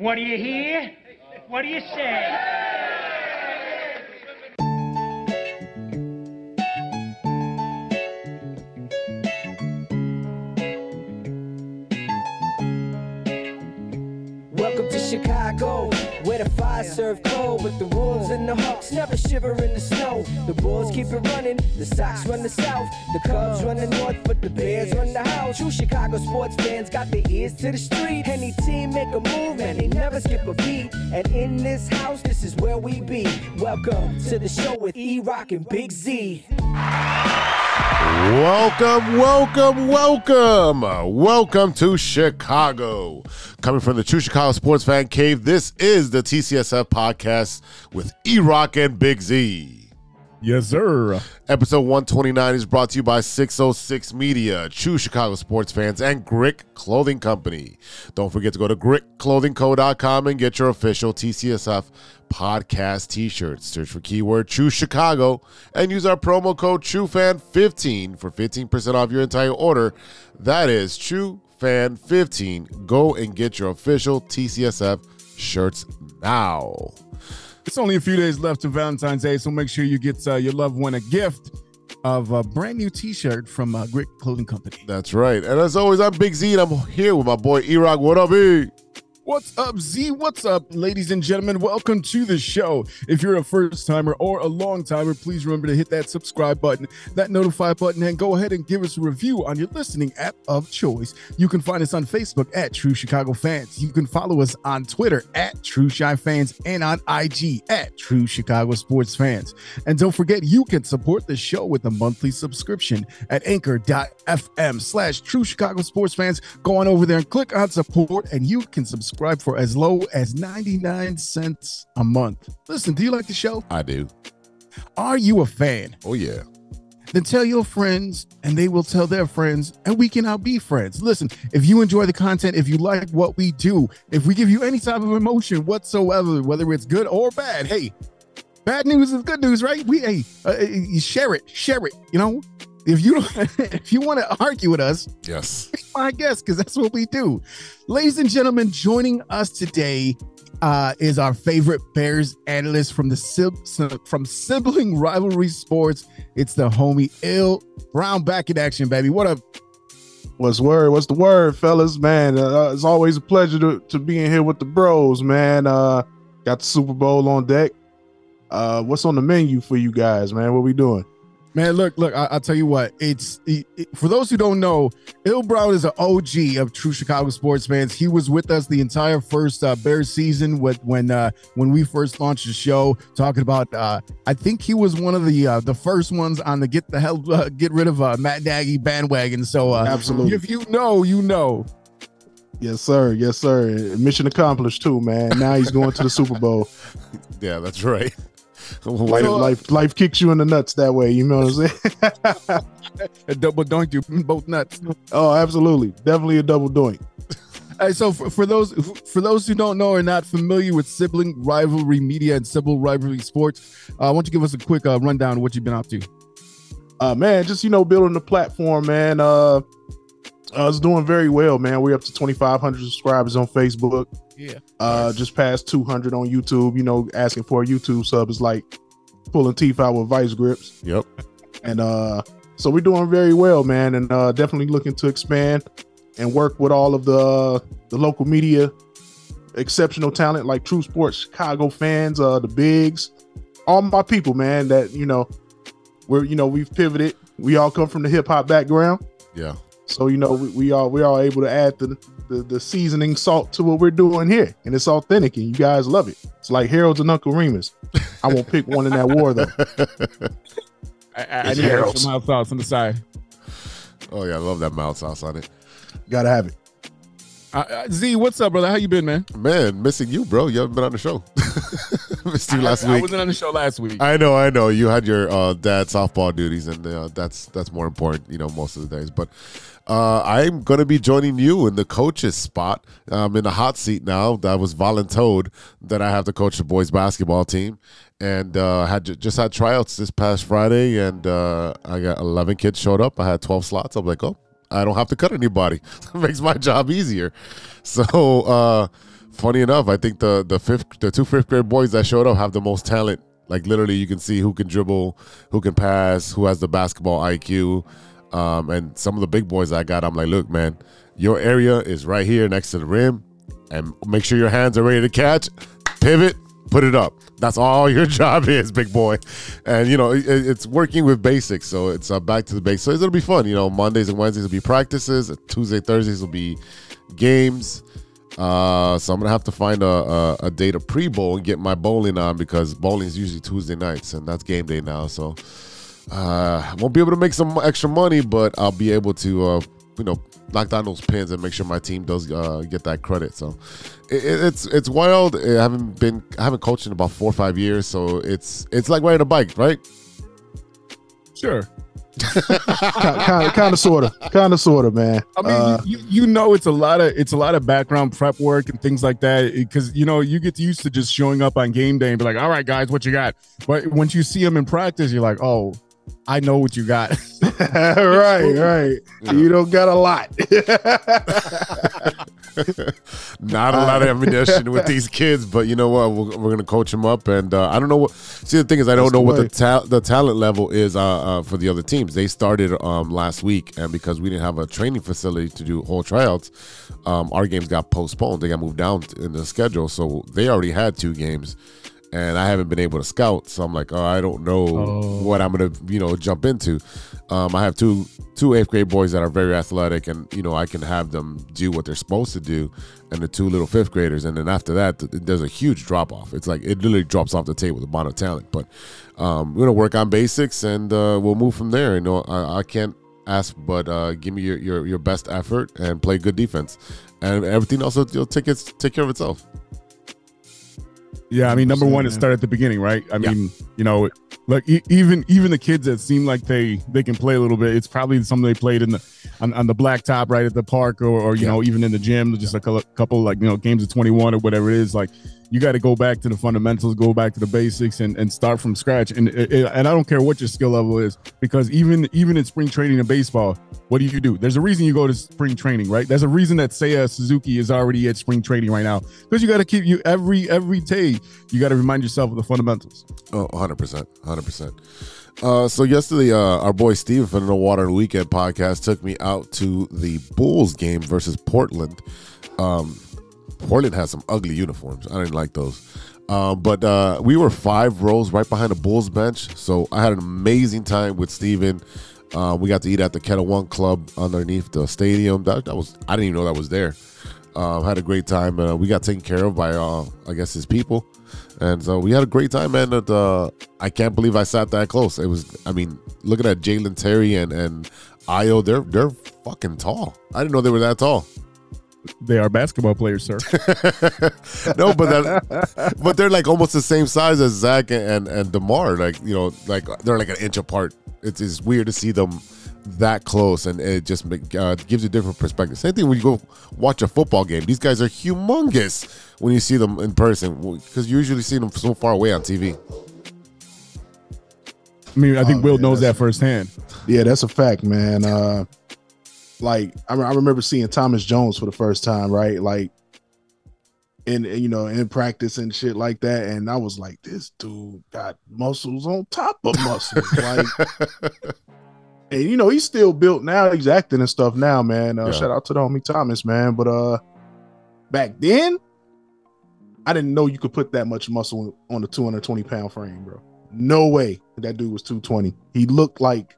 What do you hear? What do you say? Fire serve cold, but the Wolves and the Hawks never shiver in the snow. The Bulls keep it running, the Sox run the South, the Cubs run the North, but the Bears run the house. True Chicago sports fans got their ears to the street. Any team make a move, and they never skip a beat. And in this house, this is where we be. Welcome to the show with E Rock and Big Z. Welcome, welcome, welcome. Welcome to Chicago. Coming from the True Chicago Sports Fan Cave, this is the TCSF podcast with E Rock and Big Z. Yes, sir. Episode 129 is brought to you by 606 Media, True Chicago sports fans, and Grit Clothing Company. Don't forget to go to gritclothingco.com and get your official TCSF podcast t-shirts. Search for keyword True Chicago and use our promo code TrueFan15 for 15% off your entire order. That is TrueFan15. Go and get your official TCSF shirts now. It's only a few days left to Valentine's Day, so make sure you get uh, your loved one a gift of a brand new T-shirt from uh, Grit Clothing Company. That's right. And as always, I'm Big Z and I'm here with my boy E-Rock. What up, E? What's up, Z? What's up, ladies and gentlemen? Welcome to the show. If you're a first timer or a long timer, please remember to hit that subscribe button, that notify button, and go ahead and give us a review on your listening app of choice. You can find us on Facebook at True Chicago Fans. You can follow us on Twitter at True Chi Fans and on IG at True Chicago Sports Fans. And don't forget, you can support the show with a monthly subscription at anchor.fm slash True Chicago Sports Fans. Go on over there and click on support, and you can subscribe for as low as 99 cents a month. Listen, do you like the show? I do. Are you a fan? Oh, yeah. Then tell your friends, and they will tell their friends, and we can now be friends. Listen, if you enjoy the content, if you like what we do, if we give you any type of emotion whatsoever, whether it's good or bad, hey, bad news is good news, right? We hey, uh, share it, share it. You know, if you if you want to argue with us, Yes. be my guest because that's what we do. Ladies and gentlemen, joining us today uh, is our favorite Bears analyst from the sib- from sibling rivalry sports. It's the homie Ill Brown back in action, baby. What up? What's word? What's the word, fellas? Man, uh, it's always a pleasure to, to be in here with the bros, man. Uh, got the Super Bowl on deck. Uh, what's on the menu for you guys, man? What we doing? Man, look, look, I, will tell you what. It's it, it- for those who don't know, Ill Brown is an OG of true Chicago sports fans. He was with us the entire first uh, Bears season with when uh, when we first launched the show, talking about. Uh, I think he was one of the uh, the first ones on the get the hell uh, get rid of uh, Matt Nagy bandwagon. So uh, Absolutely. if you know, you know. Yes, sir. Yes, sir. Mission accomplished too, man. Now he's going to the Super Bowl. Yeah, that's right. Life, uh, life, life kicks you in the nuts that way. You know what I'm saying? A double doink you both nuts. oh, absolutely. Definitely a double doink. Hey, so for, for those for those who don't know or not familiar with sibling rivalry media and sibling rivalry sports, uh, why don't you give us a quick uh, rundown of what you've been up to? uh man just you know building the platform man uh uh it's doing very well man we're up to 2500 subscribers on facebook Yeah. uh just past 200 on youtube you know asking for a youtube sub is like pulling teeth out with vice grips Yep. and uh so we're doing very well man and uh definitely looking to expand and work with all of the the local media exceptional talent like true sports chicago fans uh the bigs all my people man that you know we're you know we've pivoted we all come from the hip-hop background Yeah. so you know we, we are we are able to add the, the the seasoning salt to what we're doing here and it's authentic and you guys love it it's like harold's and uncle remus i won't pick one in that war though I, I, I need to Harold's. some mild sauce on the side. Oh yeah, I love that mild sauce on it. gotta have it Uh, uh, Z, what's up, brother? How you been, man? Man, missing you, bro. You haven't been on the show. Missed you last I, I week. wasn't on the show last week. I know, I know. You had your uh, dad softball duties, and uh, that's that's more important, you know, most of the days. But uh, I'm going to be joining you in the coach's spot. I'm in the hot seat now. That was volunteered that I have to coach the boys basketball team, and uh, had just had tryouts this past Friday, and uh, I got 11 kids showed up. I had 12 slots. I'm like, oh, I don't have to cut anybody. Makes my job easier. So. Uh, funny enough, I think the the fifth the two fifth grade boys that showed up have the most talent. Like literally, you can see who can dribble, who can pass, who has the basketball IQ. Um, and some of the big boys I got, I'm like, look, man, your area is right here next to the rim, and make sure your hands are ready to catch. Pivot, put it up. That's all your job is, big boy. And you know, it, it's working with basics, so it's uh, back to the basics. So it'll be fun. You know, Mondays and Wednesdays will be practices. Tuesday, Thursdays will be games. Uh, so I'm gonna have to find a, a, a day to pre-bowl and get my bowling on because bowling is usually Tuesday nights, and that's game day now. So uh, I won't be able to make some extra money, but I'll be able to, uh, you know, knock down those pins and make sure my team does uh, get that credit. So it, it's it's wild. I haven't been I haven't coached in about four or five years, so it's it's like riding a bike, right? Sure. kind of, kind of, sort of, kind of, sort of, man. I mean, uh, you, you know, it's a lot of it's a lot of background prep work and things like that because you know you get used to just showing up on game day and be like, "All right, guys, what you got?" But once you see them in practice, you're like, "Oh, I know what you got." right, right. You don't got a lot. Not a lot of ammunition with these kids, but you know what? We're, we're gonna coach them up, and uh, I don't know what. See, the thing is, I don't That's know what the ta- the talent level is uh, uh, for the other teams. They started um, last week, and because we didn't have a training facility to do whole tryouts, um, our games got postponed. They got moved down in the schedule, so they already had two games and I haven't been able to scout. So I'm like, oh, I don't know oh. what I'm gonna, you know, jump into. Um, I have two two eighth grade boys that are very athletic, and you know, I can have them do what they're supposed to do, and the two little fifth graders, and then after that, there's a huge drop off. It's like it literally drops off the table the amount of talent. But um, we're gonna work on basics, and uh, we'll move from there. You know, I, I can't ask, but uh, give me your, your your best effort and play good defense, and everything else will take its take care of itself. Yeah, I mean, number one, it started at the beginning, right? I yeah. mean, you know, like e- even even the kids that seem like they they can play a little bit, it's probably something they played in the on, on the blacktop right at the park, or, or you yeah. know, even in the gym, just a couple, couple like you know games of twenty one or whatever it is. Like you got to go back to the fundamentals, go back to the basics, and, and start from scratch. And and I don't care what your skill level is, because even even in spring training in baseball, what do you do? There's a reason you go to spring training, right? There's a reason that Seiya Suzuki is already at spring training right now, because you got to keep you every every day. You got to remind yourself of the fundamentals. Oh, 100 percent, hundred percent. Uh, so yesterday, uh, our boy Steven from the Water Weekend podcast took me out to the Bulls game versus Portland. Um, Portland has some ugly uniforms. I didn't like those. Uh, but uh, we were five rows right behind the Bulls bench. So I had an amazing time with Steven. Uh, we got to eat at the Ketel One Club underneath the stadium. That, that was I didn't even know that was there. Uh, had a great time. Uh, we got taken care of by uh, I guess his people, and so we had a great time. Man, at, uh, I can't believe I sat that close. It was I mean, looking at Dalen Terry and and Ayo, they're they're fucking tall. I didn't know they were that tall. They are basketball players, sir. no, but that, but they're like almost the same size as Zach and and DeMar. Like you know, like they're like an inch apart. It's, it's weird to see them that close, and it just uh, gives you a different perspective. Same thing when you go watch a football game. These guys are humongous when you see them in person because you usually see them so far away on TV. I mean, I think oh, Will man, knows that firsthand. Yeah, that's a fact, man. Uh, like I, I remember seeing Thomas Jones for the first time, right? Like in you know in practice and shit like that, and I was like, this dude got muscles on top of muscles, like. and you know he's still built now. He's acting and stuff now, man. Uh, yeah. Shout out to the homie Thomas, man. But uh, back then, I didn't know you could put that much muscle on a 220 pound frame, bro. No way that dude was 220. He looked like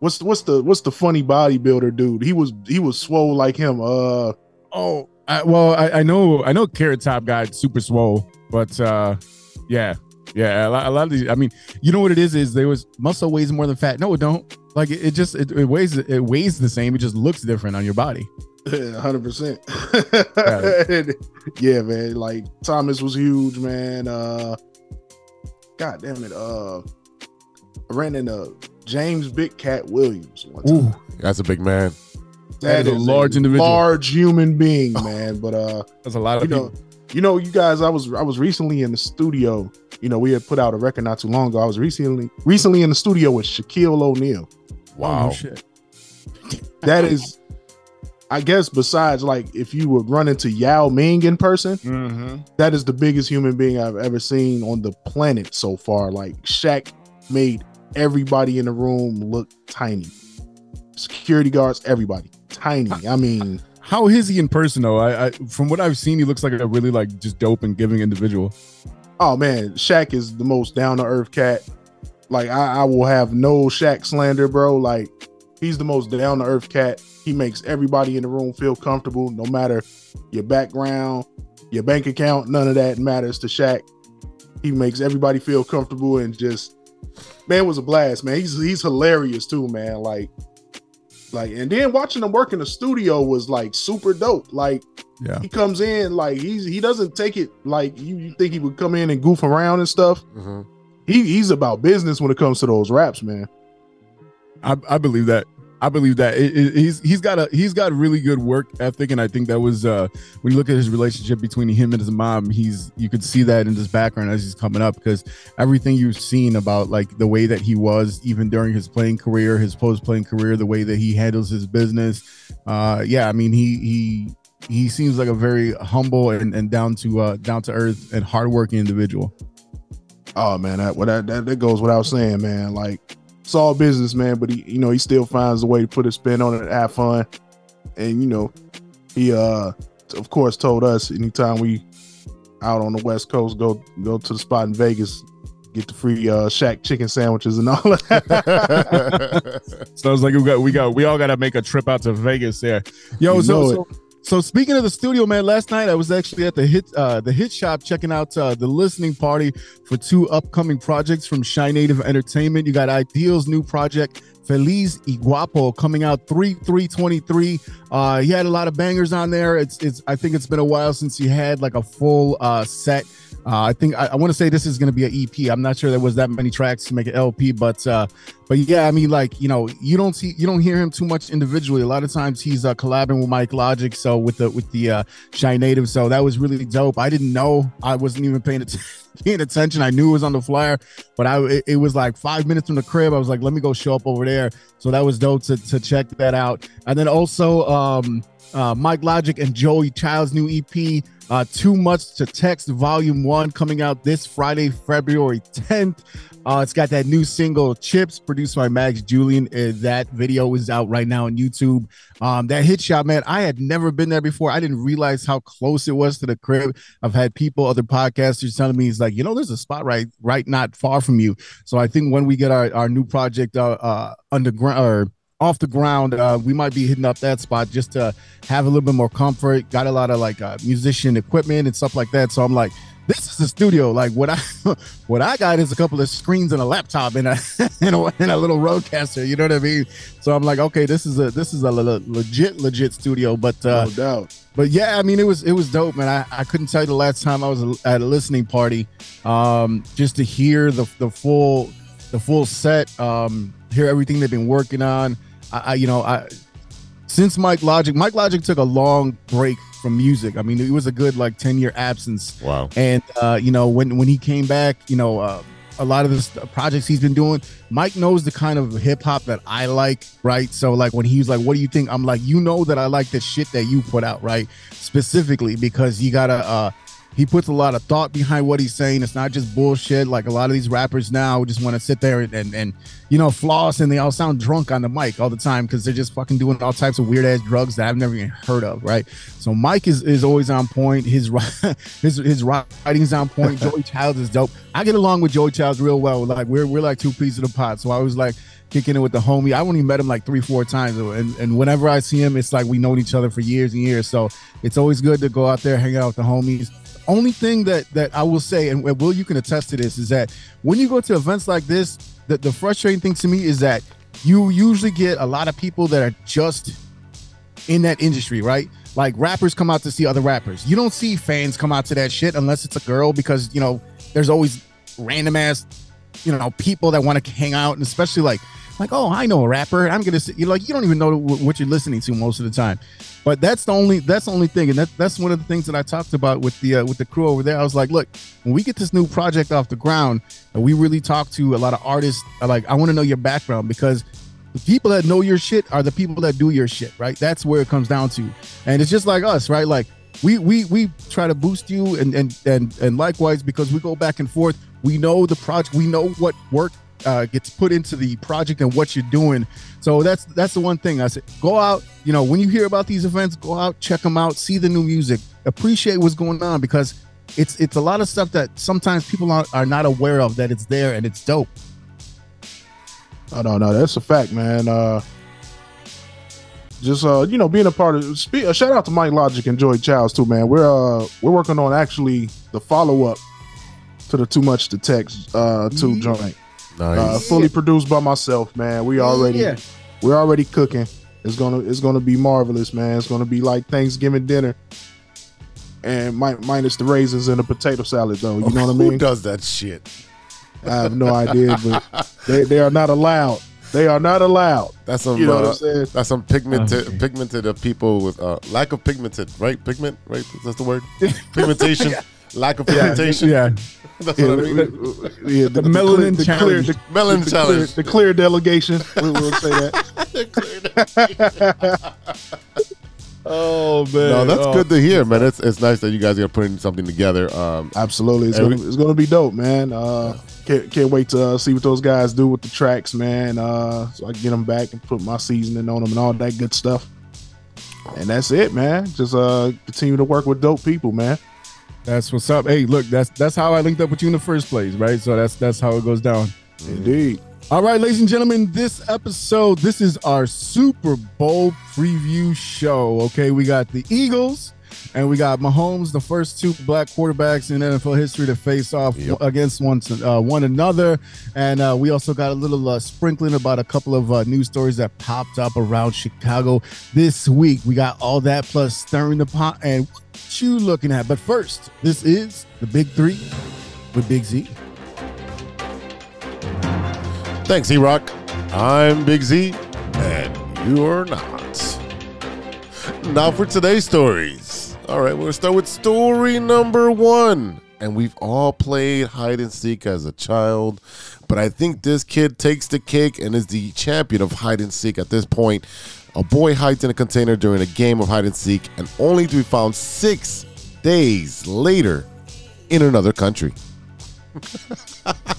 What's what's the what's the funny bodybuilder dude? He was he was swole like him. Uh oh, I, well I, I know I know Carrot Top guy super swole, but uh yeah yeah a lot, a lot, of these. I mean, you know what it is is there was muscle weighs more than fat. No, it don't. Like it, it just it, it, weighs it weighs the same. It just looks different on your body. Hundred percent. Yeah, man. Like Thomas was huge, man. Uh, God damn it. Uh, I ran into James Big Cat Williams. Ooh, that's a big man. That, that is, is, a large a individual, large human being, man. But uh, that's a lot of you people. know. You know, you guys. I was I was recently in the studio. You know, we had put out a record not too long ago. I was recently recently in the studio with Shaquille O'Neal. Wow, oh, shit. that is I guess besides like if you would run into Yao Ming in person, Mm-hmm. that is the biggest human being I've ever seen on the planet so far. Like Shaq made everybody in the room look tiny. Security guards, everybody tiny. I mean, How is he in person though? I, I from what I've seen, he looks like a really like just dope and giving individual. oh man, Shaq is the most down to earth cat. Like I, I will have no Shaq slander, bro. Like he's the most down to earth cat. He makes everybody in the room feel comfortable, no matter your background, your bank account. None of that matters to Shaq. He makes everybody feel comfortable and just man it was a blast, man. He's he's hilarious too, man. Like like and then watching him work in the studio was like super dope. Like Yeah. he comes in like he's he doesn't take it like you, you think he would come in and goof around and stuff. Mhm. He he's about business when it comes to those raps, man. I, I believe that. I believe that It- it- he's he's got a he's got really good work ethic, and I think that was uh, when you look at his relationship between him and his mom, he's you could see that in his background as he's coming up because everything you've seen about like the way that he was even during his playing career, his post playing career, the way that he handles his business, uh, yeah, I mean he he he seems like a very humble and, and down to uh, down to earth and hardworking individual. Oh man, that, well, that that that goes without saying, man. Like it's all business, man. But he, you know, he still finds a way to put a spin on it, have fun, and you know, he uh, of course, told us anytime we out on the West Coast, go go to the spot in Vegas, get the free uh Shaq chicken sandwiches and all that. So I was like, we got, we got, we all got to make a trip out to Vegas there. Yo, You so, so, so speaking of the studio, man, last night I was actually at the hit, uh, the hit shop checking out uh, the listening party for two upcoming projects from Shy Native Entertainment. You got Ideal's new project. Feliz y Guapo coming out 3 323. Uh he had a lot of bangers on there. It's it's I think it's been a while since he had like a full uh set. Uh, I think I, I want to say this is going to be an EP. I'm not sure there was that many tracks to make an LP, but uh, but yeah, I mean, like you know, you don't see you don't hear him too much individually. A lot of times he's uh, collabing with Mike Logic, so with the with the uh, Shy Native. So that was really dope. I didn't know. I wasn't even paying attention. Paying attention, I knew it was on the flyer, but I it, it was like five minutes from the crib. I was like, let me go show up over there. So that was dope to, to check that out. And then also, um, uh, Mike Logic and Joey Child's new EP, uh, Too Much to Text Volume 1, coming out this Friday, February 10th. Uh, it's got that new single, Chips, produced by Max Julian. Uh, that video is out right now on YouTube. Um, that hit shot, man, I had never been there before. I didn't realize how close it was to the crib. I've had people, other podcasters telling me, it's like, you know, there's a spot right, right not far from you. So I think when we get our, our new project uh, uh, underground or off the ground, uh, we might be hitting up that spot just to have a little bit more comfort. Got a lot of like uh, musician equipment and stuff like that. So I'm like, this is the studio. Like what I what I got is a couple of screens and a laptop and a and a, and a little roadcaster. You know what I mean? So I'm like, okay, this is a this is a le- legit legit studio. But uh, no doubt. but yeah, I mean, it was it was dope, man. I, I couldn't tell you the last time I was at a listening party, um, just to hear the the full the full set, um, hear everything they've been working on. I, I you know, I since Mike Logic, Mike Logic took a long break from music. I mean, it was a good like ten year absence. Wow. And uh, you know, when when he came back, you know, uh, a lot of the projects he's been doing, Mike knows the kind of hip hop that I like, right? So like when he's like, "What do you think?" I'm like, "You know that I like the shit that you put out, right?" Specifically because you gotta. uh he puts a lot of thought behind what he's saying. It's not just bullshit. Like a lot of these rappers now just want to sit there and, and, and you know floss and they all sound drunk on the mic all the time because they're just fucking doing all types of weird ass drugs that I've never even heard of, right? So Mike is, is always on point. His his his writing's on point. Joey Childs is dope. I get along with Joey Childs real well. Like we're we're like two pieces of the pot. So I was like kicking it with the homie. I only met him like three, four times, and and whenever I see him, it's like we known each other for years and years. So it's always good to go out there, hang out with the homies. Only thing that that I will say, and Will, you can attest to this, is that when you go to events like this, the, the frustrating thing to me is that you usually get a lot of people that are just in that industry, right? Like rappers come out to see other rappers. You don't see fans come out to that shit unless it's a girl because you know there's always random ass, you know, people that want to hang out, and especially like like oh I know a rapper. I'm gonna you like you don't even know what you're listening to most of the time. But that's the only that's the only thing, and that, that's one of the things that I talked about with the uh, with the crew over there. I was like, look, when we get this new project off the ground, and we really talk to a lot of artists, like I want to know your background because the people that know your shit are the people that do your shit, right? That's where it comes down to. And it's just like us, right? Like we we we try to boost you and and and and likewise because we go back and forth. We know the project, we know what work uh, gets put into the project and what you're doing. So that's that's the one thing I said. Go out, you know, when you hear about these events, go out, check them out, see the new music, appreciate what's going on because it's it's a lot of stuff that sometimes people are, are not aware of that it's there and it's dope. Oh no, no, that's a fact, man. Uh just uh, you know, being a part of spe- uh, shout out to Mike Logic and Joey Childs too, man. We're uh we're working on actually the follow up to the Too Much to Text uh two Yeah. joint. Nice. Uh fully produced by myself, man. We already Yeah. we're already cooking. It's gonna it's gonna be marvelous, man. It's gonna be like Thanksgiving dinner. And mi- minus the raisins and the potato salad though. You know what I mean? Who does that shit? I have no idea, but they, they are not allowed. They are not allowed. That's some. You know what uh, I'm saying? That's some pigmented, Okay. pigmented uh, people with uh, lack of pigmented, right? Pigment, right? That's the word. Pigmentation, lack of pigmentation. Yeah. That's Yeah, what I the, mean. the- yeah, The melanin the clear, challenge. the, Melon the challenge. Clear, the clear delegation. We will say that. Oh man. No, that's Oh. good to hear, man. It's it's nice that you guys are putting something together. Um, Absolutely, it's Every- gonna, it's gonna be dope, man. Uh, can't can't wait to uh, see what those guys do with the tracks, man. Uh, so I can get them back and put my seasoning on them and all that good stuff. And that's it, man. Just uh, continue to work with dope people, man. That's what's up. Hey, look, that's that's how I linked up with you in the first place, right? So that's that's how it goes down. Mm-hmm. Indeed. All right, ladies and gentlemen, this episode, this is our Super Bowl preview show. Okay, we got the Eagles and we got Mahomes, the first two black quarterbacks in NFL history to face off Yep. against one uh, one another, and uh, we also got a little uh, sprinkling about a couple of uh, news stories that popped up around Chicago this week. We got all that plus stirring the pot and what you looking at. But first, this is the Big Three with Big Z. thanks, E Rock. I'm Big Z, and you're not. Now for today's stories. All right, we're gonna start with story number one. And we've all played hide and seek as a child, but I think this kid takes the cake and is the champion of hide and seek at this point. A boy hides in a container during a game of hide and seek, and only to be found six days later in another country.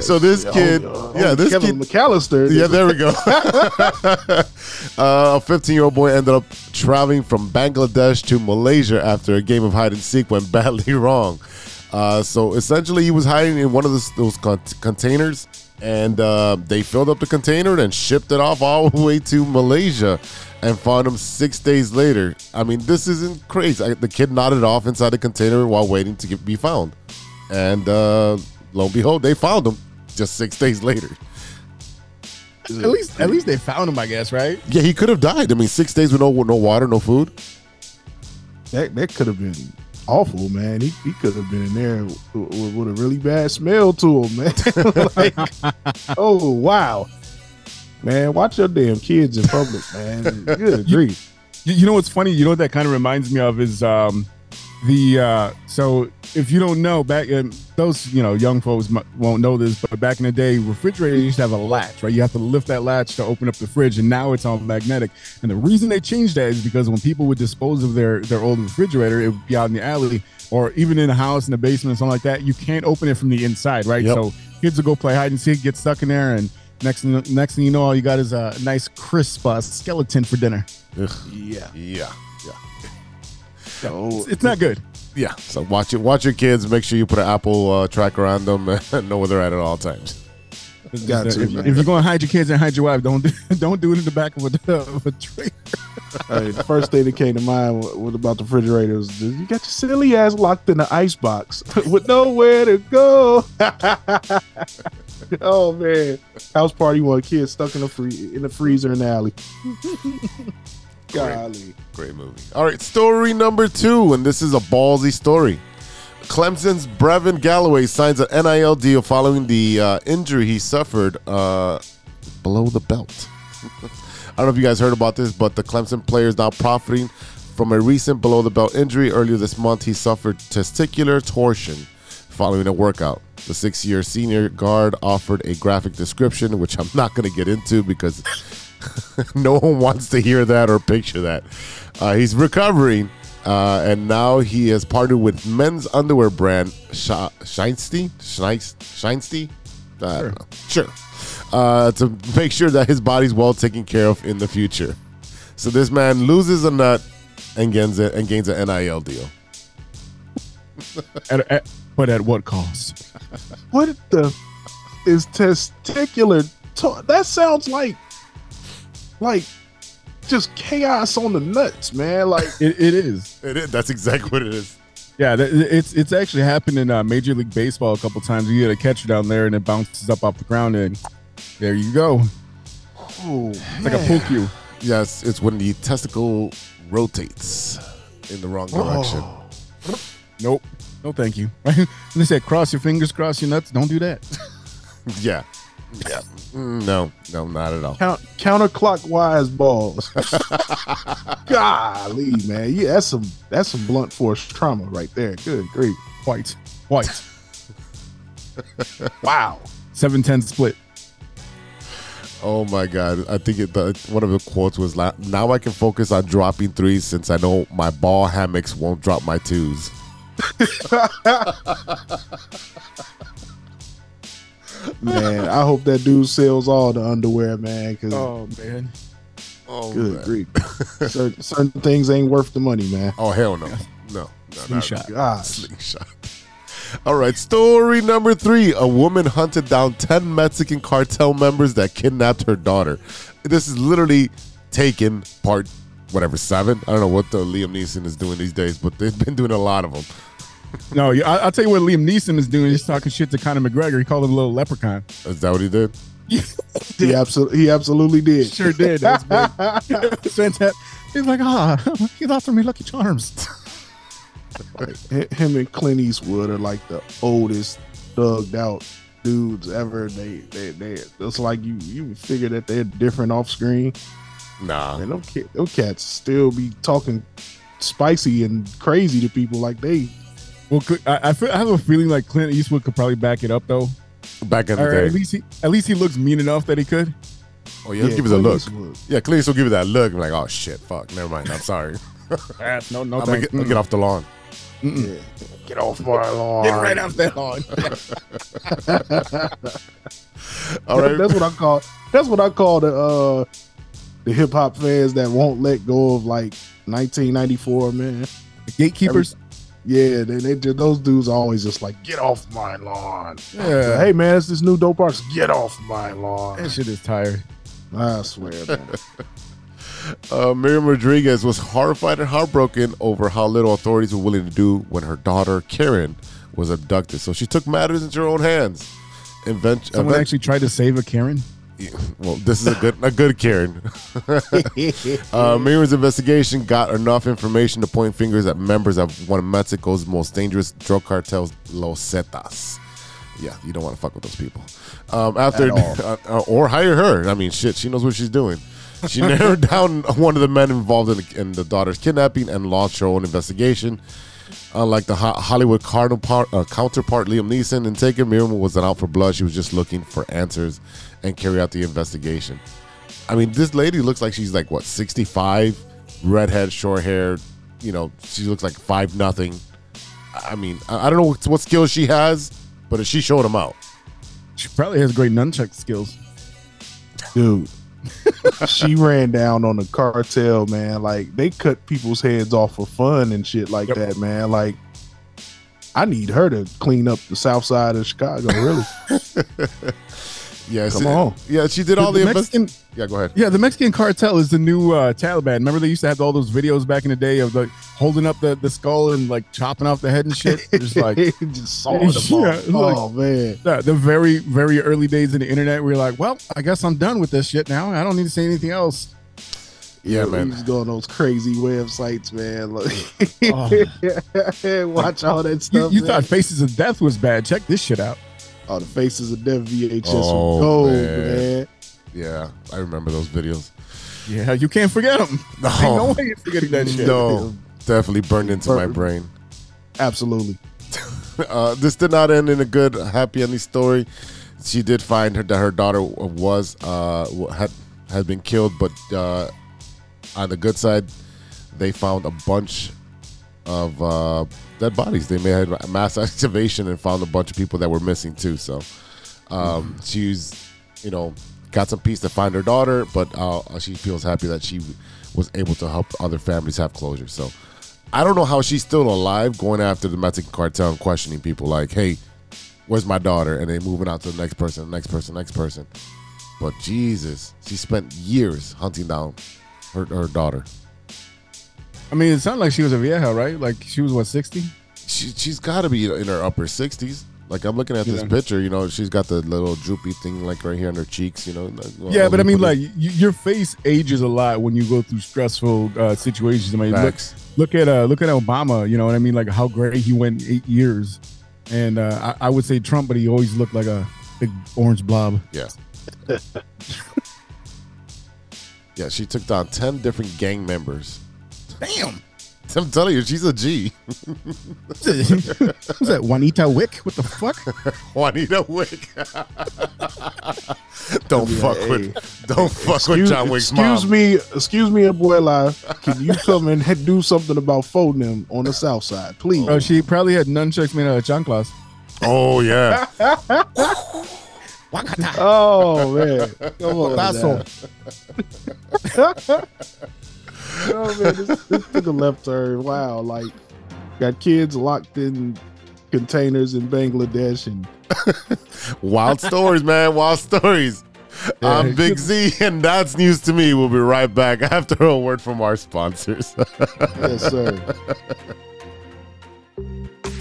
so this kid, Oh, yeah, this Kevin kid, McCallister. yeah, there we go. uh, a 15 year old boy ended up traveling from Bangladesh to Malaysia after a game of hide and seek went badly wrong. Uh, so essentially, he was hiding in one of those, those con- containers, and uh, they filled up the container and shipped it off all the way to Malaysia and found him six days later. I mean, this isn't crazy. I, the kid nodded off inside the container while waiting to get, be found. And uh, lo and behold, they found him just six days later. At least, at least they found him, I guess, right? Yeah, he could have died. I mean, six days with no no water, no food. that that could have been awful, man. He, he could have been in there with, with, with a really bad smell to him, man. like, oh wow, man, watch your damn kids in public, man. Good grief. You, you know what's funny? You know what that kind of reminds me of is um, the uh, so if you don't know back in those you know young folks mu- won't know this, but back in the day, refrigerators used to have a latch, right? You have to lift that latch to open up the fridge, and now it's all magnetic. And the reason they changed that is because when people would dispose of their their old refrigerator, it would be out in the alley or even in a house in the basement or something like that. You can't open it from the inside, right? Yep. So kids will go play hide and seek, get stuck in there, and next thing, next thing you know, all you got is a nice crisp uh, skeleton for dinner. Ugh. Yeah. Yeah, yeah, So, It's not good. yeah. So watch it. Watch your kids. Make sure you put an Apple uh, tracker on them and know where they're at at all times. Got if, to, if man. you're going to hide your kids and hide your wife, don't do, don't do it in the back of a, of a trailer. Hey, the first thing that came to mind was about the refrigerator was you got your silly ass locked in the ice box with nowhere to go. oh man, house party one kid stuck in the free in the freezer in the alley. Golly, Great movie. All right, story number two, and this is a ballsy story. Clemson's Brevin Galloway signs an NIL deal following the uh, injury he suffered uh, below the belt. I don't know if you guys heard about this, but the Clemson player is now profiting from a recent below the belt injury. Earlier this month, he suffered testicular torsion following a workout. The six year senior guard offered a graphic description, which I'm not going to get into because no one wants to hear that or picture that. Uh, he's recovering, uh, and now he has partnered with men's underwear brand Sh- Shinesty? Shines- Shinesty? I don't know. Sure. Uh, to make sure that his body's well taken care of in the future. So this man loses a nut and gains a, and gains an NIL deal. At, at, but at what cost? What the is testicular? To- that sounds like like just chaos on the nuts, man. Like It, it is. It is. That's exactly what it is. Yeah, it's it's actually happened in uh, Major League Baseball a couple times. You get a catcher down there and it bounces up off the ground, and there you go. oh, It's like a pull cue. Yes, it's when the testicle rotates in the wrong direction. Nope. No, thank you. Right? And they said, cross your fingers, cross your nuts. Don't do that. Yeah. Yeah. Mm, No, no, not at all. count counterclockwise balls. Golly, man. Yeah, that's some that's some blunt force trauma right there. Good great. White. White. Wow. 7-10 split. Oh my God. I think it, the, one of the quotes was now I can focus on dropping threes since I know my ball hammocks won't drop my twos. Man, I hope that dude sells all the underwear, man. Cause Oh, man. Oh, good man. grief. certain, certain things ain't worth the money, man. Oh, hell no. No. no Slingshot. Gosh. Slingshot. All right, story number three. A woman hunted down 10 Mexican cartel members that kidnapped her daughter. This is literally taken part, whatever, seven? I don't know what the Liam Neeson is doing these days, but they've been doing a lot of them. No, I, I'll tell you what Liam Neeson is doing. He's talking shit to Conor McGregor. He called him a little leprechaun. Is that what he did? He absolutely he absolutely did. Sure did. That was big. It was fantastic. He's like, ah, he's offering me Lucky Charms. Him and Clint Eastwood are like the oldest thugged out dudes ever. They they they it's like you you figure that they're different off screen. Nah. And them, them cats still be talking spicy and crazy to people like they Well, I, I, feel, I have a feeling like Clint Eastwood could probably back it up though. Back in the Or at day. least he, at least he looks mean enough that he could. Oh, yeah, give us a look. Eastwood. Yeah, Clint will give you that look. I'm like, oh, shit, fuck. Never mind. I'm sorry. no, no, I'm going to get off the lawn. Yeah. Get off my lawn. Get right off that lawn. All right. That's what I call. That's what I call the uh the hip hop fans that won't let go of like 1994. Man, Gatekeepers. Yeah, they, they those dudes are always just like, get off my lawn. Yeah. Hey man, it's this new dope artist. Get off my lawn. That shit is tired. I swear, man. Uh, Miriam Rodriguez was horrified and heartbroken over how little authorities were willing to do when her daughter Karen was abducted. So she took matters into her own hands. Invent- Someone event- actually tried to save a Karen. well, this is a good a good Karen. uh, Miriam's investigation got enough information to point fingers at members of one of Mexico's most dangerous drug cartels, Los Zetas. Yeah, you don't want to fuck with those people. Um, after uh, uh, or hire her. I mean, shit, she knows what she's doing. She narrowed down one of the men involved in the, in the daughter's kidnapping and launched her own investigation. Unlike the Ho- Hollywood Cardinal part, uh, counterpart Liam Neeson and Taken, Miriam wasn't out for blood. She was just looking for answers and carry out the investigation. I mean, this lady looks like she's like what, sixty five, redhead, short hair. You know, she looks like five nothing. I mean, I I don't know what, what skills she has, but she showed them out. She probably has great nunchuck skills. dude. she ran down on the cartel, man. Like they cut people's heads off for fun and shit like Yep. that, man. Like I need her to clean up the south side of Chicago, really. Yeah, Come she- on. Yeah, she did all the, invest- Mexican, Yeah, go ahead. yeah, the Mexican cartel is the new uh, Taliban. Remember they used to have all those videos back in the day of like holding up the, the skull and like chopping off the head and shit. Just like just saw them Yeah, like- oh man. the, the very very early days of the internet. We were like, well, I guess I'm done with this shit now. I don't need to say anything else. Yeah, We man. used to go on those crazy websites, man. Oh. Watch all that You, stuff. you man. thought Faces of Death was bad? Check this shit out. Oh, the faces of death VHS Oh, were gold, man. man. Yeah, I remember those videos. Yeah, you can't forget them. No, Ain't no way you're forgetting that shit. no, definitely burned into my brain. Absolutely. uh, this did not end in a good, happy ending story. She did find her that her daughter was uh, had had been killed, but uh, on the good side, they found a bunch of uh, dead bodies. They may have had mass excavation and found a bunch of people that were missing too. So um, she's, you know, got some peace to find her daughter, but uh, she feels happy that she was able to help other families have closure. So I don't know how she's still alive going after the Mexican cartel and questioning people like, hey, where's my daughter? And then moving out to the next person, next person, next person. But Jesus, she spent years hunting down her, her daughter. I mean, it sounded like she was a vieja, right? Like she was what sixty? She she's got to be in her upper sixties. Like I'm looking at this Yeah. picture, you know, she's got the little droopy thing like right here on her cheeks, you know. like, Yeah, but I mean, like your face ages a lot when you go through stressful uh, situations. I mean, look, look at uh, look at Obama. You know what I mean? Like how great he went eight years, and uh, I, I would say Trump, but he always looked like a big orange blob. Yeah. yeah, she took down ten different gang members. Damn. I'm telling you, she's a G. What's that Juanita Wick? What the fuck? Juanita Wick. don't fuck with, don't fuck with John Wick's excuse mom. me, excuse me, abuela. Can you come and do something about folding them on the south side, please? Oh, she probably had nunchucks made out of chanclas. Oh yeah, Oh man, come on, Now. oh man, this, this took a left turn. Wow, like got kids locked in containers in Bangladesh, and wild stories, man, wild stories. I'm Big Z, and that's news to me. We'll be right back after a word from our sponsors. yes, sir.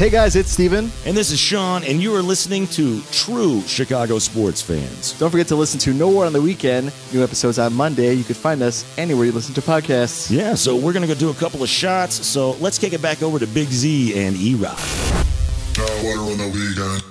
Hey guys, it's Steven. And this is Sean, and you are listening to True Chicago Sports Fans. Don't forget to listen to No War on the Weekend. New episodes on Monday. You can find us anywhere you listen to podcasts. Yeah, so we're going to go do a couple of shots. So let's kick it back over to Big Z and E Rock. water on the weekend.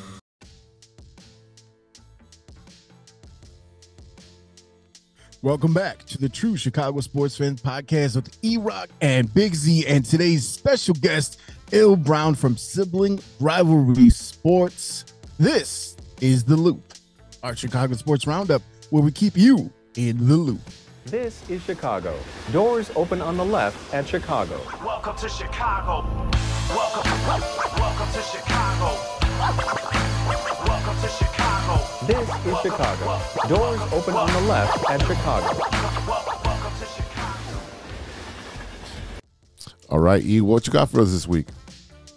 Welcome back to the True Chicago Sports Fans podcast with E Rock and Big Z, and today's special guest, Il Brown from Sibling Rivalry Sports. This is The Loop, our Chicago Sports Roundup, where we keep you in the loop. This is Chicago. Doors open on the left at Chicago. Welcome to Chicago. Welcome, welcome to Chicago. Welcome to Chicago. This is Chicago. Doors open on the left at Chicago. Welcome to Chicago. All right, E, what you got for us this week?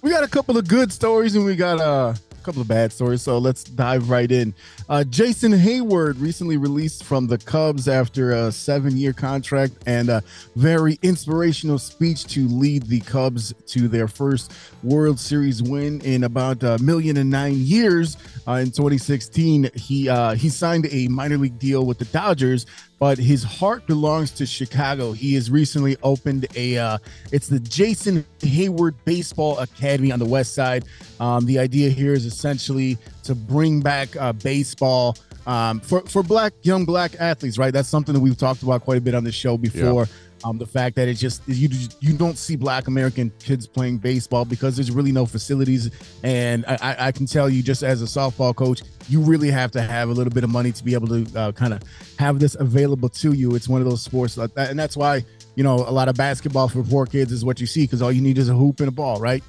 We got a couple of good stories and we got uh, a couple of bad stories, so let's dive right in. Uh, Jason Heyward recently released from the Cubs after a seven year contract and a very inspirational speech to lead the Cubs to their first World Series win in about a million and nine years. Uh, in 2016, he uh, he signed a minor league deal with the Dodgers, but his heart belongs to Chicago. He has recently opened a uh, it's the Jason Heyward Baseball Academy on the West Side. Um, the idea here is essentially to bring back uh, baseball um, for for black young black athletes. Right, that's something that we've talked about quite a bit on the show before. Um, the fact that it just you you don't see black American kids playing baseball because there's really no facilities, and I, I- can tell you just as a softball coach, you really have to have a little bit of money to be able to uh, kind of have this available to you. It's one of those sports like that, and that's why you know a lot of basketball for poor kids is what you see because all you need is a hoop and a ball, right?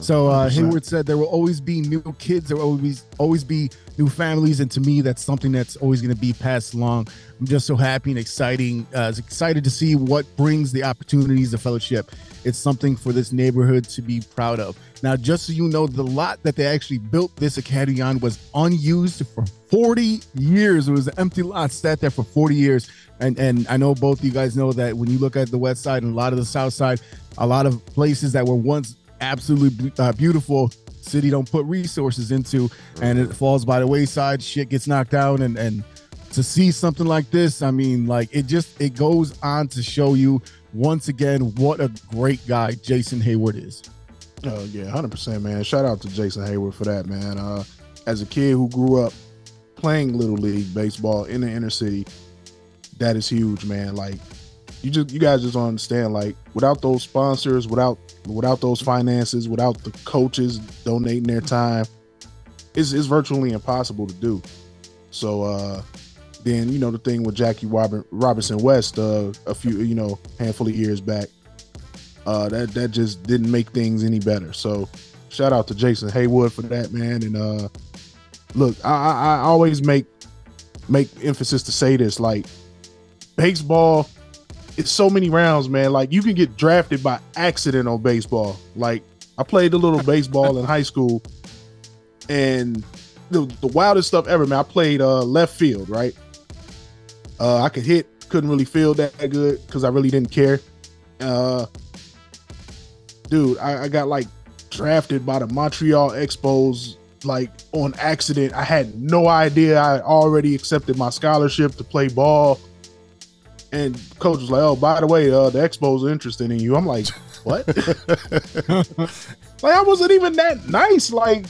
So uh, 100%. Heyward said there will always be new kids, there will always always be new families, and to me, that's something that's always going to be passed along. I'm just so happy and exciting, uh, excited to see what brings the opportunities, the fellowship. It's something for this neighborhood to be proud of. Now, just so you know, the lot that they actually built this academy on was unused for 40 years. It was an empty lot, sat there for 40 years. And and I know both you guys know that when you look at the west side and a lot of the south side, a lot of places that were once absolutely uh, beautiful, city don't put resources into, and it falls by the wayside. Shit gets knocked down, and and to see something like this, I mean, like it just it goes on to show you once again what a great guy Jason Heyward is. Oh yeah, hundred percent, man. Shout out to Jason Heyward for that, man. Uh, as a kid who grew up playing little league baseball in the inner city, that is huge, man. Like you just you guys just don't understand. Like without those sponsors, without without those finances, without the coaches donating their time, it's it's virtually impossible to do. So uh then you know the thing with Jackie Robinson West uh, a few you know handful of years back uh, that that just didn't make things any better. So shout out to Jason Heyward for that man. And uh, look, I, I, I always make make emphasis to say this: like baseball, it's so many rounds, man. Like you can get drafted by accident on baseball. Like I played a little baseball in high school, and the, the wildest stuff ever, man. I played uh, left field, right? Uh, I could hit, couldn't really feel that good because I really didn't care. Uh, dude, I, I got like drafted by the Montreal Expos like on accident. I had no idea. I already accepted my scholarship to play ball. And coach was like, "Oh, by the way, uh, the Expos are interested in you." I'm like, "What?" like I wasn't even that nice. Like,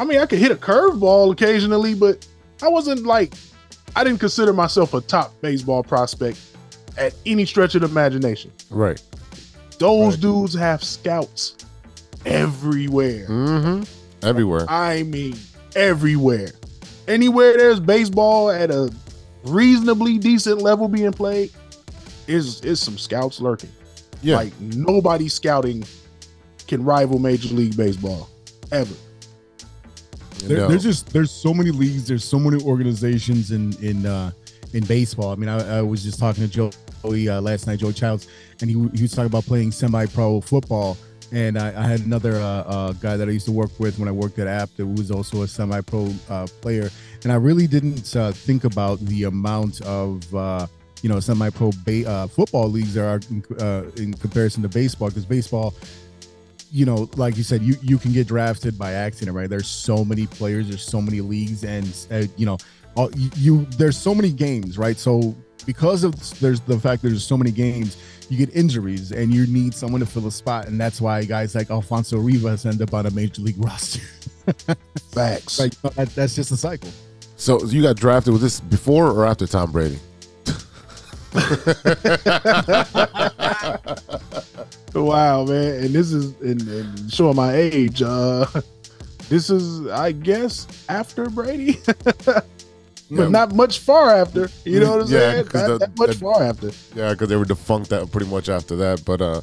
I mean, I could hit a curveball occasionally, but I wasn't like I didn't consider myself a top baseball prospect at any stretch of the imagination. Right. Those dudes have scouts everywhere. Mm-hmm. Everywhere. I mean, everywhere. Anywhere there's baseball at a reasonably decent level being played, is is some scouts lurking. Yeah. Like nobody scouting can rival Major League Baseball ever. There, No. There's just there's so many leagues, there's so many organizations in in uh, in baseball. I mean, I, I was just talking to Joey uh, last night, Joey Childs, and he, he was talking about playing semi-pro football. And I, I had another uh, uh, guy that I used to work with when I worked at App that was also a semi-pro uh, player, and I really didn't uh, think about the amount of uh, you know semi-pro ba- uh, football leagues there are in, uh, in comparison to baseball because baseball you know, like you said, you you can get drafted by accident, right? There's so many players, there's so many leagues, and uh, you know, all, you, you there's so many games, right? So because of there's the fact there's so many games, you get injuries, and you need someone to fill a spot, and that's why guys like Alfonso Rivas end up on a major league roster. Facts. like that, that's just a cycle. So you got drafted. Was this before or after Tom Brady? wow, man. And this is and, and showing my age. Uh this is I guess after Brady. but not much far after. You know what I'm Yeah, saying? Not the- that much the- far after. Yeah, because they were defunct that pretty much after that. But uh,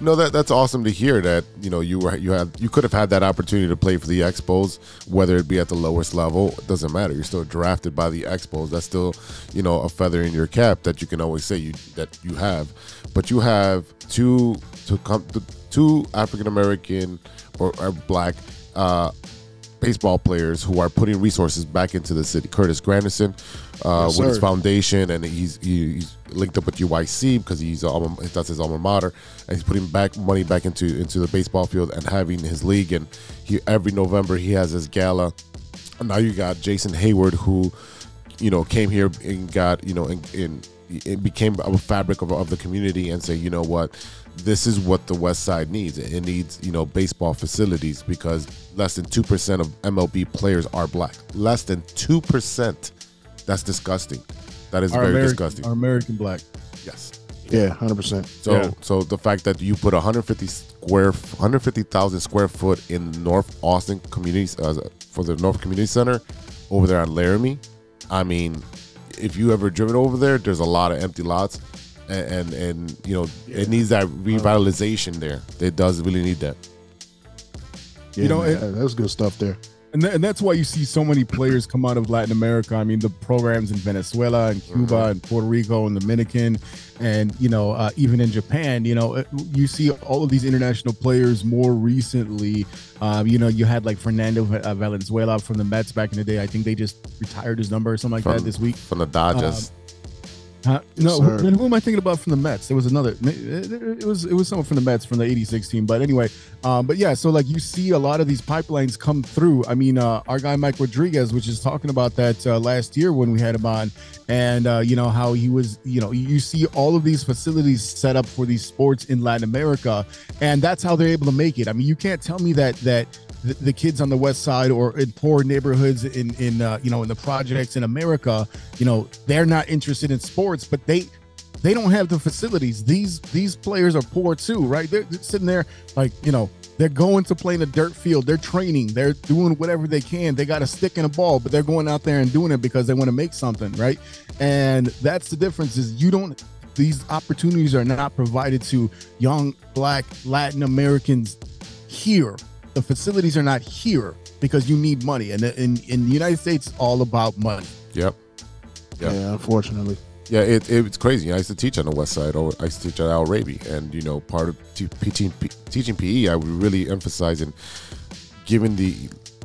no, that that's awesome to hear that you know you were you had you could have had that opportunity to play for the Expos, whether it be at the lowest level. It doesn't matter. You're still drafted by the Expos. That's still you know a feather in your cap that you can always say you that you have. But you have two to come two African American or, or black. Uh, baseball players who are putting resources back into the city. Curtis Granderson uh, Yes, with his foundation, and he's he, he's linked up with UIC because he's alma, that's his alma mater, and he's putting back money back into into the baseball field and having his league. And he every November he has his gala. And now you got Jason Heyward who, you know, came here and got you know in. in it became a fabric of, of the community and say, you know what, this is what the West Side needs. It needs, you know, baseball facilities because less than 2% of MLB players are black. Less than 2%. That's disgusting. That is Our very American, disgusting. our American black. yes. Yeah, hundred percent. So Yeah. so the fact that you put 150 square 150,000 square foot in North Austin communities uh, for the North Community Center over there on Laramie, I mean, if you ever driven over there, there's a lot of empty lots, and and, and you know it needs that revitalization there. It does really need that. Yeah, You know, man, it- that's good stuff there. And, th- and that's why you see so many players come out of Latin America. I mean, the programs in Venezuela and Cuba and Puerto Rico and Dominican, and you know, uh, even in Japan. You know, uh, you see all of these international players more recently. Um, you know, you had like Fernando uh, Valenzuela from the Mets back in the day. I think they just retired his number or something like From, that this week. from the Dodgers. No, sir. who, who am I thinking about from the Mets? There was another. It was it was someone from the Mets from the '86 team. But anyway, um, but yeah. So like you see a lot of these pipelines come through. I mean, uh, our guy Mike Rodriguez, which is talking about that uh, last year when we had him on, and uh, you know how he was. You know, you see all of these facilities set up for these sports in Latin America, and that's how they're able to make it. I mean, you can't tell me that that the, the kids on the west side or in poor neighborhoods in in uh, you know in the projects in America, you know, they're not interested in sports, but they they don't have the facilities. These these players are poor too, right? They're, they're sitting there like you know they're going to play in a dirt field. They're training. They're doing whatever they can. They got a stick and a ball, but they're going out there and doing it because they want to make something, right? And that's the difference. Is you don't these opportunities are not provided to young black Latin Americans here. The facilities are not here because you need money, and in in the United States, it's all about money. Yep. Yeah, unfortunately. Yeah, it, it's crazy. I used to teach on the west side. Or I used to teach at Al Raby, and you know, part of te- teaching P- teaching PE, I would really emphasize in giving the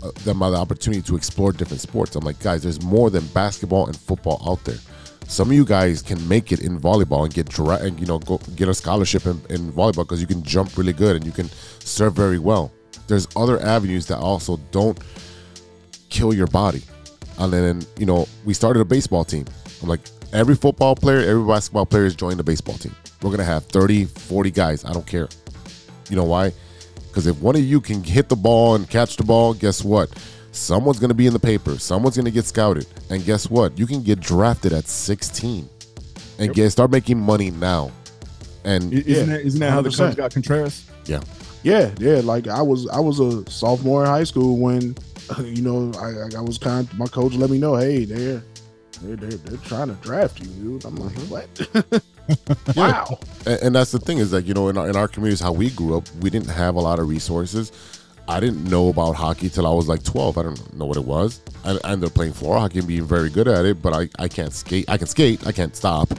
uh, them the opportunity to explore different sports. I'm like, guys, there's more than basketball and football out there. Some of you guys can make it in volleyball and get dra- and you know go get a scholarship in, in volleyball because you can jump really good and you can serve very well. There's other avenues that also don't kill your body. And then, you know, we started a baseball team. I'm like, every football player, every basketball player is joining the baseball team. We're going to have 30, 40 guys. I don't care. You know why? Because if one of you can hit the ball and catch the ball, guess what? Someone's going to be in the paper. Someone's going to get scouted. And guess what? You can get drafted at 16 and get start making money now. And Isn't that isn't that how the 100%. Cubs got Contreras? yeah, Yeah, yeah. Like I was, I was a sophomore in high school when, you know, I, I was kind. of My coach let me know, hey, they're they're they're, they're trying to draft you, dude. I'm like, mm-hmm. what? wow. and, and that's the thing is that you know in our, in our communities how we grew up we didn't have a lot of resources i didn't know about hockey till i was like 12 i don't know what it was i, I ended up playing floor hockey and being very good at it but i, I can't skate i can skate i can't stop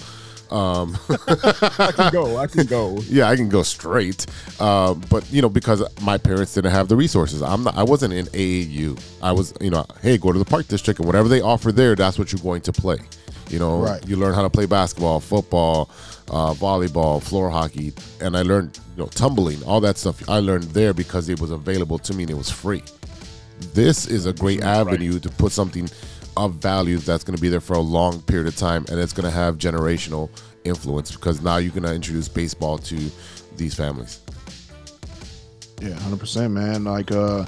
um, I can go. I can go. yeah i can go straight uh, but you know because my parents didn't have the resources i'm not i wasn't in aau i was you know hey go to the park district and whatever they offer there that's what you're going to play you know Right. you learn how to play basketball football uh, volleyball floor hockey and i learned you know tumbling all that stuff i learned there because it was available to me and it was free this is a great avenue to put something of values that's going to be there for a long period of time and it's going to have generational influence because now you're going to introduce baseball to these families Yeah, hundred percent, man. Like, uh,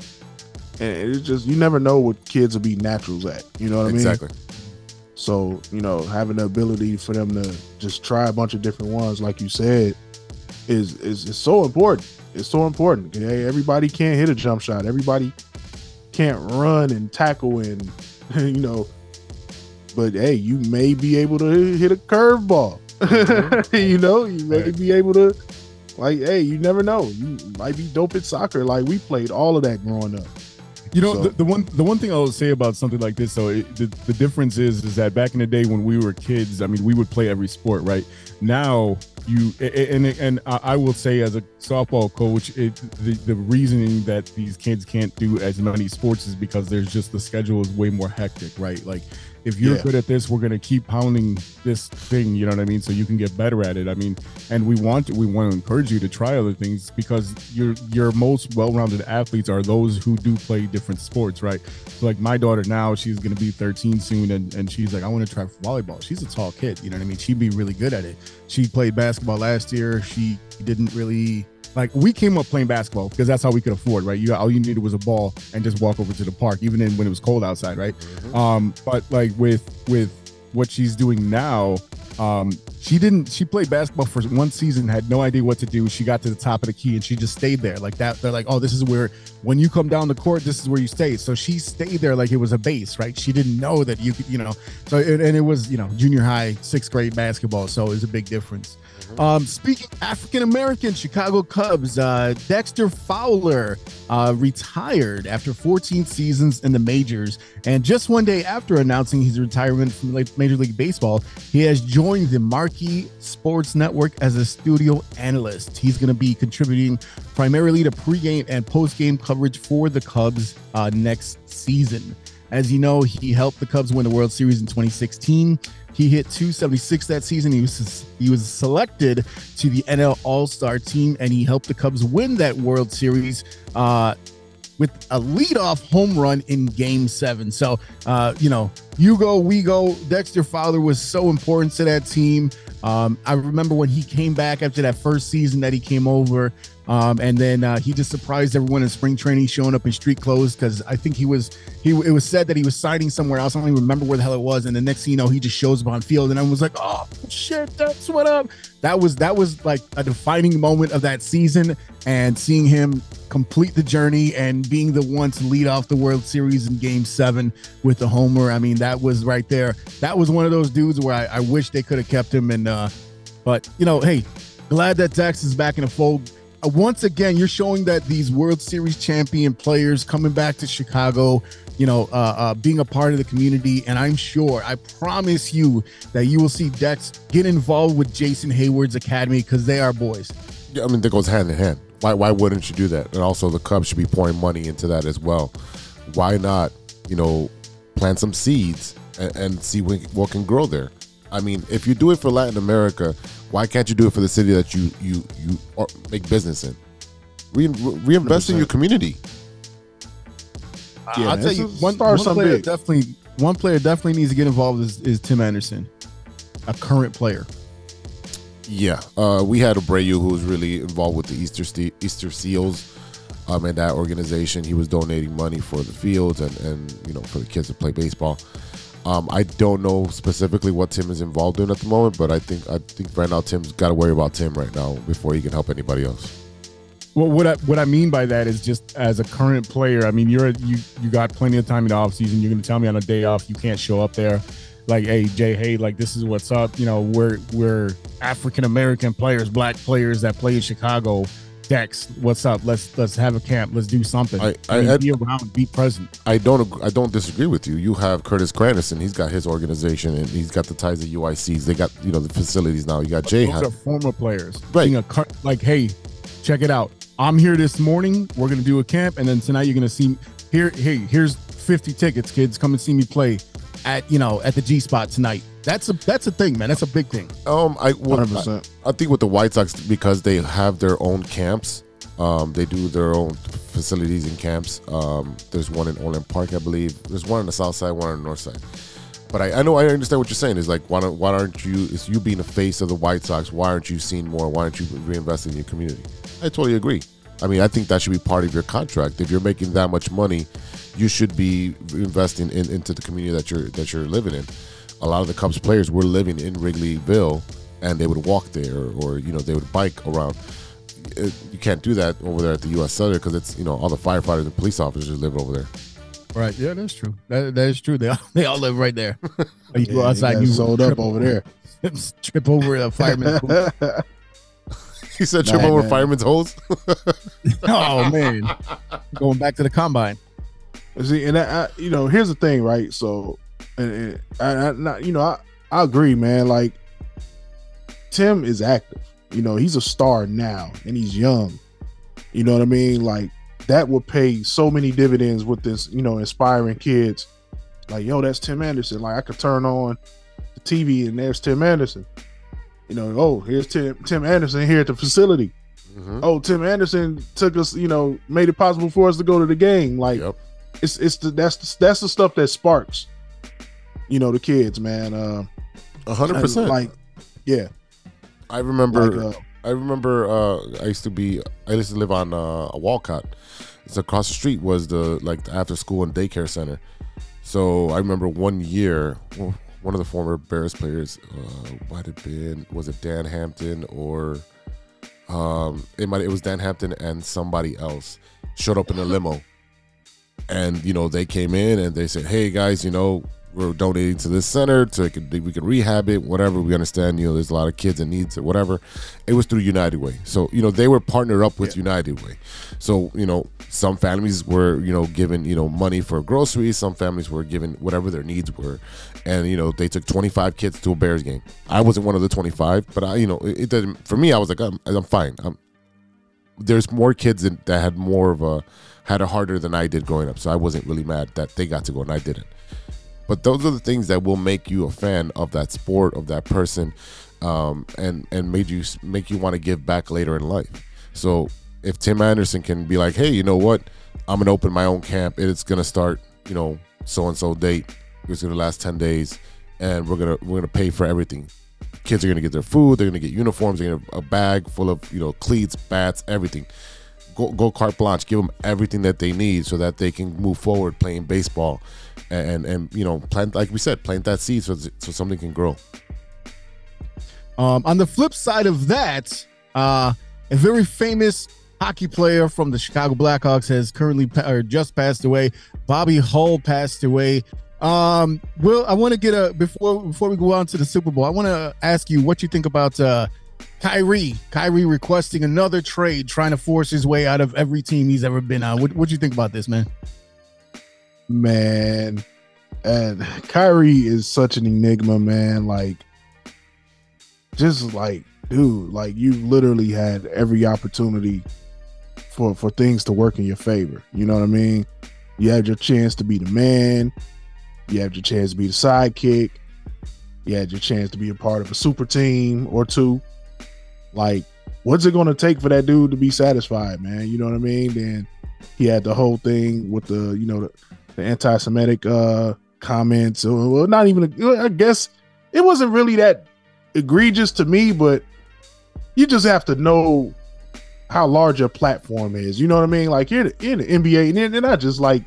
and it's just you never know what kids will be naturals at. You know what I mean? exactly So you know, having the ability for them to just try a bunch of different ones, like you said, is is, is so important. It's so important. Hey, everybody can't hit a jump shot. Everybody can't run and tackle and you know. But hey, you may be able to hit a curveball. Mm-hmm. you know, you may Right. be able to. Like, hey, you never know. You might be dope at soccer. Like we played all of that growing up. You know, So- the, the one the one thing I'll say about something like this, though, it, the, the difference is is that back in the day when we were kids, I mean, we would play every sport, right? Now you and and I I will say as a softball coach, it the, the reasoning that these kids can't do as many sports is because there's just the schedule is way more hectic, right? Like if you're Yeah. good at this, we're gonna keep pounding this thing, you know what I mean? So you can get better at it. I mean, and we want to, we want to encourage you to try other things because your your most well-rounded athletes are those who do play different sports, right? So like my daughter now, she's gonna be 13 soon, and, and she's like, I want to try volleyball. She's a tall kid, you know what I mean? She'd be really good at it. She played basketball last year. She didn't really like we came up playing basketball because that's how we could afford, right? You all you needed was a ball and just walk over to the park, even in, when it was cold outside, right? Um, but like with with what she's doing now, um, she didn't. She played basketball for one season, had no idea what to do. She got to the top of the key and she just stayed there like that. They're like, oh, this is where when you come down the court, this is where you stay. So she stayed there like it was a base, right? She didn't know that you could, you know. So and, and it was, you know, junior high, sixth grade basketball. So it was a big difference. Um, speaking African American, Chicago Cubs, uh, Dexter Fowler uh, retired after 14 seasons in the majors. And just one day after announcing his retirement from Major League Baseball, he has joined the Marquee Sports Network as a studio analyst. He's going to be contributing primarily to pregame and postgame coverage for the Cubs uh, next season. As you know, he helped the Cubs win the World Series in 2016. He hit 276 that season. He was he was selected to the NL All Star team, and he helped the Cubs win that World Series uh, with a leadoff home run in Game Seven. So, uh, you know, you go, we go. Dexter Fowler was so important to that team. Um, I remember when he came back after that first season that he came over. Um, and then uh, he just surprised everyone in spring training, showing up in street clothes because I think he was he. It was said that he was signing somewhere else. I don't even remember where the hell it was. And the next thing you know, he just shows up on field, and I was like, "Oh shit, that's what up." That was that was like a defining moment of that season, and seeing him complete the journey and being the one to lead off the World Series in Game Seven with the homer. I mean, that was right there. That was one of those dudes where I, I wish they could have kept him. And uh, but you know, hey, glad that Dex is back in the fold once again, you're showing that these World Series champion players coming back to Chicago, you know, uh, uh, being a part of the community. And I'm sure, I promise you that you will see Dex get involved with Jason Heyward's academy because they are boys. Yeah, I mean, that goes hand in hand. Why, why wouldn't you do that? And also, the Cubs should be pouring money into that as well. Why not, you know, plant some seeds and, and see what, what can grow there? I mean, if you do it for Latin America, why can't you do it for the city that you you you are, make business in? Re, reinvest in your community. Yeah, I'll tell you one, one player big. definitely one player definitely needs to get involved is, is Tim Anderson, a current player. Yeah, uh, we had Abreu who was really involved with the Easter Ste- Easter Seals, um, and that organization. He was donating money for the fields and and you know for the kids to play baseball. Um, I don't know specifically what Tim is involved in at the moment, but I think I think right now Tim's got to worry about Tim right now before he can help anybody else. Well, what I, what I mean by that is just as a current player. I mean, you're you you got plenty of time in the off season. You're going to tell me on a day off you can't show up there, like, hey Jay, hey, like this is what's up. You know, we're we're African American players, black players that play in Chicago Dex, what's up? Let's let's have a camp. Let's do something. I, I, I mean, be around, be present. I don't I don't disagree with you. You have Curtis Granderson. He's got his organization and he's got the ties to UICs. They got you know the facilities now. You got Jay. Those are former players. Right. Being a like, hey, check it out. I'm here this morning. We're gonna do a camp, and then tonight you're gonna see here. Hey, here's 50 tickets, kids. Come and see me play at you know at the G spot tonight. That's a that's a thing, man. That's a big thing. Um, I, well, I, I think with the White Sox because they have their own camps. Um, they do their own facilities and camps. Um, there's one in Orland Park, I believe. There's one on the south side, one on the north side. But I, I know I understand what you're saying. Is like why don't why aren't you? Is you being the face of the White Sox? Why aren't you seeing more? Why aren't you reinvesting in your community? I totally agree. I mean, I think that should be part of your contract. If you're making that much money, you should be investing in, into the community that you're that you're living in. A lot of the Cubs players were living in Wrigleyville, and they would walk there, or, or you know they would bike around it, you can't do that over there at the U.S. Southern because it's you know all the firefighters and police officers live over there. Right. Yeah, that's true. That, that is true. They all, they all live right there. you yeah, go outside, you sold up over there. trip over a fireman. he said trip nah, over man. fireman's hose. oh man, going back to the combine. See, and I, I, you know, here's the thing, right? So, and, and I, I, you know, I, I agree, man. Like Tim is active. You know, he's a star now and he's young. You know what I mean? Like that will pay so many dividends with this, you know, inspiring kids. Like, yo, that's Tim Anderson. Like I could turn on the TV and there's Tim Anderson. You know, oh, here's Tim Tim Anderson here at the facility. Mm-hmm. Oh, Tim Anderson took us, you know, made it possible for us to go to the game. Like yep. it's it's the that's the, that's the stuff that sparks, you know, the kids, man. Uh, a hundred percent. Like, yeah. I remember. Like, uh, I remember. Uh, I used to be. I used to live on uh, a Wolcott. It's across the street was the like the after school and daycare center. So I remember one year, one one of the former Bears players uh, might have been was it Dan Hampton or um, it might it was Dan Hampton and somebody else showed up in a limo, and you know they came in and they said, "Hey guys, you know we're donating to this center can, we can rehab it, whatever. We understand, you know, there's a lot of kids in needs or whatever. It was through United Way, so you know they were partnered up with United Way. So you know some families were you know given you know money for groceries, some families were given whatever their needs were, and you know they took 25 kids to a Bears game. I wasn't one of the 25, but I you know it, it didn't for me. I was like I'm, I'm fine. I'm, there's more kids that that had more of a had it harder than I did growing up, so I wasn't really mad that they got to go and I didn't. But those are the things that will make you a fan of that sport, of that person, um, and and made you make you want to give back later in life. So if Tim Anderson can be like, hey, you know what, I'm gonna open my own camp. It's gonna start, you know, so and so date. It's gonna last ten days, and we're gonna we're gonna pay for everything. Kids are gonna get their food. They're gonna get uniforms. They're gonna a bag full of you know cleats, bats, everything. Go, go carte blanche. Give them everything that they need so that they can move forward playing baseball, and and you know plant like we said, plant that seed so so something can grow. Um, on the flip side of that, uh, a very famous hockey player from the Chicago Blackhawks has currently or just passed away. Bobby Hull passed away. Um, Will, I want to get a before before we go on to the Super Bowl. I want to ask you what you think about uh, Kyrie. Kyrie requesting another trade, trying to force his way out of every team he's ever been on. What what do you think about this, man? man. And Kyrie is such an enigma, man. Like, just like, dude, like you literally had every opportunity for for things to work in your favor. You know what I mean? You had your chance to be the man. You had your chance to be the sidekick. You had your chance to be a part of a super team or two. Like, what's it going to take for that dude to be satisfied, man? You know what I mean? Then he had the whole thing with the, you know, the, the anti-Semitic uh comments. Or, well, not even. I guess it wasn't really that egregious to me, but you just have to know how large your platform is. You know what I mean? Like you're, in the NBA, and you're not just like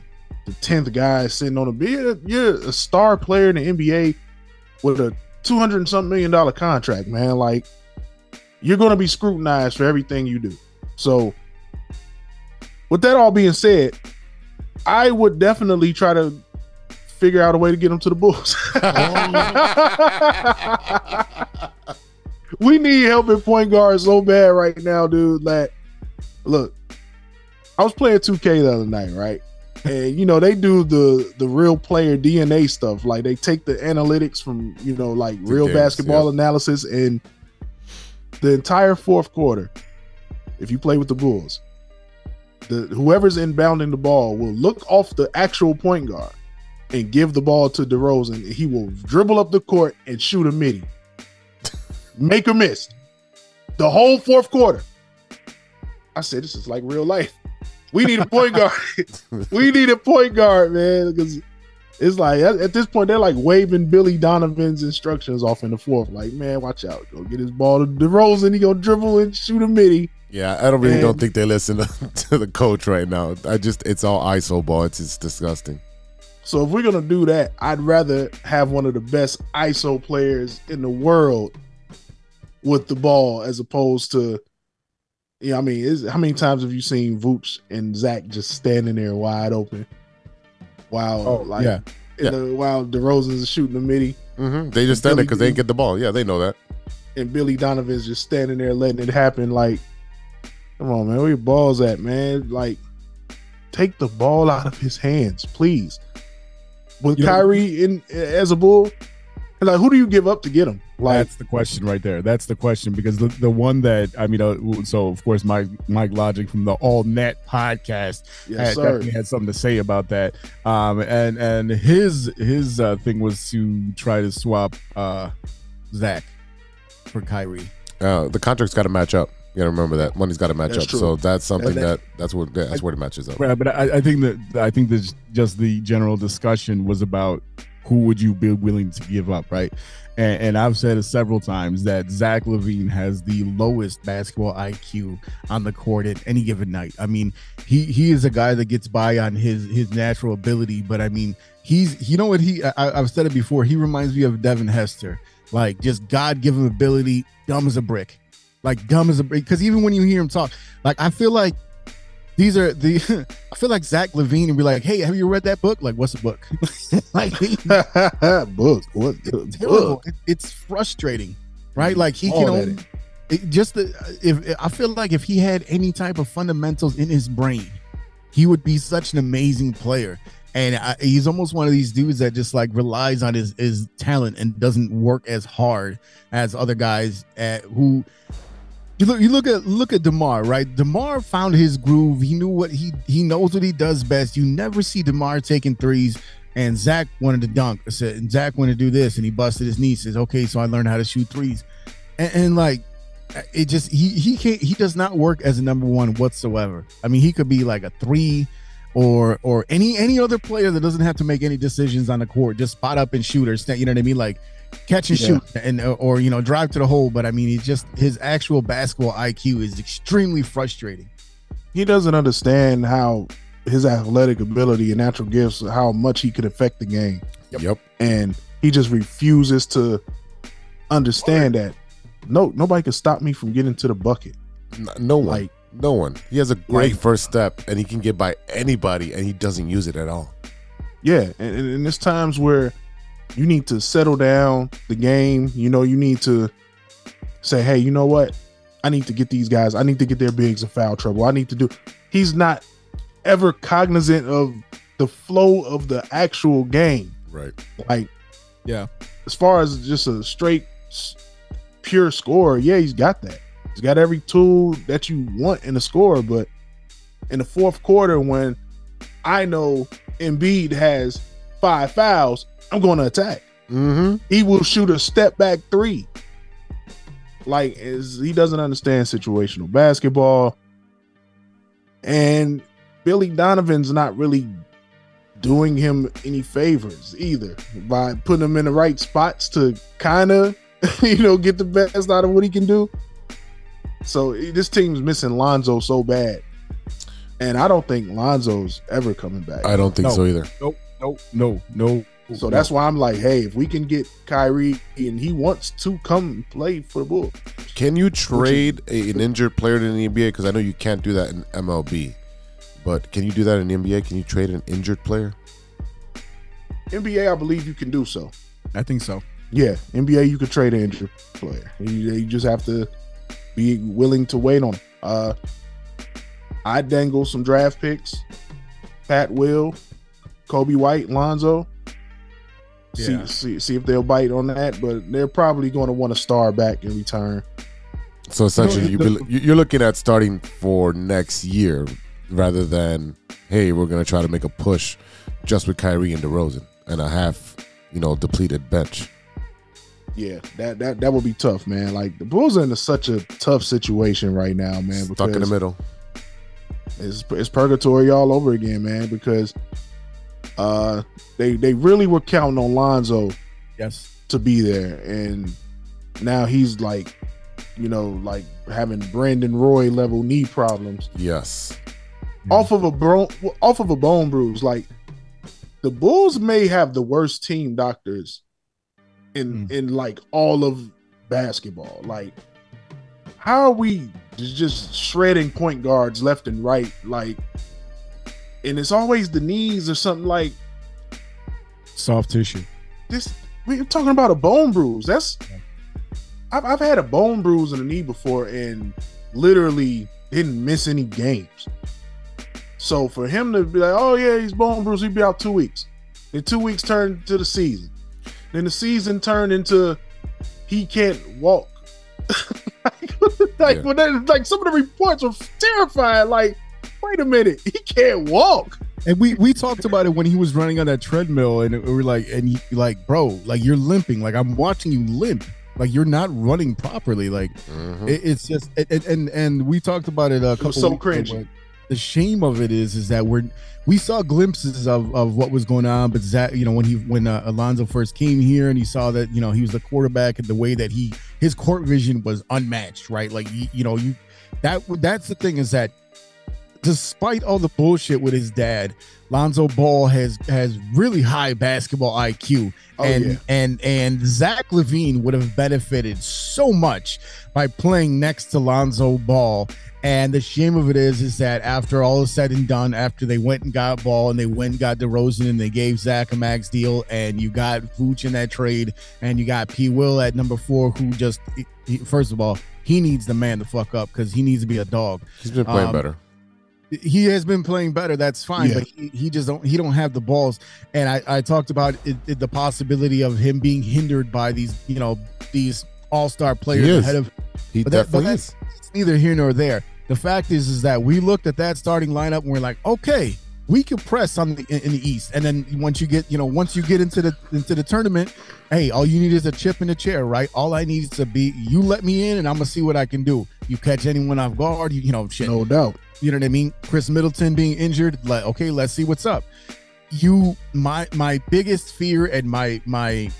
the tenth guy sitting on a bed. You're a star player in the NBA with a two hundred and something million dollar contract, man. Like you're going to be scrutinized for everything you do. So, with that all being said, I would definitely try to figure out a way to get him to the Bulls. we need help at point guard so bad right now, dude. That look, I was playing 2K the other night, right? And you know, they do the the real player DNA stuff. Like they take the analytics from, you know, like real games, basketball yeah. analysis and the entire fourth quarter, if you play with the Bulls, the whoever's inbounding the ball will look off the actual point guard and give the ball to DeRozan. And he will dribble up the court and shoot a midi, make or miss, the whole fourth quarter. I said, this is like real life. We need a point guard. we need a point guard, man, because it's like at, at this point they're like waving Billy Donovan's instructions off in the fourth. Like, man, watch out, go get his ball to DeRozan. He gonna dribble and shoot a midi. Yeah, I don't really And- don't think they listen to, to the coach right now. I just it's all ISO ball. It's it's disgusting. So if we're gonna do that, I'd rather have one of the best ISO players in the world with the ball as opposed to, yeah. I mean, is, how many times have you seen Vooch and Zach just standing there wide open, while Oh, like yeah. in Yeah. the, while DeRozan's shooting the midi hmm They just stand there because they didn't get the ball. Yeah, they know that. and Billy Donovan's just standing there letting it happen. Like, come on, man, where your balls at, man? Like, take the ball out of his hands, please. With You know- Kyrie in as a bull, and like, who do you give up to get him? Like, That's the question right there. That's the question because the, the one that I mean, uh, so of course, Mike Mike Logic from the All Net podcast yes, had, definitely had something to say about that. Um, and and his his uh, thing was to try to swap uh, Zach for Kyrie. Uh, the contract's got to match up. You got to remember that money's got to match That's up. true. So that's something that, that- that's what that's where it matches up. Right, but I, I think that I think that just the general discussion was about who would you be willing to give up, right? and, and I've said it several times that Zach LaVine has the lowest basketball IQ on the court at any given night. I mean, he he is a guy that gets by on his his natural ability, but I mean, he's you know what he I, I've said it before. He reminds me of Devin Hester, like just God given ability, dumb as a brick, like dumb as a brick. Because even when you hear him talk, like I feel like these are the I feel like Zach LaVine and be like, hey, have you read that book? Like, what's the book? like book. What terrible. book? It- it's frustrating, right? Like he All can only it, just the, if I feel like if he had any type of fundamentals in his brain, he would be such an amazing player. And I, he's almost one of these dudes that just like relies on his his talent and doesn't work as hard as other guys at, who you look you look at look at DeMar, right? DeMar found his groove. He knew what he he knows what he does best. You never see DeMar taking threes. And Zach wanted to dunk. I said, and Zach wanted to do this, and he busted his knee. Says, okay, so I learned how to shoot threes. And, and like it just he he can't he does not work as a number one whatsoever. I mean, he could be like a three or or any any other player that doesn't have to make any decisions on the court, just spot up and shoot or stand, you know what I mean? Like catch and Yeah. shoot and uh, or you know drive to the hole. But I mean, he's just his actual basketball IQ is extremely frustrating. He doesn't understand how his athletic ability and natural gifts, how much he could affect the game. Yep. And he just refuses to understand that. No, nobody can stop me from getting to the bucket. N- No one. Like- no one. He has a great Like- first step and he can get by anybody and he doesn't use it at all. Yeah, and, and, and there's times where you need to settle down the game. You know, you need to say, hey, you know what? I need to get these guys. I need to get their bigs in foul trouble. I need to do. He's not ever cognizant of the flow of the actual game. Right. Like, Yeah. as far as just a straight, pure score, yeah, he's got that. He's got every tool that you want in a score. But in the fourth quarter, when I know Embiid has five fouls, I'm going to attack. Mm-hmm. He will shoot a step back three. Like is he doesn't understand situational basketball, and Billy Donovan's not really doing him any favors either by putting him in the right spots to kind of you know get the best out of what he can do. So this team's missing Lonzo so bad, and I don't think Lonzo's ever coming back. I don't think No. so either. Nope, nope, no, no. So that's why I'm like, hey, if we can get Kyrie and he wants to come play for the Bulls, Can you trade a, an injured player to the NBA? Because I know you can't do that in MLB. But can you do that in the NBA? Can you trade an injured player? NBA, I believe you can do so. I think so. Yeah, NBA, you could trade an injured player. You, you just have to be willing to wait on. 'em. Uh, I dangle some draft picks. Pat Will, Coby White, Lonzo. Yeah. See, see, see if they'll bite on that, but they're probably going to want a star back in return. So essentially, you be, you're looking at starting for next year rather than hey, we're gonna try to make a push just with Kyrie and DeRozan and a half, you know, depleted bench. Yeah, that that that would be tough, man. Like the Bulls are in such a tough situation right now, man. Stuck in the middle. it's, it's purgatory all over again, man. Because uh, they they really were counting on Lonzo Yes. to be there, and now he's like, you know, like having Brandon Roy level knee problems Yes. off of a bro- off of a bone bruise. Like the Bulls may have the worst team doctors in in like all of basketball. Like, how are we just shredding point guards left and right? Like, and it's always the knees or something like Soft tissue. this. We're talking about a bone bruise. That's I've, I've had a bone bruise in the knee before and literally didn't miss any games. So for him to be like, oh yeah, he's bone bruised, he'd be out two weeks. Then two weeks turned to the season. Then the season turned into he can't walk. like Yeah. when that, like some of the reports were terrifying. Like, wait a minute, he can't walk. And we we talked about it when he was running on that treadmill, and we were like, and you, like, bro, like you're limping. Like I'm watching you limp. Like you're not running properly. Like Mhm. it, it's just it, it- and and we talked about it a couple so weeks ago, the shame of it is is that we're we saw glimpses of of what was going on, but Zach, you know, when he when uh, Alonzo first came here and he saw that you know he was the quarterback and the way that he his court vision was unmatched, right? Like you, you know you that that's the thing is that despite all the bullshit with his dad, Lonzo Ball has has really high basketball IQ, Oh, and yeah. and and Zach LaVine would have benefited so much by playing next to Lonzo Ball. And the shame of it is, is that after all is said and done, after they went and got Ball and they went and got DeRozan and they gave Zach a max deal, and you got Vooch in that trade, and you got P. Will at number four, who just first of all he needs the man to fuck up because he needs to be a dog. He's been playing Um, better. He has been playing better that's fine Yeah. but he, he just don't he don't have the balls and i i talked about it, it- the possibility of him being hindered by these you know these all-star players ahead of He but that- but definitely that's is. it's neither here nor there the fact is is that we looked at that starting lineup and we're like okay we can press on the in the east and then once you get you know once you get into the into the tournament hey all you need is a chip in the chair right all i need is to be you let me in and i'm gonna see what i can do you catch anyone off guard you, you know shit No doubt. you know what I mean? Khris Middleton being injured, like okay, let's see what's up. You my my biggest fear and my my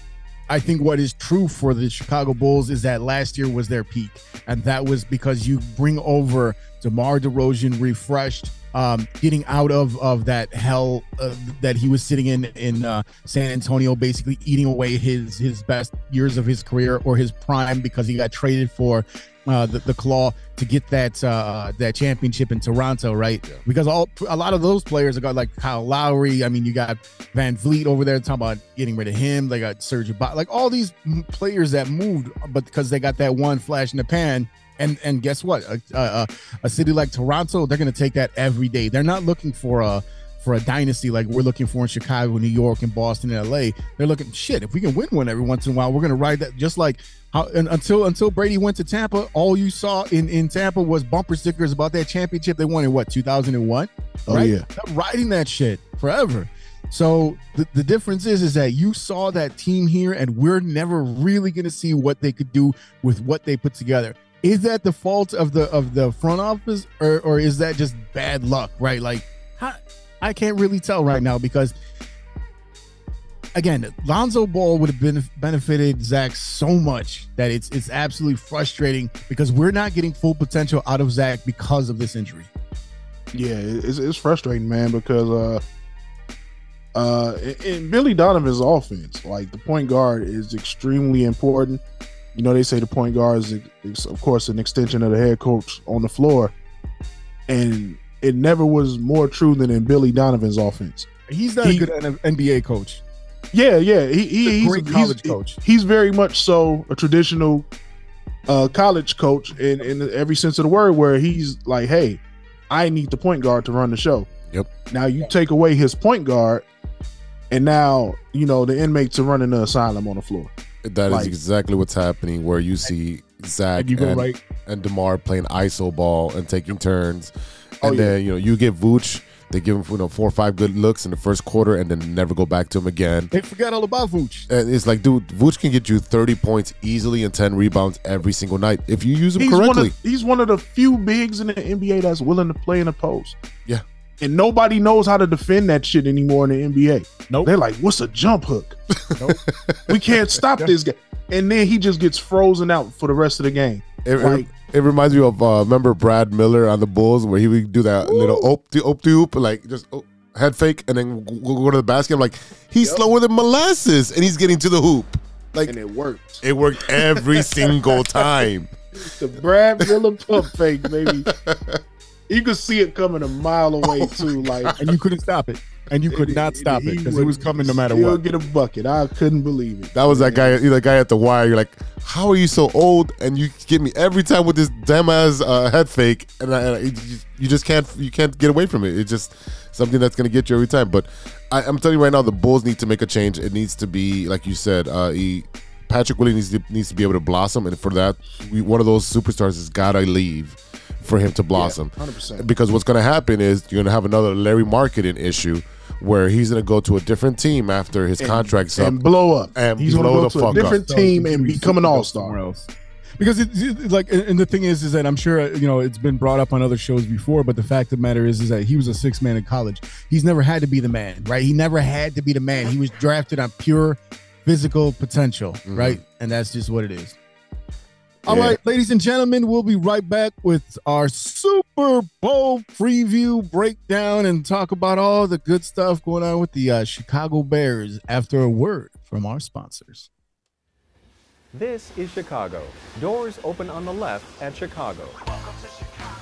I think what is true for the Chicago Bulls is that last year was their peak, and that was because you bring over DeMar DeRozan refreshed, um, getting out of of that hell uh, that he was sitting in in uh, San Antonio, basically eating away his his best years of his career or his prime because he got traded for uh, the, the claw to get that uh, that championship in Toronto, right? Because all a lot of those players are got like Kyle Lowry. I mean, you got VanVleet over there talking about getting rid of him. They got Serge Ibaka, like all these players that moved, but because they got that one flash in the pan. And and guess what? A, a, a city like Toronto, they're gonna take that every day. They're not looking for a for a dynasty like we're looking for in Chicago, New York, and Boston, and LA. They're looking shit. If we can win one every once in a while, we're gonna ride that. Just like how until until Brady went to Tampa, all you saw in in Tampa was bumper stickers about that championship they won in what 2001. Oh, right? yeah. They're riding that shit forever. So the, the difference is is that you saw that team here, and we're never really gonna see what they could do with what they put together. Is that the fault of the of the front office, or or is that just bad luck? Right? Like, how, I can't really tell right now because again, Lonzo Ball would have been benefited Zach so much that it's it's absolutely frustrating because we're not getting full potential out of Zach because of this injury. Yeah, it's, it's frustrating, man, because uh uh in, Billy Donovan's offense, like the point guard is extremely important. You know, they say the point guard is, is of course an extension of the head coach on the floor. And it never was more true than in Billy Donovan's offense. He's not He- a good NBA coach. Yeah, yeah. He, he He's a he's great he's- college coach. He's very much so a traditional uh college coach in in every sense of the word, where he's like, hey, I need the point guard to run the show. Yep. Now you take away his point guard, and now you know the inmates are running the asylum on the floor. That is Like- exactly what's happening. Where you see Zach And you and, right. and DeMar playing iso ball and taking turns, Oh, and yeah. then you know you get Vooch. They give him you know four or five good looks in the first quarter, and then never go back to him again. They forgot all about Vooch. And it's like, dude, Vooch can get you thirty points easily and ten rebounds every single night if you use him He's correctly. one of he's one of the few bigs in the NBA that's willing to play in the post. Yeah. And nobody knows how to defend that shit anymore in the NBA. Nope. They're like, what's a jump hook? Nope. we can't stop this guy. And then he just gets frozen out for the rest of the game. It, it- Like- it reminds me of uh, remember Brad Miller on the Bulls where he would do that little op to op to oop like just oh, head fake and then go, go to the basket. I'm like, he's slower than molasses and he's getting to the hoop. Like And it worked. it worked every single time. The Brad Miller pump fake, baby. You could see it coming a mile away too. Like And you couldn't stop it. And you could not stop it because it would was coming no matter still what. Get a bucket. I couldn't believe it. That was that guy, the guy at the wire. You're like, how are you so old? And you get me every time with this damn ass uh, head fake, and, I, and I, you just- you just can't you can't get away from it. It's just something that's gonna get you every time. But I, I'm telling you right now, the Bulls need to make a change. It needs to be like you said. Uh, he, Patrick Willie needs to needs to be able to blossom, and for that, we, one of those superstars has gotta leave for him to blossom. 100%. Because what's gonna happen is you're gonna have another Lauri Markkanen issue. Where he's gonna go to a different team after his contract's up and blow up. and He's gonna go the to fuck a different up. team and become an all star. else. because it, it- like and and the thing is is that i'm sure uh, you know it's been brought up on other shows before but the fact of the matter is is that he was a six man in college he's never had to be the man right he never had to be the man he was drafted on pure physical potential right and that's just what it is All right, Yeah. ladies and gentlemen we'll be right back with our super bowl preview breakdown and talk about all the good stuff going on with the uh, chicago bears after a word from our sponsors This is Chicago. Doors open on the left at Chicago. Welcome to Chicago.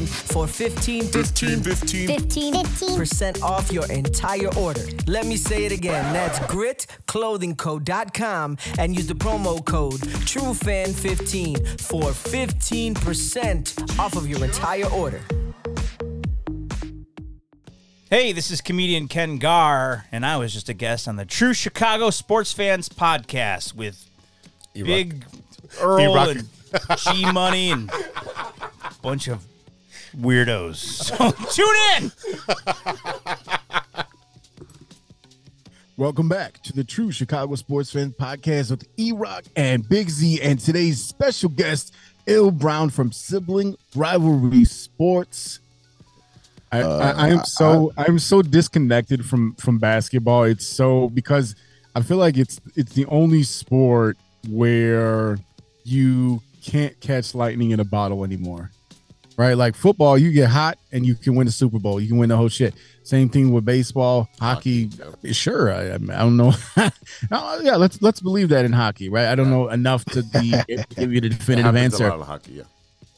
For 15, 15, 15, 15 percent off your entire order. Let me say it again. That's gritclothingco.com and use the promo code TrueFan15 for 15% off of your entire order. Hey, this is comedian Ken Gar, and I was just a guest on the True Chicago Sports Fans podcast with Big Earl E-Rock. and G Money and a bunch of weirdos. So tune in. Welcome back to the True Chicago Sports Fan Podcast with E Rock and Big Z, and today's special guest, Will Brown from Sibling Rivalry Sports. I, uh, I, I am so I, am so disconnected from from basketball. It's so because I feel like it's it's the only sport where you can't catch lightning in a bottle anymore right? Like football, you get hot and you can win the Super Bowl. You can win the whole shit. Same thing with baseball, hockey. Eh, sure, I, I don't know. Oh, yeah, let's let's believe that in hockey, right? I don't know enough to be, give you the definitive answer. hockey, yeah.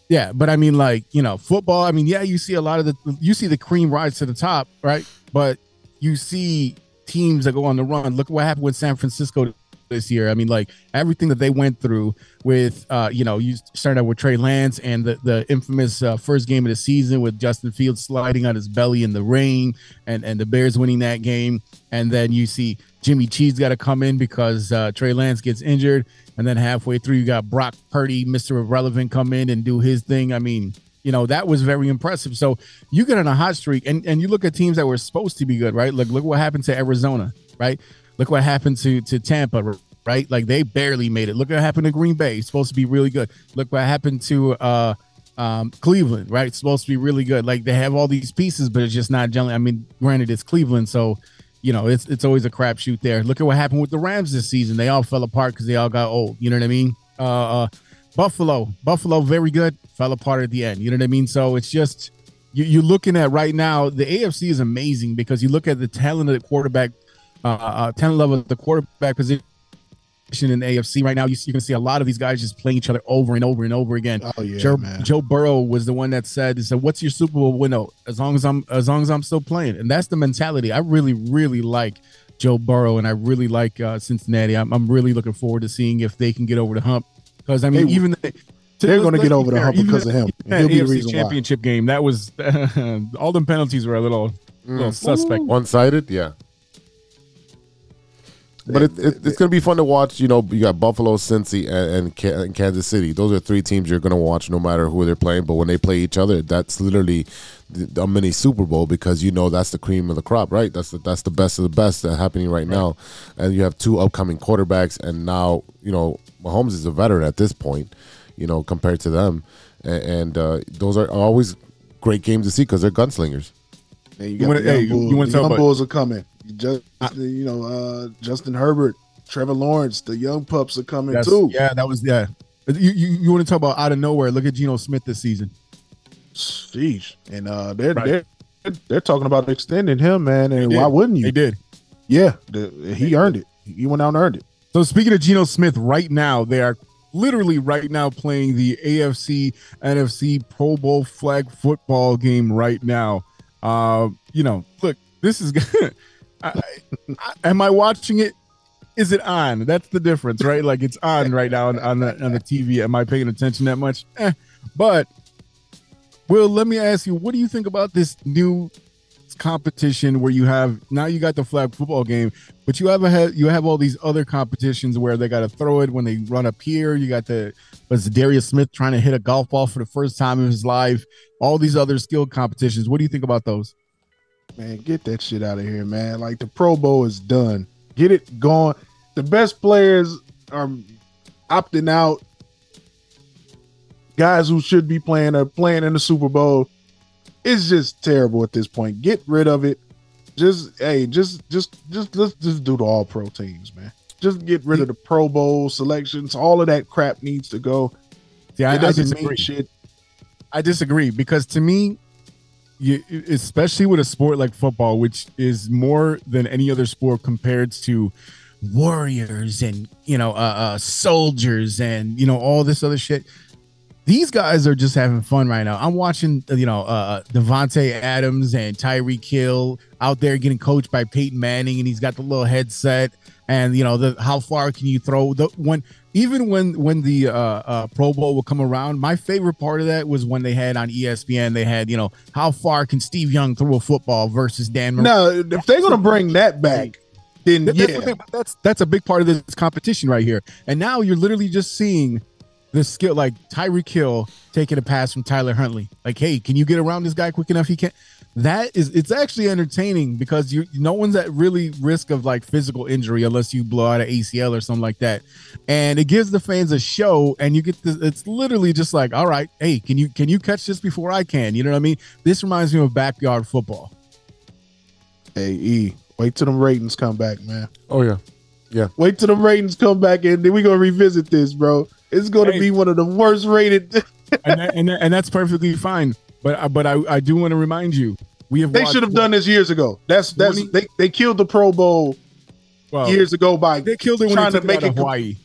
Yeah, but I mean, like you know, football. I mean, yeah, you see a lot of the you see the cream rise to the top, right? But you see teams that go on the run. Look what happened with San Francisco this year. I mean, like everything that they went through with, uh, you know, you started out with Trey Lance and the the infamous uh, first game of the season with Justin Fields sliding on his belly in the rain, and and the Bears winning that game, and then you see Jimmy Cheese got to come in because uh, Trey Lance gets injured, and then halfway through you got Brock Purdy, Mister Irrelevant, come in and do his thing. I mean. You know that was very impressive. So you get on a hot streak, and, and you look at teams that were supposed to be good, right? Look, look what happened to Arizona, right? Look what happened to to Tampa, right? Like they barely made it. Look what happened to Green Bay. It's supposed to be really good. Look what happened to uh um Cleveland, right? It's supposed to be really good. Like they have all these pieces, but it's just not gelling. I mean, granted, it's Cleveland, so you know it's it's always a crapshoot there. Look at what happened with the Rams this season. They all fell apart because they all got old. You know what I mean? Uh, uh Buffalo, Buffalo, very good, fell apart at the end. You know what I mean? So it's just you, you're looking at right now. The AFC is amazing because you look at the talent of the quarterback, uh, uh talent level of the quarterback position in the AFC right now. You, see, you can see a lot of these guys just playing each other over and over and over again. Oh, yeah, Joe, man. Joe Burrow was the one that said, "He said, what's your Super Bowl window? As long as I'm as long as I'm still playing." And that's the mentality. I really, really like Joe Burrow, and I really like uh, Cincinnati. I'm, I'm really looking forward to seeing if they can get over the hump. Because I mean, They- even the, they're gonna get over the hump because of him. He'll be the AFC reason why. championship game that was all the penalties were a little, little suspect. One sided, yeah. But it, it, it's going to be fun to watch. You know, you got Buffalo, Cincy, and, and, Kansas City. Those are three teams you're going to watch no matter who they're playing. But when they play each other, that's literally a mini Super Bowl because you know that's the cream of the crop, right? That's the, that's the best of the best that's happening right, now. And you have two upcoming quarterbacks, and now you know Mahomes is a veteran at this point. You know, compared to them, and, and uh, those are always great games to see because they're gunslingers. And you You got wanna- the young hey, you- bulls. you wanna the talk young about- bulls are coming. Just you know, uh, Justin Herbert, Trevor Lawrence, the young pups are coming That's- too. Yeah, that was yeah. You you, you want to talk about out of nowhere? Look at Geno Smith this season. Sheesh. And uh, they're Right. they're they're talking about extending him, man. And why wouldn't you? They did. Yeah, the, he earned it. He went out and earned it. So speaking of Geno Smith, right now they are literally right now playing the AFC NFC Pro Bowl flag football game right now. Uh, you know, look, this is. I, am I watching it? is it on? That's the difference, right? Like it's on right now on, on the on the TV. Am I paying attention that much? Eh. But Will, let me ask you, what do you think about this new competition where you have now you got the flag football game, but you have a you have all these other competitions where they got to throw it when they run up here. You got the was Darius Smith trying to hit a golf ball for the first time in his life. All these other skill competitions. What do you think about those? Man, get that shit out of here, man. Like the Pro Bowl is done. Get it going. The best players are opting out. Guys who should be playing are playing in the Super Bowl. It's just terrible at this point. Get rid of it. Just hey, just just just let's just do the all pro teams, man. Just get rid of the Pro Bowl selections. All of that crap needs to go. Yeah, I, it I doesn't disagree. mean shit. I disagree because to me, you especially with a sport like football, which is more than any other sport compared to warriors and you know uh, uh soldiers and you know all this other shit. These guys are just having fun right now. I'm watching, you know, uh Davante Adams and Tyreek Hill out there getting coached by Peyton Manning, and he's got the little headset. And you know, the how far can you throw? The when even when when the uh, uh, Pro Bowl would come around, my favorite part of that was when they had on ESPN. They had, you know, how far can Steve Young throw a football versus Dan? Mar- No, if they're gonna bring that back, then That- yeah, that's, that's that's a big part of this competition right here. And now you're literally just seeing the skill, like Tyreek Hill taking a pass from Tyler Huntley. Like, hey, can you get around this guy quick enough? He can. That is, it's actually entertaining because you, no one's at really risk of like physical injury unless you blow out an ACL or something like that. And it gives the fans a show, and you get this. It's literally just like, all right, hey, can you can you catch this before I can? You know what I mean? This reminds me of backyard football. Hey, E, wait till them ratings come back, man. Oh yeah, yeah. Wait till the ratings come back, and then we're gonna revisit this, bro. It's gonna Hey. be one of the worst rated. and, that, and, that- and that's perfectly fine. But I- but I, I do want to remind you, we have they should have done this years ago. That's that's 20 they, they killed the Pro Bowl well, years ago by They killed it when trying they to took make it out it Hawaii.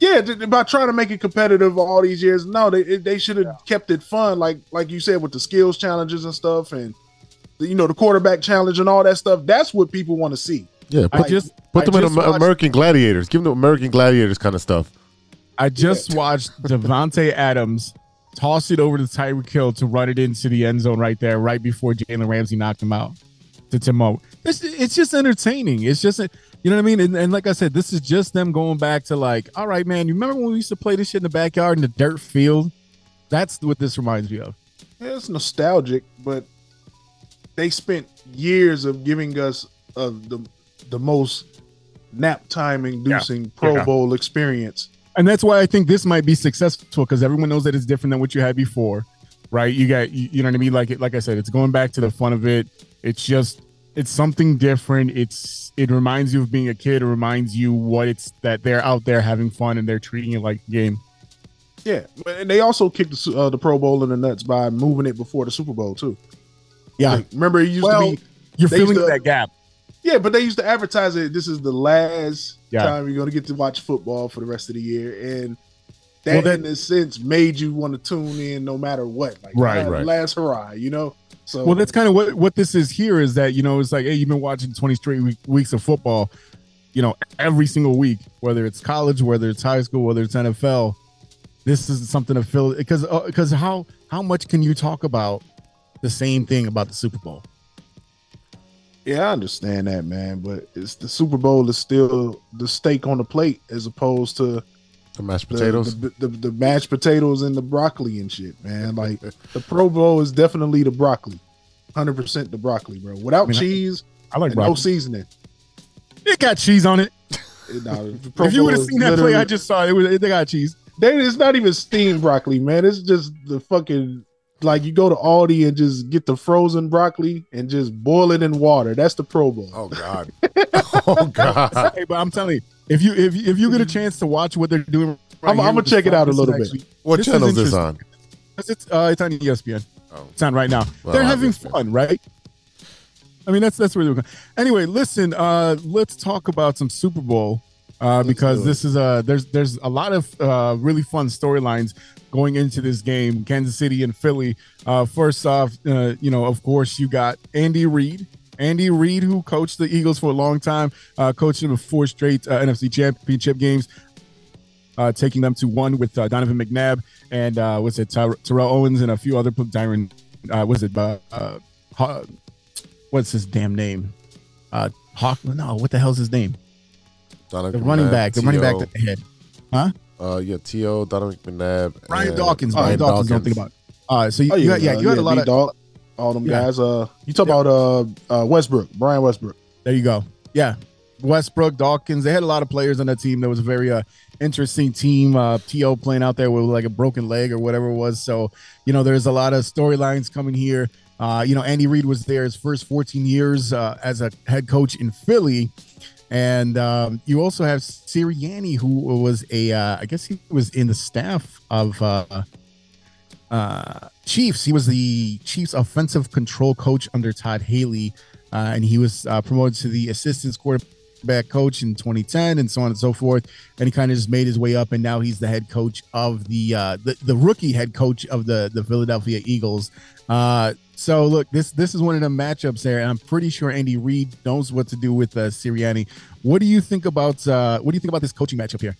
yeah by trying to make it competitive all these years. No, they they should have kept it fun, like like you said with the skills challenges and stuff, and the, you know the quarterback challenge and all that stuff. That's what people want to see. Yeah, I put, just put I them in just Am- watched- American Gladiators. Give them the American Gladiators kind of stuff. I just watched Davante Adams toss it over to Tyreek Hill to run it into the end zone right there, right before Jalen Ramsey knocked him out to Timo. It's it's just entertaining. It's just you know what I mean. And, and like I said, this is just them going back to like, all right, man. You remember when we used to play this shit in the backyard in the dirt field? That's what this reminds me of. Yeah, it's nostalgic, but they spent years of giving us uh, the the most nap time inducing Pro Yeah. Bowl experience. And that's why I think this might be successful because everyone knows that it's different than what you had before, right? You got you, you know what I mean. Like it, like I said, it's going back to the fun of it. It's just it's something different. It's it reminds you of being a kid. It reminds you what it's that they're out there having fun and they're treating it like a game. Yeah, and they also kicked the, uh, the Pro Bowl in the nuts by moving it before the Super Bowl too. Yeah, Like, remember it used well, to be you're filling to- that gap. Yeah, but they used to advertise it. This is the last Yeah. time you're going to get to watch football for the rest of the year, and that, Well, that- in a sense made you want to tune in no matter what. Like, Right, right. Last hurrah, you know. So Well, that's kind of what what this is here is that you know it's like hey, you've been watching 20 straight week, weeks of football, you know, every single week, whether it's college, whether it's high school, whether it's NFL. This is something to fill because because uh, how how much can you talk about the same thing about the Super Bowl? Yeah, I understand that, man. But it's the Super Bowl is still the steak on the plate as opposed to The mashed potatoes. the, the, the mashed potatoes and the broccoli and shit, man. Like the Pro Bowl is definitely the broccoli, hundred percent the broccoli, bro. Without I mean, cheese I like no seasoning. It got cheese on it. Nah, if you would have seen that play, I just saw it. it was, they got cheese. They, it's not even steamed broccoli, man. It's just the fucking like you go to Aldi and just get the frozen broccoli and just boil it in water. That's the Pro Bowl. Oh God. oh God. Hey, but I'm telling you, if you if you, if you get a chance to watch what they're doing, right I'm- I'm gonna check it out a little bit. actually- What This is channel is this interesting. on? 'Cause It's uh, it's on ESPN. Oh. It's on right now. Well, They're having obviously. fun, right? I mean, that's that's where they're going. Anyway, listen. Uh, let's talk about some Super Bowl uh, because this is a there's there's a lot of uh, really fun storylines going into this game. Kansas City and Philly. Uh, first off, uh, you know, of course, you got Andy Reid Andy Reid, who coached the Eagles for a long time, uh, coached them four straight uh, NFC Championship games, uh, taking them to one with uh, Donovan McNabb and uh, was it Ty- Terrell Owens and a few other Tyron. Uh, was it uh, uh, what's his damn name? Uh, Hawk? No, what the hell's his name? Donovan The running back, the running back T.O. that they had, huh? Uh, yeah, T.O., Donovan McNabb. Ryan and Dawkins. Brian Dawkins. Don't think about. It. Uh, so you, Oh, you had, yeah, you had a lot D of. Dog, all them Yeah. guys. Uh, you talk about uh, uh Westbrook, Brian Westbrook. There you go. Yeah. Westbrook, Dawkins. They had a lot of players on that team. That was a very uh, interesting team. Uh, T.O. playing out there with like a broken leg or whatever it was. So, you know, there's a lot of storylines coming here. Uh, you know, Andy Reid was there his first 14 years uh, as a head coach in Philly. And um, you also have Sirianni, who was a, uh, I guess he was in the staff of uh, uh, Chiefs. He was the Chiefs offensive control coach under Todd Haley, uh, and he was uh, promoted to the assistant quarterback coach in 2010, and so on and so forth. And he kind of just made his way up, and now he's the head coach of the uh, the, the rookie head coach of the the Philadelphia Eagles. So look, this this is one of the matchups there, and I'm pretty sure Andy Reid knows what to do with uh, Sirianni. What do you think about uh, what do you think about this coaching matchup here?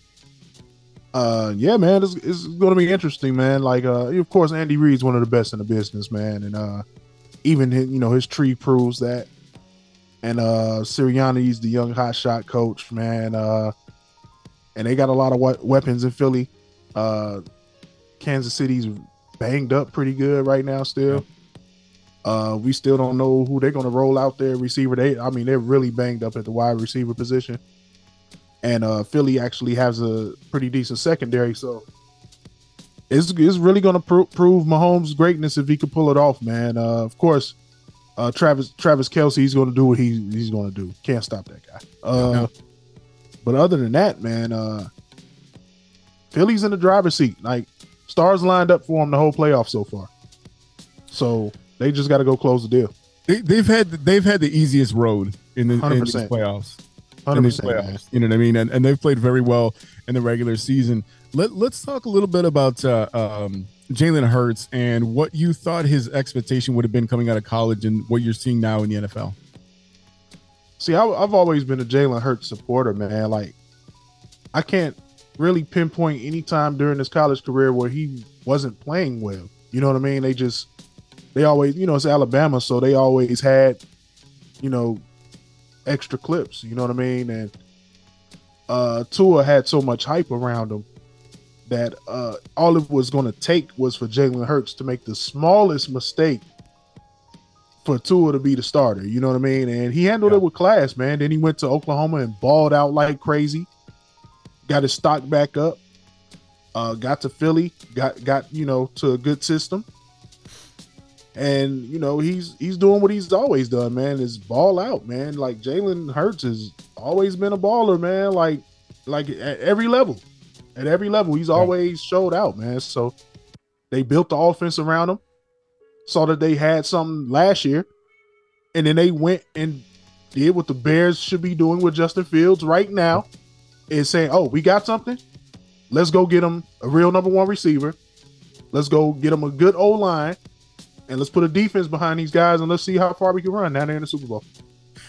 Uh, yeah, man, it's, it's going to be interesting, man. Like, uh, of course, Andy Reid's one of the best in the business, man, and uh, even his, you know his tree proves that. And uh, Sirianni's the young hot shot coach, man. Uh, and they got a lot of we- weapons in Philly. Uh, Kansas City's banged up pretty good right now, still. Uh, we still don't know who they're going to roll out there receiver. They, I mean, they're really banged up at the wide receiver position and uh Philly actually has a pretty decent secondary, so it's, it's really going to pro- prove Mahomes' greatness if he could pull it off, man. Uh, of course, uh, Travis Travis Kelce, he's going to do what he, he's going to do. Can't stop that guy. Uh, But other than that, man, uh, Philly's in the driver's seat. Like stars lined up for him the whole playoff so far. So they just got to go close the deal. They, they've had they've had the easiest road in the in these 100%. playoffs. in these 100%, playoffs. You know what I mean? And, and they've played very well in the regular season. Let, let's talk a little bit about uh, um, Jalen Hurts and what you thought his expectation would have been coming out of college and what you're seeing now in the NFL. See, I, I've always been a Jalen Hurts supporter, man. Like, I can't really pinpoint any time during his college career where he wasn't playing well. You know what I mean? They just, they always, you know, it's Alabama, so they always had, you know, extra clips. You know what I mean? And uh Tua had so much hype around him that uh all it was going to take was for Jalen Hurts to make the smallest mistake for Tua to be the starter. You know what I mean? And he handled it with class, man. Then he went to Oklahoma and balled out like crazy. Got his stock back up. Uh, got to Philly. Got got you know to a good system. And you know he's he's doing what he's always done, man. Is ball out, man. Like Jalen Hurts has always been a baller, man. Like like at every level, at every level, he's always showed out, man. So they built the offense around him saw that they had something last year, and then they went and did what the Bears should be doing with Justin Fields right now, is saying, "Oh, we got something. Let's go get him a real number one receiver. Let's go get him a good O line, and let's put a defense behind these guys, and let's see how far we can run. Now they're in the Super Bowl."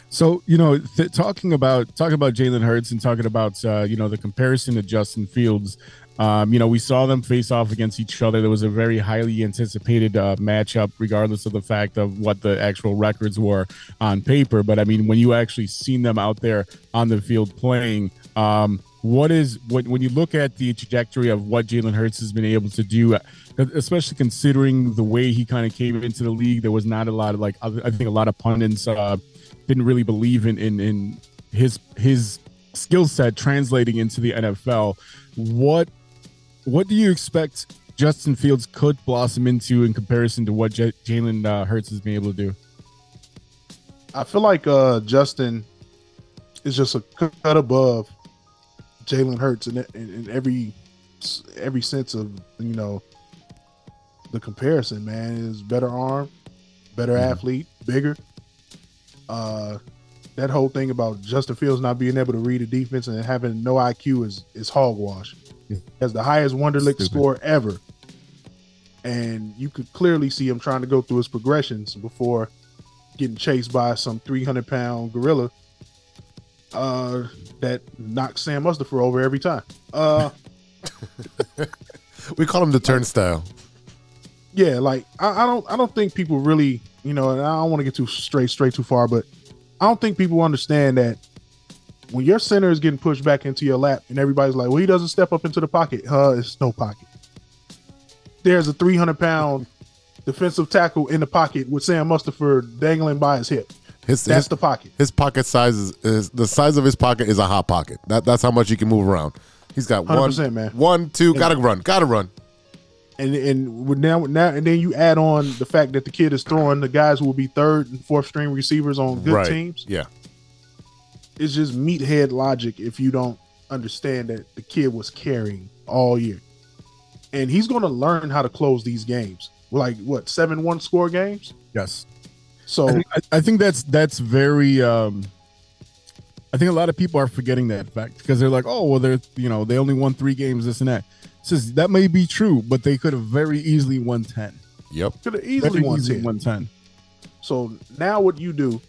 So you know, th- talking about talking about Jalen Hurts and talking about uh, you know the comparison to Justin Fields. Um, you know, we saw them face off against each other. There was a very highly anticipated uh, matchup, regardless of the fact of what the actual records were on paper. But I mean, when you actually seen them out there on the field playing, um, what is when when you look at the trajectory of what Jalen Hurts has been able to do, especially considering the way he kind of came into the league, there was not a lot of like I think a lot of pundits uh, didn't really believe in in, in his his skill set translating into the NFL. What what do you expect Justin Fields could blossom into in comparison to what J- Jalen uh, Hurts has been able to do? I feel like uh, Justin is just a cut above Jalen Hurts in, in, in every every sense of you know the comparison. Man, is better arm, better athlete, bigger. Uh, that whole thing about Justin Fields not being able to read a defense and having no IQ is is hogwash. He has the highest Wonderlic Stupid. score ever, and you could clearly see him trying to go through his progressions before getting chased by some 300 pound gorilla uh, that knocks Sam Mustipher over every time. Uh, we call him the turnstile. Yeah, like I, I don't I don't think people really, you know, and I don't want to get too straight straight too far, but I don't think people understand that when your center is getting pushed back into your lap and everybody's like, well, he doesn't step up into the pocket. Uh, it's no pocket. There's a 300 pound defensive tackle in the pocket with Sam Mustipher dangling by his hip. His, That's his- the pocket. His pocket size is, is the size of his pocket is a hot pocket. That that's how much he can move around. He's got one, 100%, man. one, two. Gotta run. Gotta run. And and now now and then you add on the fact that the kid is throwing the guys who will be third and fourth string receivers on good right. teams. Yeah. It's just meathead logic if you don't understand that the kid was carrying all year, and he's going to learn how to close these games. Like what seven one score games. Yes. So I think, I, I think that's that's very. um I think a lot of people are forgetting that fact because they're like, oh well, they're you know they only won three games, this and that. Says that may be true, but they could have very easily won ten. Yep. could have easily Very won 10. won ten. So now what you do,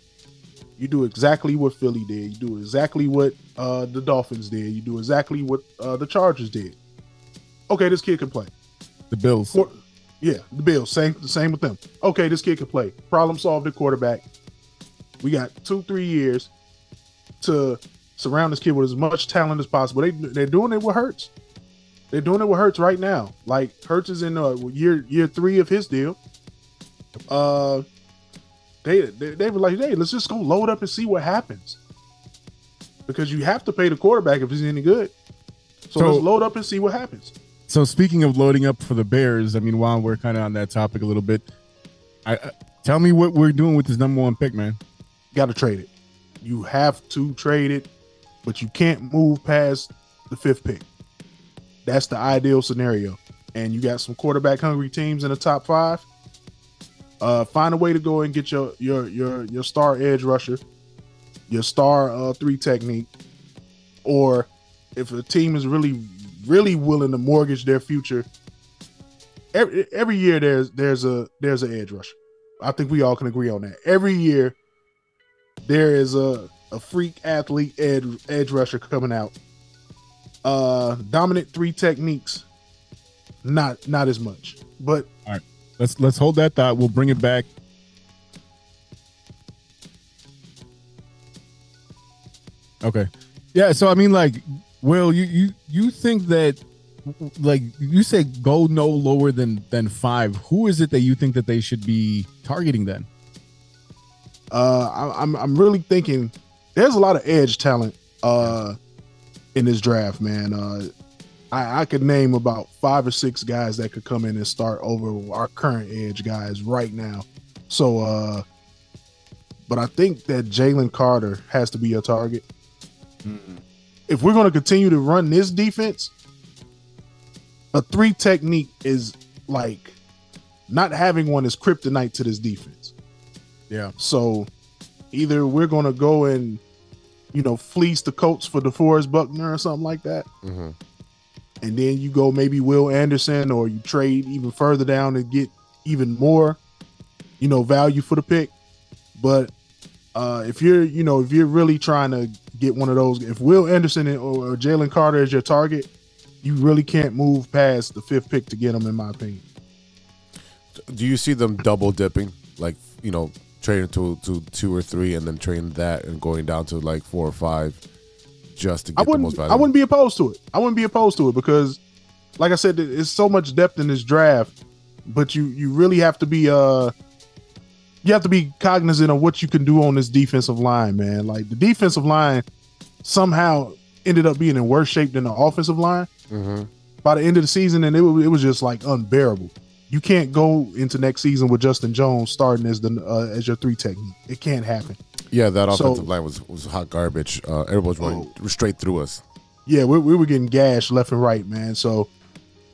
you do exactly what Philly did. You do exactly what uh, the Dolphins did. You do exactly what uh, the Chargers did. Okay, this kid can play. The Bills. For- yeah, the Bills. Same, the same with them. Okay, this kid can play. Problem solved at quarterback. We got two, three years to surround this kid with as much talent as possible. They they're doing it with Hurts. They're doing it with Hurts right now. Like Hurts is in uh, year year three of his deal. Uh, they, they they were like, hey, let's just go load up and see what happens. Because you have to pay the quarterback if he's any good. So, So- let's load up and see what happens. So speaking of loading up for the Bears, I mean, while we're kind of on that topic a little bit, I, I tell me what we're doing with this number one pick, man. Got to trade it. You have to trade it, but you can't move past the fifth pick. That's the ideal scenario. And you got some quarterback hungry teams in the top five. Uh, find a way to go and get your your your your star edge rusher, your star uh, three technique, or if a team is really really willing to mortgage their future, every every year there's there's a there's an edge rusher. I think we all can agree on that. Every year there is a a freak athlete edge edge rusher coming out. Uh, dominant three techniques, not not as much, but All right, let's let's hold that thought. We'll bring it back. Okay, yeah. So I mean, like, Will, you you you think that, like, you say go no lower than than five? Who is it that you think that they should be targeting then? uh, I, I'm I'm really thinking there's a lot of edge talent uh in this draft, man. Uh, I, I could name about five or six guys that could come in and start over our current edge guys right now. So, uh, but I think that Jalen Carter has to be a target. If we're going to continue to run this defense, a three technique is like not having one is kryptonite to this defense. Yeah. So either we're going to go and, you know, fleece the Colts for DeForest Buckner or something like that. Mm-hmm. And then you go maybe Will Anderson or you trade even further down and get even more, you know, value for the pick. But uh, if you're, you know, if you're really trying to get one of those, if Will Anderson or, or Jalen Carter is your target, you really can't move past the fifth pick to get them, in my opinion. Do you see them double dipping, like you know, trading to to two or three, and then trading that and going down to like four or five, just to I get the most wouldn't. value? I wouldn't be opposed to it. I wouldn't be opposed to it because, like I said, there's so much depth in this draft. But you you really have to be uh, you have to be cognizant of what you can do on this defensive line, man. Like the defensive line somehow ended up being in worse shape than the offensive line Mm-hmm. by the end of the season, and it was, it was just like unbearable. You can't go into next season with Justin Jones starting as the uh, as your three technique. It can't happen. Yeah, that So- offensive line was was hot garbage. Uh, everyone was running straight through us. yeah, we, we were getting gashed left and right, man. So,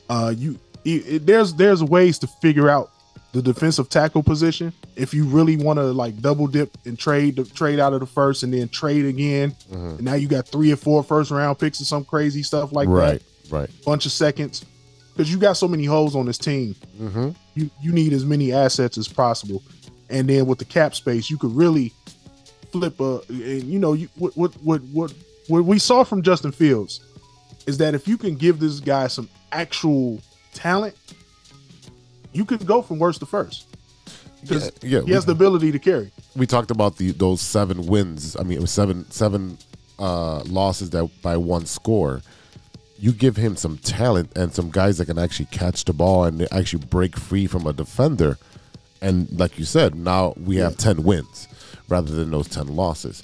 uh, you it, it- there's there's ways to figure out the defensive tackle position if you really want to like double dip and trade the trade out of the first and then trade again. And now you got three or four first round picks and some crazy stuff like right, that, Right, right. bunch of seconds, because you got so many holes on this team. Mm-hmm. You you need as many assets as possible. and then with the cap space, you could really flip a. And you know, you what what what what what we saw from Justin Fields is that if you can give this guy some actual talent, you can go from worst to first because Yeah, yeah, he has the ability to carry. we talked about the those seven wins. I mean, it was seven seven uh, losses that by one score. You give him some talent and some guys that can actually catch the ball and actually break free from a defender, and like you said, now we have ten wins rather than those ten losses.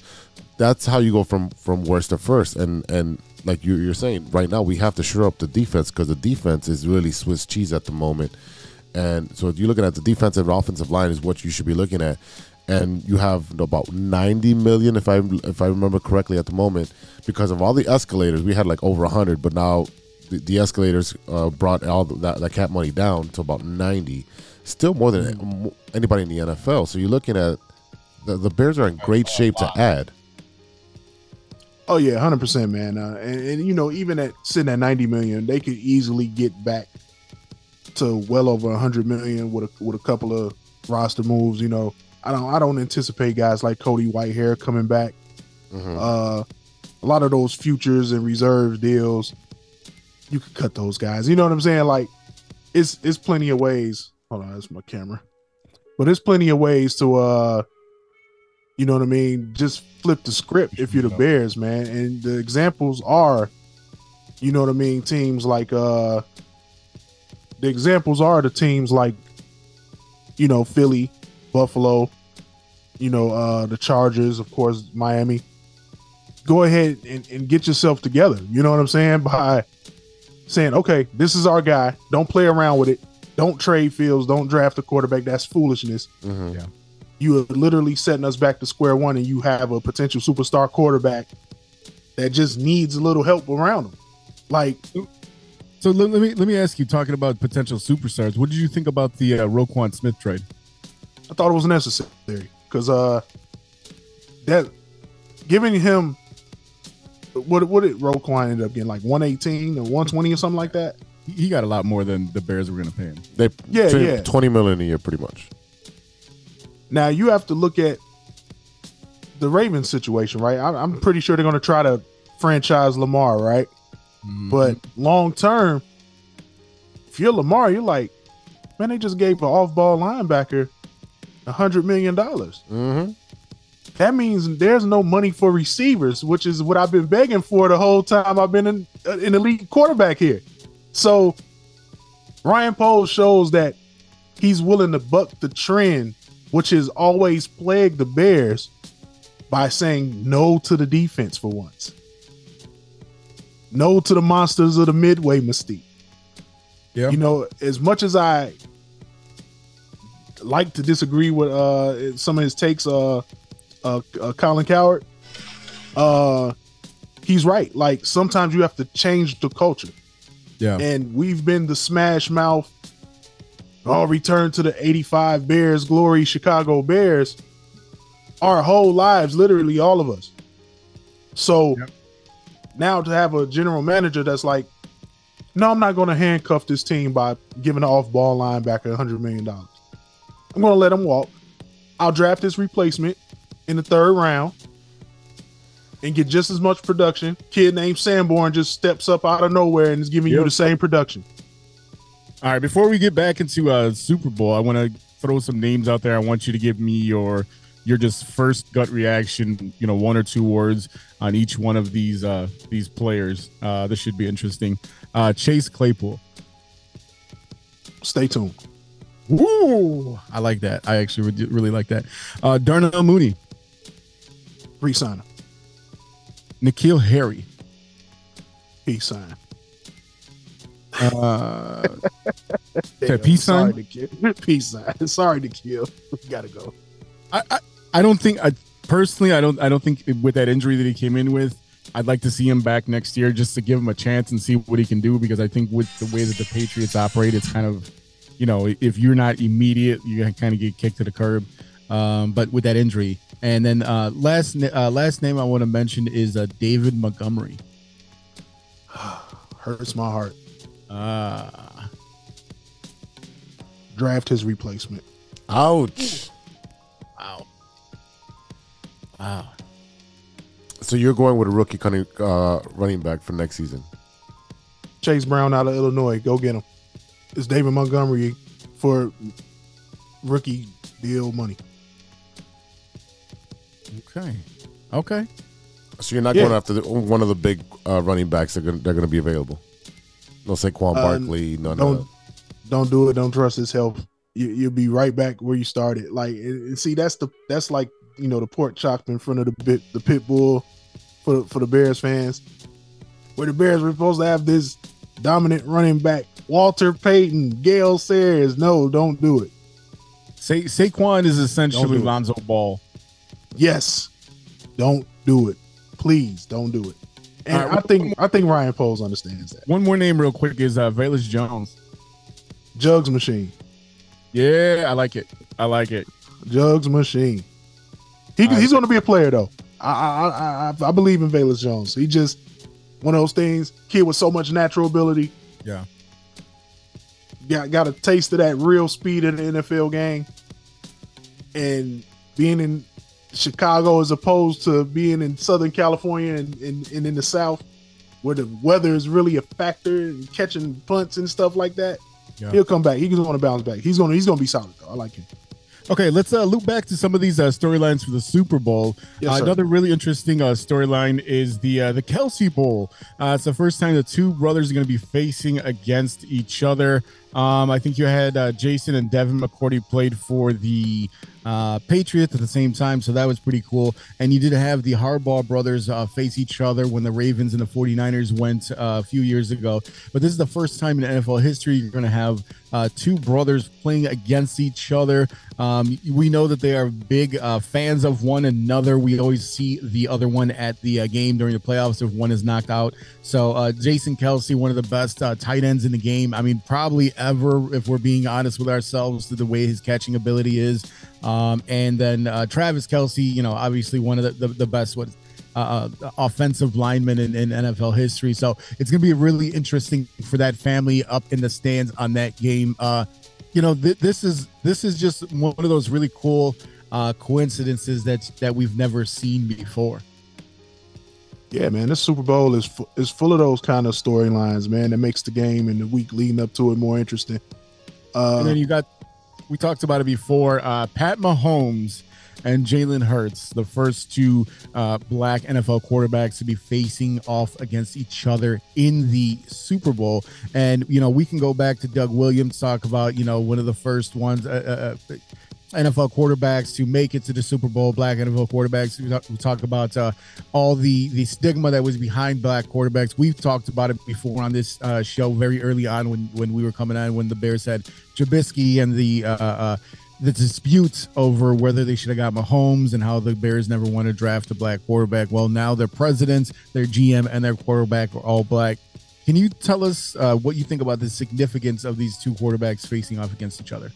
That's how you go from from worst to first. And and like you, you're saying, right now we have to shore up the defense because the defense is really Swiss cheese at the moment. And so if you're looking at the defensive and offensive line is what you should be looking at. And you have about 90 million, if I if I remember correctly, at the moment, because of all the escalators. We had like over 100, but now the, the escalators uh, brought all that, that cap money down to about 90. Still more than anybody in the NFL. So you're looking at the, the Bears are in great shape to add. Oh yeah, hundred percent, man. Uh, and, and you know, even at sitting at ninety million, they could easily get back to well over hundred million with a with a couple of roster moves. You know, I don't I don't anticipate guys like Cody Whitehair coming back. Uh, a lot of those futures and reserve deals, you could cut those guys. You know what I'm saying? Like, it's it's plenty of ways. Hold on, that's my camera. But there's plenty of ways to uh you know what I mean? Just flip the script if you're the Bears, man. And the examples are, you know what I mean, teams like uh the examples are the teams like, you know, Philly, Buffalo, you know, uh the Chargers, of course, Miami. Go ahead and, and get yourself together. You know what I'm saying? By saying, okay, this is our guy. Don't play around with it. Don't trade fields. Don't draft a quarterback. That's foolishness Yeah. you are literally setting us back to square one and you have a potential superstar quarterback that just needs a little help around him. Like, So let, let me let me ask you, talking about potential superstars, what did you think about the uh, Roquan Smith trade? I thought it was necessary because uh that giving him what what did Roquan end up getting like 118 or 120 or something like that? He- He got a lot more than the Bears were going to pay him. They Yeah, tra- yeah. 20 million a year, pretty much. Now you have to look at the Ravens situation, right? I'm, I'm pretty sure they're going to try to franchise Lamar, right? But long term, if you're Lamar, you're like, man, they just gave an off-ball linebacker a hundred million dollars. Mm-hmm. That means there's no money for receivers, which is what I've been begging for the whole time I've been in uh, an elite quarterback here. So Ryan Poles shows that he's willing to buck the trend, which has always plagued the Bears, by saying no to the defense for once. No to the monsters of the midway mystique. Yeah. You know, as much as I like to disagree with uh some of his takes, uh uh, uh Colin Cowherd, uh he's right. Like sometimes you have to change the culture Yeah. and we've been the smash mouth all return to the 85 bears glory chicago bears our whole lives literally all of us so now to have a general manager that's like no i'm not going to handcuff this team by giving an off-ball linebacker 100 million dollars i'm going to let him walk i'll draft his replacement in the third round and get just as much production. Kid named Sanborn just steps up out of nowhere and is giving you the same production. All right, before we get back into uh Super Bowl, I want to throw some names out there. I want you to give me your your just first gut reaction, you know, one or two words on each one of these uh these players. Uh this should be interesting. Uh Chase Claypool. Stay tuned. Woo! I like that. I actually would really like that. Uh Darnell Mooney, Resign. N'Keal Harry. Peace sign. Uh Damn, peace sign? Peace sign. Sorry kill. Gotta go. I, I I don't think I personally I don't I don't think with that injury that he came in with I'd like to see him back next year just to give him a chance and see what he can do because I think with the way that the Patriots operate it's kind of you know if you're not immediate you kind of get kicked to the curb um, but with that injury and then uh, last uh, last name I want to mention is uh, David Montgomery Hurts my heart. uh, Draft his replacement. Ouch. Wow. Wow. So you're going with a rookie cunning, uh, running back for next season. Chase Brown out of Illinois. Go get him. It's David Montgomery for rookie deal money. Okay. Okay. So you're not Yeah. going after the, one of the big uh, running backs that are gonna, they're going to be available. No Saquon Uh, Barkley, none don't of don't do it. Don't trust his health. You, you'll be right back where you started. Like, and and see, that's the that's like you know the pork chop in front of the bit the pit bull for for the Bears fans, where the Bears were supposed to have this dominant running back, Walter Payton, Gale Sayers. No, don't do it. Sa- Saquon is essentially Don't do it. Lonzo Ball. Yes, don't do it. Please don't do it. And right, I think I think Ryan Poles understands that. One more name, real quick, is uh, Velus Jones. Jugs machine. Yeah, I like it. I like it. Jugs machine. He, right. he's going to be a player though. I I, I I I believe in Velus Jones. He just one of those things. Kid with so much natural ability. Yeah. Got got a taste of that real speed in the NFL game, and being in Chicago as opposed to being in Southern California and, and, and in the South, where the weather is really a factor and catching punts and stuff like that. Yeah. He'll come back. He's to bounce back. He's to he's to be solid though. I like him. Okay, let's uh, loop back to some of these uh, storylines for the Super Bowl. Yes, Uh, another really interesting uh, storyline is the uh, the Kelce Bowl. Uh, it's the first time the two brothers are going to be facing against each other. Um, I think you had uh, Jason and Devin McCourty played for the uh, Patriots at the same time, so that was pretty cool. And you did have the Harbaugh brothers uh, face each other when the Ravens and the 49ers went uh, a few years ago. But this is the first time in NFL history you're going to have uh, two brothers playing against each other. Um, we know that they are big uh, fans of one another. We always see the other one at the game during the playoffs if one is knocked out. So Jason Kelce, one of the best tight ends in the game. I mean, probably ever, if we're being honest with ourselves, the way his catching ability is. Um, and then uh, Travis Kelce, you know, obviously one of the, the, the best what uh, offensive linemen in, in NFL history. So it's going to be really interesting for that family up in the stands on that game. Uh, you know, th- this is this is just one of those really cool uh, coincidences that that we've never seen before. Yeah, man, this Super Bowl is fu- is full of those kind of storylines, man. That makes the game and the week leading up to it more interesting. Uh, and then you got we talked about it before. Uh, Pat Mahomes and Jalen Hurts, the first two uh, black NFL quarterbacks to be facing off against each other in the Super Bowl. And you know, we can go back to Doug Williams talk about you know one of the first ones. Uh, uh, NFL quarterbacks to make it to the Super Bowl, black NFL quarterbacks. We talk, about uh, all the the stigma that was behind black quarterbacks. We've talked about it before on this uh, show very early on when when we were coming on when the Bears had Trubisky and the uh, uh, the dispute over whether they should have got Mahomes and how the Bears never want to draft a black quarterback. Well, now their presidents, their GM, and their quarterback are all black. Can you tell us uh, what you think about the significance of these two quarterbacks facing off against each other?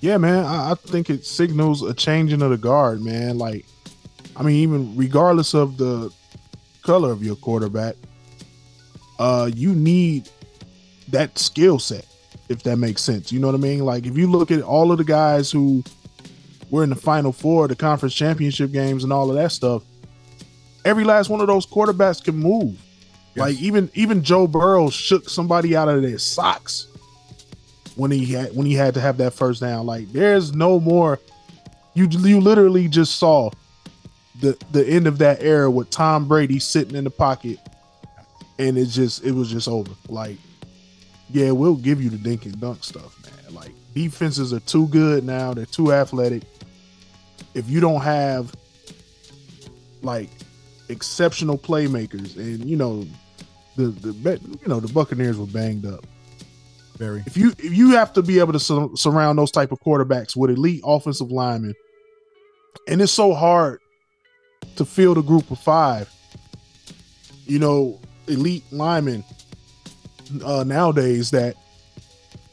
Yeah, man, I, I think it signals a changing of the guard, man. Like, I mean, even regardless of the color of your quarterback, uh, you need that skill set, if that makes sense. You know what I mean? Like, if you look at all of the guys who were in the Final Four, the conference championship games, and all of that stuff, every last one of those quarterbacks can move. Like even even Joe Burrow shook somebody out of their socks when he had when he had to have that first down. Like there's no more. You you literally just saw the the end of that era with Tom Brady sitting in the pocket, and it just it was just over. Like, yeah, we'll give you the dink and dunk stuff, man. Like defenses are too good now; they're too athletic. If you don't have like exceptional playmakers, and you know the the you know the Buccaneers were banged up. Very. If you if you have to be able to sur- surround those type of quarterbacks with elite offensive linemen, and it's so hard to field a group of five, you know, elite linemen uh, nowadays that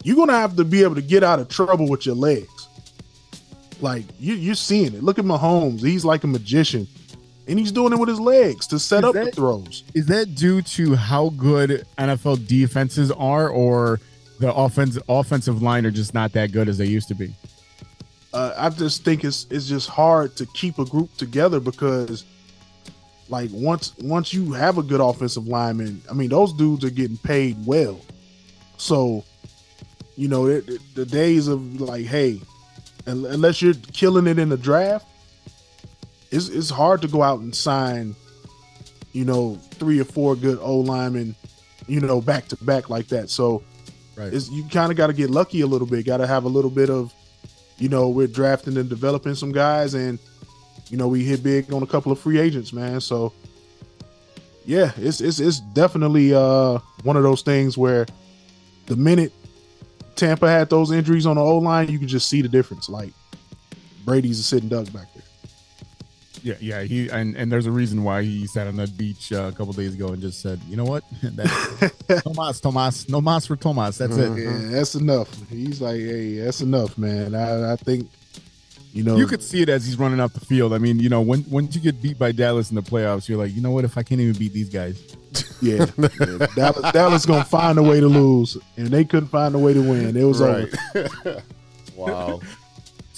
you're gonna have to be able to get out of trouble with your legs. Like you, you're seeing it. Look at Mahomes; he's like a magician, and he's doing it with his legs to set Is up the throws. Is that due to how good NFL defenses are, or the offense offensive line are just not that good as they used to be? uh, I just think it's it's just hard to keep a group together because like once once you have a good offensive lineman, I mean those dudes are getting paid well. So, you know, it, it- the days of like, hey, unless you're killing it in the draft, it's it's hard to go out and sign, you know, three or four good O linemen, you know, back to back like that. So, Right. it's, you kind of got to get lucky a little bit. Got to have a little bit of, you know, we're drafting and developing some guys, and you know, we hit big on a couple of free agents, man. So, yeah, it's it's it's definitely uh one of those things where the minute Tampa had those injuries on the O line, you could just see the difference. Like Brady's a sitting duck back. Yeah, yeah. He and and there's a reason why he sat on that beach uh, a couple days ago and just said, you know what, Tomas, Tomas, no mas for Tomas. That's it. Yeah, that's enough. He's like, hey, that's enough, man. I, I think, you know, You could see it as he's running off the field. I mean, you know, when once you get beat by Dallas in the playoffs, you're like, you know what? If I can't even beat these guys, yeah, yeah. Dallas, Dallas gonna find a way to lose, and they couldn't find a way to win. It was Right. over. wow.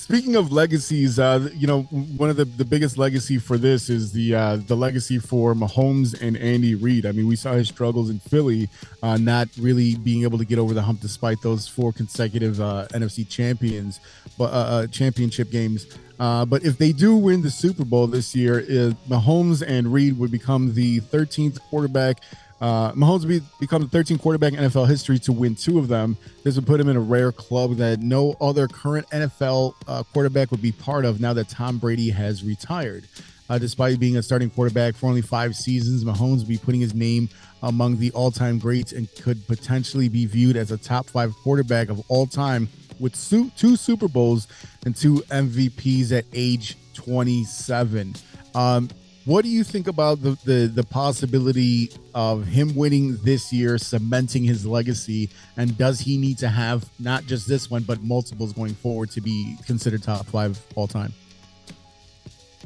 Speaking of legacies, uh, you know, one of the, the biggest legacy for this is the uh, the legacy for Mahomes and Andy Reid. I mean, we saw his struggles in Philly, uh, not really being able to get over the hump despite those four consecutive uh, NFC champions, but uh, uh, championship games. But if they do win the Super Bowl this year, Mahomes and Reid would become the 13th quarterback. Uh, Mahomes be, become the 13th quarterback in NFL history to win two of them. This would put him in a rare club that no other current NFL uh, quarterback would be part of now that Tom Brady has retired. Uh, despite being a starting quarterback for only five seasons, Mahomes will be putting his name among the all-time greats and could potentially be viewed as a top five quarterback of all time with two Super Bowls and two MVPs at age 27. Um, what do you think about the, the the possibility of him winning this year, cementing his legacy, and does he need to have not just this one but multiples going forward to be considered top five all time?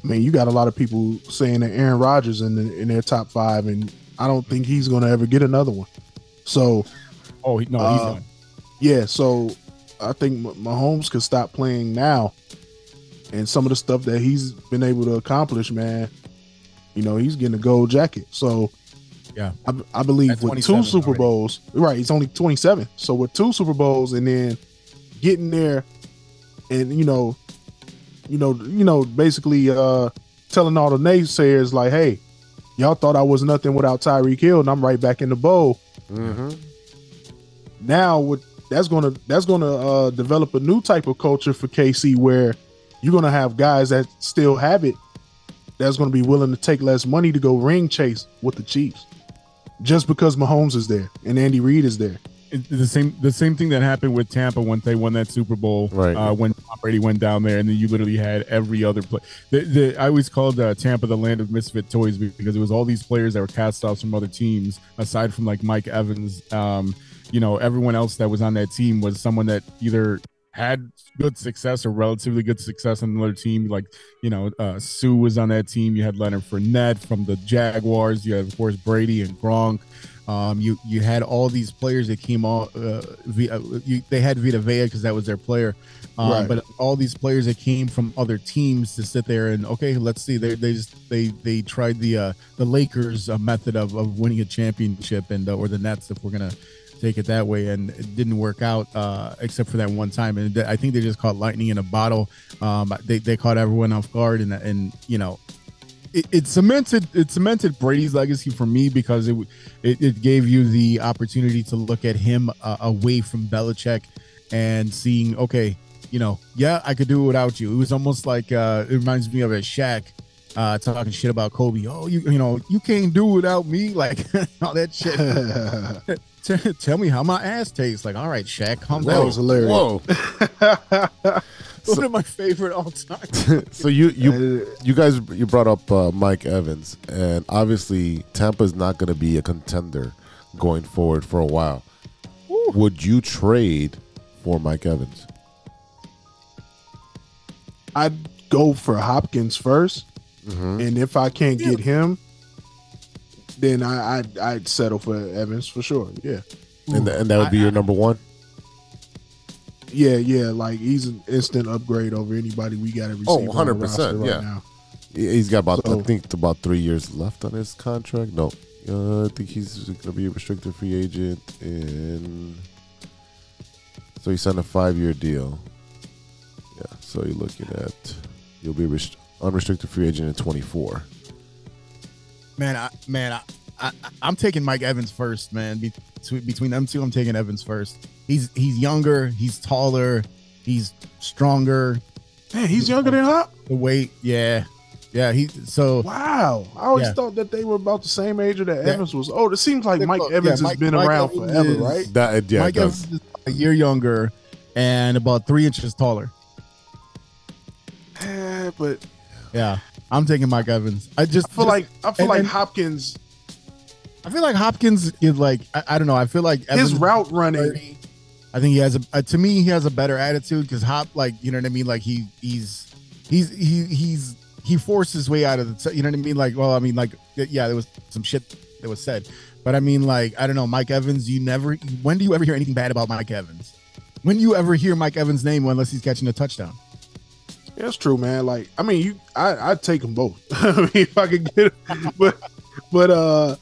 I mean, you got a lot of people saying that Aaron Rodgers in the, in their top five, and I don't think he's going to ever get another one. So, oh he- no, he's uh, done. Yeah, so I think Mah- Mahomes could stop playing now, and some of the stuff that he's been able to accomplish, man. You know, he's getting a gold jacket. So, yeah, I, I believe At with two Super already. Bowls, right? He's only twenty seven. So with two Super Bowls, and then getting there, and you know, you know, you know, basically uh telling all the naysayers like, "Hey, y'all thought I was nothing without Tyreek Hill, and I'm right back in the bowl." Mm-hmm. Now, with that's gonna that's gonna uh, develop a new type of culture for KC where you're gonna have guys that still have it that's gonna be willing to take less money to go ring chase with the Chiefs, just because Mahomes is there and Andy Reid is there. It's the same the same thing that happened with Tampa when they won that Super Bowl. Right. Uh, when Tom Brady went down there, and then you literally had every other play. The, the, I always called uh, Tampa the land of misfit toys because it was all these players that were cast offs from other teams, aside from like Mike Evans. Um, you know, everyone else that was on that team was someone that either had good success or relatively good success on another team. Like, you know, uh, Suh was on that team. You had Leonard Fournette from the Jaguars. You had, of course, Brady and Gronk. Um, you you had all these players that came all uh, v, uh, you, they had Vita Vea because that was their player, um, Right. but all these players that came from other teams to sit there and okay, let's see. They they just they they tried the uh, the Lakers uh, method of, of winning a championship and uh, or the Nets if we're gonna take it that way, and it didn't work out uh, except for that one time. And I think they just caught lightning in a bottle. Um, they they caught everyone off guard, and and you know it, it cemented it cemented Brady's legacy for me because it it, it gave you the opportunity to look at him uh, away from Belichick and seeing okay, you know, yeah, I could do it without you. It was almost like uh, it reminds me of a Shaq uh, talking shit about Kobe. Oh, you you know, you can't do without me, like all that shit. T- Tell me how my ass tastes. Like, all right, Shaq, calm That down. was hilarious. Whoa. One of my favorite all time. so you you you guys you brought up uh, Mike Evans, and obviously Tampa's not going to be a contender going forward for a while. Would you trade for Mike Evans? I'd go for Hopkins 1st Mm-hmm. and if I can't get him, then I, I'd I'd settle for Evans for sure. Yeah, And, th- and that would be your number one. Yeah, yeah, like he's an instant upgrade over anybody we got to receive. Oh, on the 100 roster percent. right Yeah, now. He- he's got about So- I think about three years left on his contract. No, uh, I think he's going to be a restricted free agent in. So he signed a five-year deal. Yeah, so you're looking at you'll be rest- unrestricted free agent in 24. Man, I, man, I, I, I'm taking Mike Evans first, man. Between, between them two, I'm taking Evans first. He's he's younger, he's taller, he's stronger. Man, he's younger than Hop. The weight, yeah, yeah. He so Wow, I always Yeah. thought that they were about the same age or that Yeah. Evans was. Oh, it seems like They're Mike close. Evans Yeah, has Mike- been Mike around Evans forever, is- right? That yeah, Mike. Evans is a year younger and about three inches taller. Eh, but Yeah, I'm taking Mike Evans. I just I feel just- like I feel and- like and Hopkins, I feel like Hopkins is like I, I don't know. I feel like his route running. I think he has a uh, to me he has a better attitude because Hop like you know what I mean like he he's he's he he's he forced his way out of the you know what I mean like well I mean like yeah there was some shit that was said but I mean like I don't know Mike Evans you never when do you ever hear anything bad about Mike Evans when do you ever hear Mike Evans name unless he's catching a touchdown That's true, man. Like, I mean, you, I, I'd take them both. I mean, if I could get it, but, but, uh,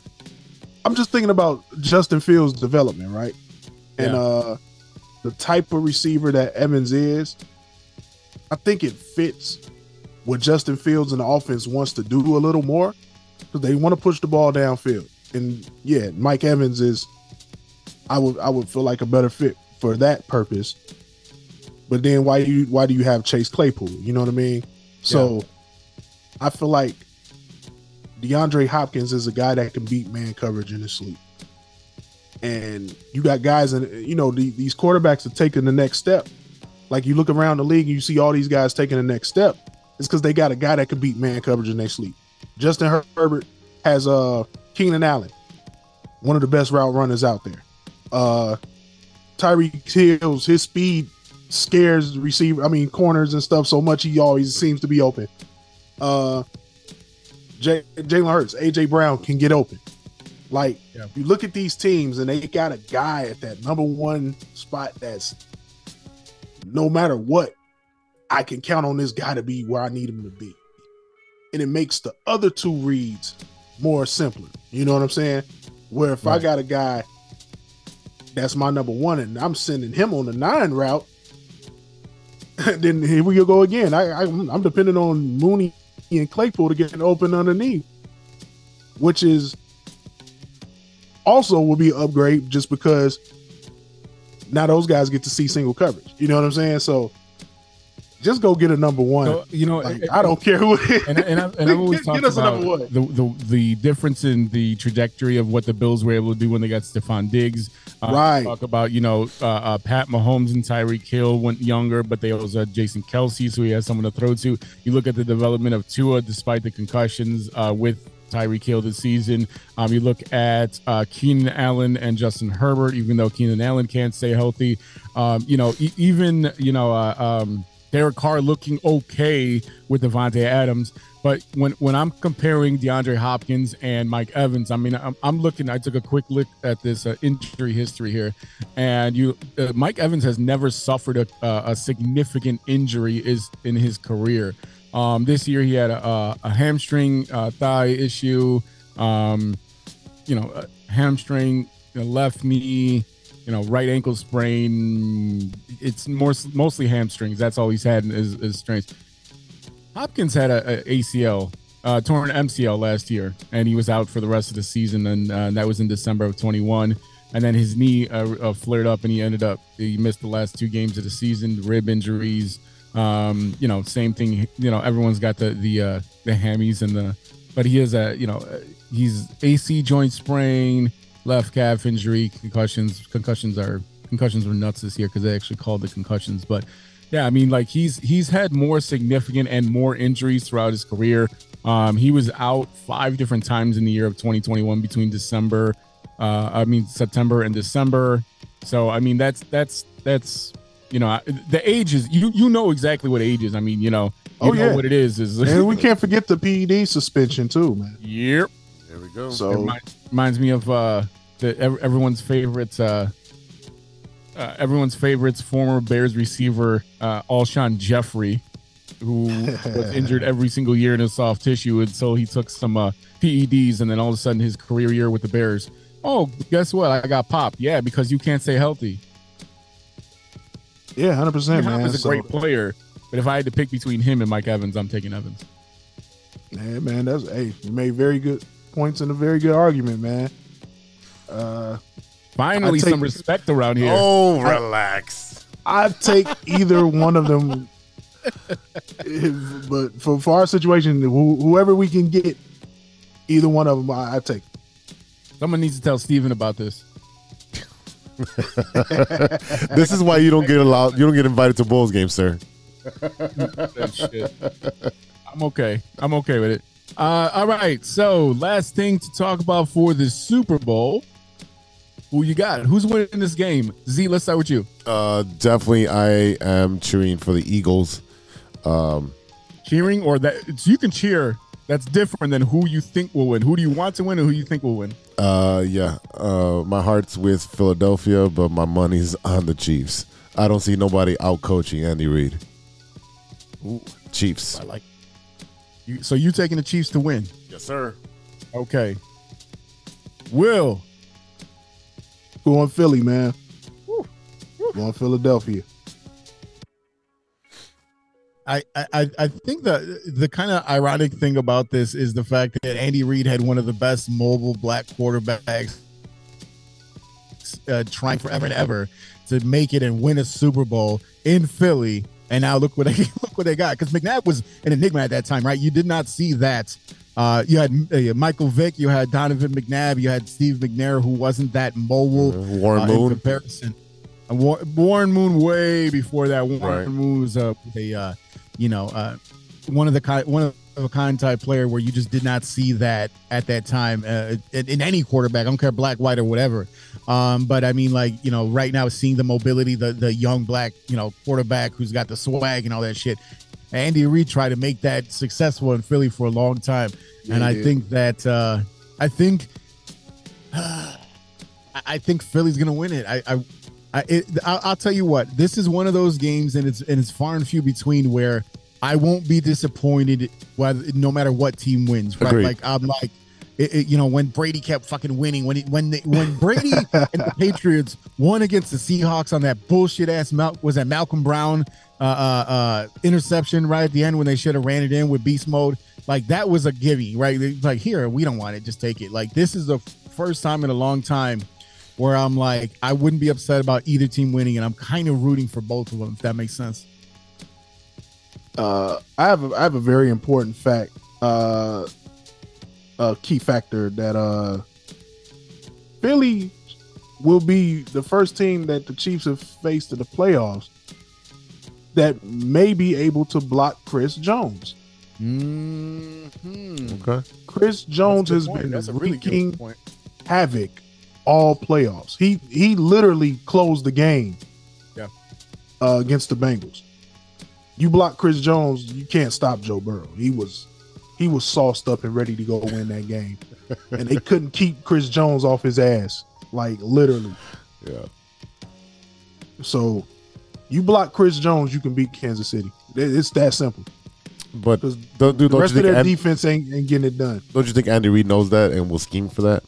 I'm just thinking about Justin Fields' development, right? And Yeah. uh, the type of receiver that Evans is, I think it fits what Justin Fields and the offense wants to do a little more because they want to push the ball downfield. And yeah, Mike Evans is, I would, I would feel like a better fit for that purpose. But then why do you why do you have Chase Claypool? You know what I mean? So I feel like DeAndre Hopkins is a guy that can beat man coverage in his sleep. And you got guys and you know the, these quarterbacks are taking the next step. Like you look around the league and you see all these guys taking the next step. It's because they got a guy that can beat man coverage in their sleep. Justin Her- Herbert has uh Keenan Allen, one of the best route runners out there. Uh Tyreek Hills, his speed scares receiver, I mean corners and stuff so much he always seems to be open. Uh J- Jalen Hurts, AJ Brown can get open. Like if you look at these teams and they got a guy at that number one spot that's no matter what, I can count on this guy to be where I need him to be. And it makes the other two reads more simpler. You know what I'm saying? Where if I got a guy that's my number one and I'm sending him on the nine route, then here we go again. I, I I'm depending on Mooney and Claypool to get an open underneath, which is also will be an upgrade just because now those guys get to see single coverage. You know what I'm saying? So just go get a number one. So, you know, Like, it- I don't care who and, and, I've, and I've always talked get us a about number one. the, the the difference in the trajectory of what the Bills were able to do when they got Stefon Diggs. Uh, Right. Talk about you know uh, uh, Pat Mahomes and Tyreek Hill went younger, but they also had Jason Kelce, so he has someone to throw to. You look at the development of Tua, despite the concussions uh, with Tyreek Hill this season. Um, you look at uh, Keenan Allen and Justin Herbert, even though Keenan Allen can't stay healthy. Um, you know, e- even you know. Uh, um, Derek Carr looking okay with Davante Adams, but when when I'm comparing DeAndre Hopkins and Mike Evans, I mean I'm, I'm looking. I took a quick look at this uh, injury history here, and you uh, Mike Evans has never suffered a, a, a significant injury is in his career. Um, this year he had a, a, hamstring uh, thigh issue, um, you know, hamstring, left knee, you know, right ankle sprain. It's more mostly hamstrings. That's all he's had is, is strains. Hopkins had a, a ACL, uh, torn MCL last year, and he was out for the rest of the season, and uh, that was in December of 21. And then his knee uh, uh, flared up, and he ended up he missed the last two games of the season, rib injuries. Um, you know, same thing. You know, everyone's got the the uh, the hammies and the, but he is a you know uh, he's AC joint sprain, left calf injury, concussions. Concussions are concussions were nuts this year because they actually called the concussions. But yeah, I mean, like he's he's had more significant and more injuries throughout his career. Um, he was out five different times in the year of 2021 between December, uh, I mean September and December. So I mean that's that's that's you know the age is you you know exactly what age is. I mean you know you Oh, know yeah. what it is is and we can't forget the PED suspension too, man. Yep. There we go. So Remind- reminds me of uh the everyone's favorite uh uh, everyone's favorites, former Bears receiver uh, Alshon Jeffery, who was injured every single year in his soft tissue, and so he took some uh, PEDs, and then all of a sudden his career year with the Bears. Oh, guess what? I got popped. Yeah, because you can't stay healthy. Yeah, hundred percent, man. is a So- great player, but if I had to pick between him and Mike Evans, I'm taking Evans. Yeah, man, that's hey, you made very good points and a very good argument, man. Uh Finally, take- some respect around here. Oh, relax. I take either one of them, If- but for, for our situation, who, whoever we can get, either one of them, I, I take. Someone needs to tell Steven about this. this is why you don't get allowed. You don't get invited to Bulls games, sir. Shit. I'm okay. I'm okay with it. Uh, all right. So, last thing to talk about for the Super Bowl. Who you got? Who's winning this game? Z, let's start with you. Uh, definitely, I am cheering for the Eagles. Um, Cheering or that you can cheer. That's different than who you think will win. Who do you want to win and who you think will win? uh, yeah. Uh, my heart's with Philadelphia, but my money's on the Chiefs. I don't see nobody out coaching Andy Reid. Ooh, Chiefs. I like you. So you taking the Chiefs to win? Yes, sir. Okay. Will Going Philly, man. Going Philadelphia. I, I I think the the kind of ironic thing about this is the fact that Andy Reid had one of the best mobile black quarterbacks uh, trying forever and ever to make it and win a Super Bowl in Philly, and now look what they look what they got. Because McNabb was an enigma at that time, right? You did not see that. Uh, you had uh, Michael Vick, you had Donovan McNabb, you had Steve McNair, who wasn't that mobile. Warren uh, in Moon. comparison. Uh, War- Warren Moon way before that. Warren Right. Moon was a, a uh, you know, uh, one of the kind, one of a kind type player where you just did not see that at that time uh, in, in any quarterback. I don't care black, white, or whatever. Um, but I mean, like you know, right now seeing the mobility, the the young black you know quarterback who's got the swag and all that shit. Andy Reid tried to make that successful in Philly for a long time, and I think that uh, I think I- I think Philly's gonna win it. I, I, I it, I'll, I'll tell you what. This is one of those games, and it's and it's far and few between where I won't be disappointed whether no matter what team wins. Right? Agreed. Like I'm like, it, it- you know, when Brady kept fucking winning, when it, when they, when Brady and the Patriots won against the Seahawks on that bullshit ass Mal- was that Malcolm Brown uh, uh, uh, interception right at the end when they should have ran it in with beast mode. Like that was a gimme, right? Like here, we don't want it, just take it. Like this is the first time in a long time where I'm like, I wouldn't be upset about either team winning, and I'm kind of rooting for both of them, if that makes sense. Uh, I have a, I have a very important fact, uh, a key factor that uh, Philly will be the first team that the Chiefs have faced in the playoffs that may be able to block Chris Jones. Mm-hmm. Okay. Chris Jones has point. been That's a really good wreaking point. havoc all playoffs. He he literally closed the game. Yeah. Uh, against the Bengals. You block Chris Jones, you can't stop Joe Burrow. He was he was sauced up and ready to go win that game. and they couldn't keep Chris Jones off his ass. Like literally. Yeah. So you block Chris Jones, you can beat Kansas City. It's that simple. But don't, dude, the don't rest of their Andy, defense ain't, ain't getting it done. don't you think Andy Reid knows that and will scheme for that?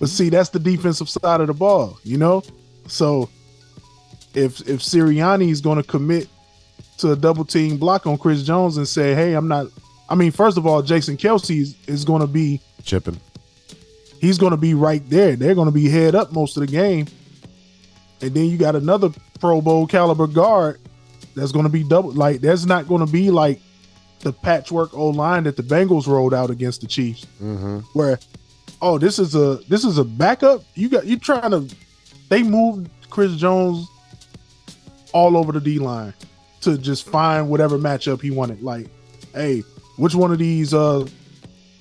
But see, that's the defensive side of the ball, you know. So if if Sirianni is going to commit to a double team block on Chris Jones and say, "Hey, I'm not," I mean, first of all, Jason Kelce is, is going to be Chipping. he's going to be right there. They're going to be head up most of the game, and then you got another Pro Bowl caliber guard that's going to be double. Like, that's not going to be like the patchwork O line that the Bengals rolled out against the Chiefs Mm-hmm. where oh this is a this is a backup you got you trying to they moved chris jones all over the d line to just find whatever matchup he wanted like hey which one of these uh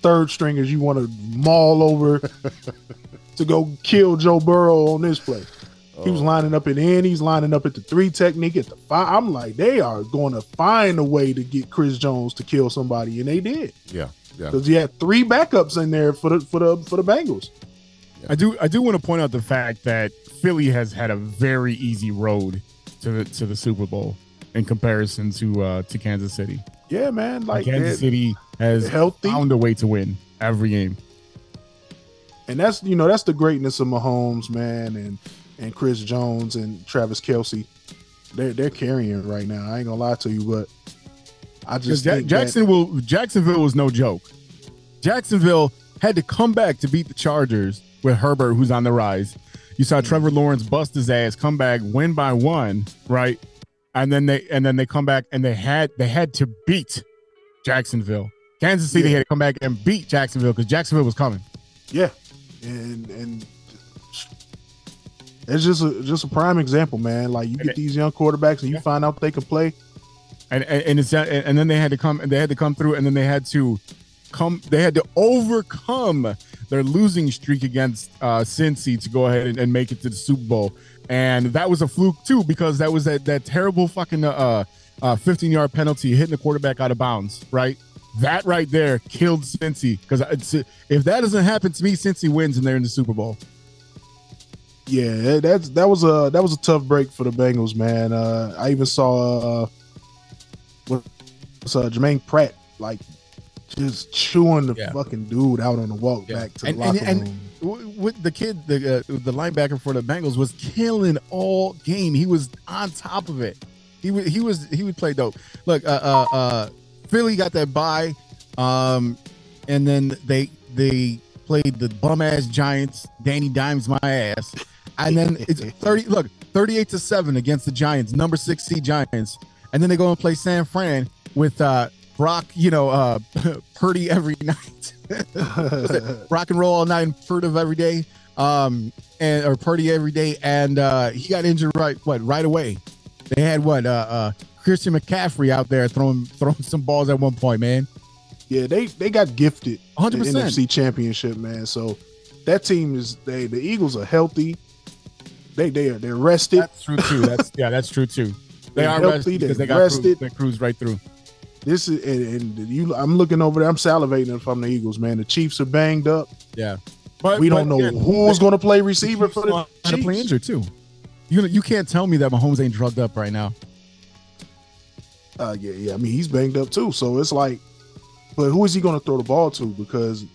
third stringers you want to maul over to go kill joe burrow on this play he was lining up at end he's lining up at the three technique at the five i'm like they are going to find a way to get chris jones to kill somebody and they did Yeah. Yeah. because he had three backups in there for the for the for the Bengals. I do I do want to point out the fact that Philly has had a very easy road to the to the Super Bowl in comparison to uh to Kansas City. Yeah, man. Like Kansas City has healthy. found a way to win every game. and that's you know that's the greatness of Mahomes, man, and and Chris Jones and Travis Kelce. They're they're carrying right now. I ain't gonna lie to you, but I just Ja- think that- Jacksonville Jacksonville was no joke. Jacksonville had to come back to beat the Chargers with Herbert, who's on the rise. You saw mm-hmm. Trevor Lawrence bust his ass, come back, win by one, right? And then they and then they come back and they had they had to beat Jacksonville. Kansas City Yeah. had to come back and beat Jacksonville because Jacksonville was coming. Yeah, and and it's just a just a prime example, man. Like you get these young quarterbacks and you find out they can play. and and, and it's and then they had to come and they had to come through and then they had to come they had to overcome their losing streak against uh Cincy to go ahead and, and make it to the Super Bowl and that was a fluke too because that was that that terrible fucking uh uh 15 yard penalty hitting the quarterback out of bounds right that right there killed Cincy because if that doesn't happen to me Cincy wins and they're in the Super Bowl Yeah, that's that was a that was a tough break for the Bengals, man. Uh, I even saw uh, what's uh, Germaine Pratt like just chewing the Yeah. fucking dude out on the walk back to and, the and, locker and room. With the kid, the uh, the linebacker for the Bengals was killing all game. He was on top of it. He was he was he would play dope. Look, uh, uh, uh, Philly got that bye, um, and then they they played the bum ass Giants. Danny Dimes my ass, and then it's thirty. Look, thirty eight to seven against the Giants, number six seed Giants, and then they go and play San Fran with uh, Brock. You know, uh, Purdy every night. Rock and roll all night and furtive every day um and or party every day and uh he got injured right what right away they had what uh uh christian mccaffrey out there throwing throwing some balls at one point man Yeah, they they got gifted 100%. the NFC Championship, man. So that team is they the Eagles are healthy. They they are they're rested. that's true too that's yeah that's true too they They're are healthy, rested because they got rested. they cruise right through This is and, and you. I'm looking over there. I'm salivating if I'm the Eagles, man. The Chiefs are banged up. yeah but we don't but know again, who's going to play receiver for the line to play Chiefs. injured too you you can't tell me that Mahomes ain't drugged up right now Uh, yeah, yeah. I mean, he's banged up too. So it's like, but who is he going to throw the ball to? Because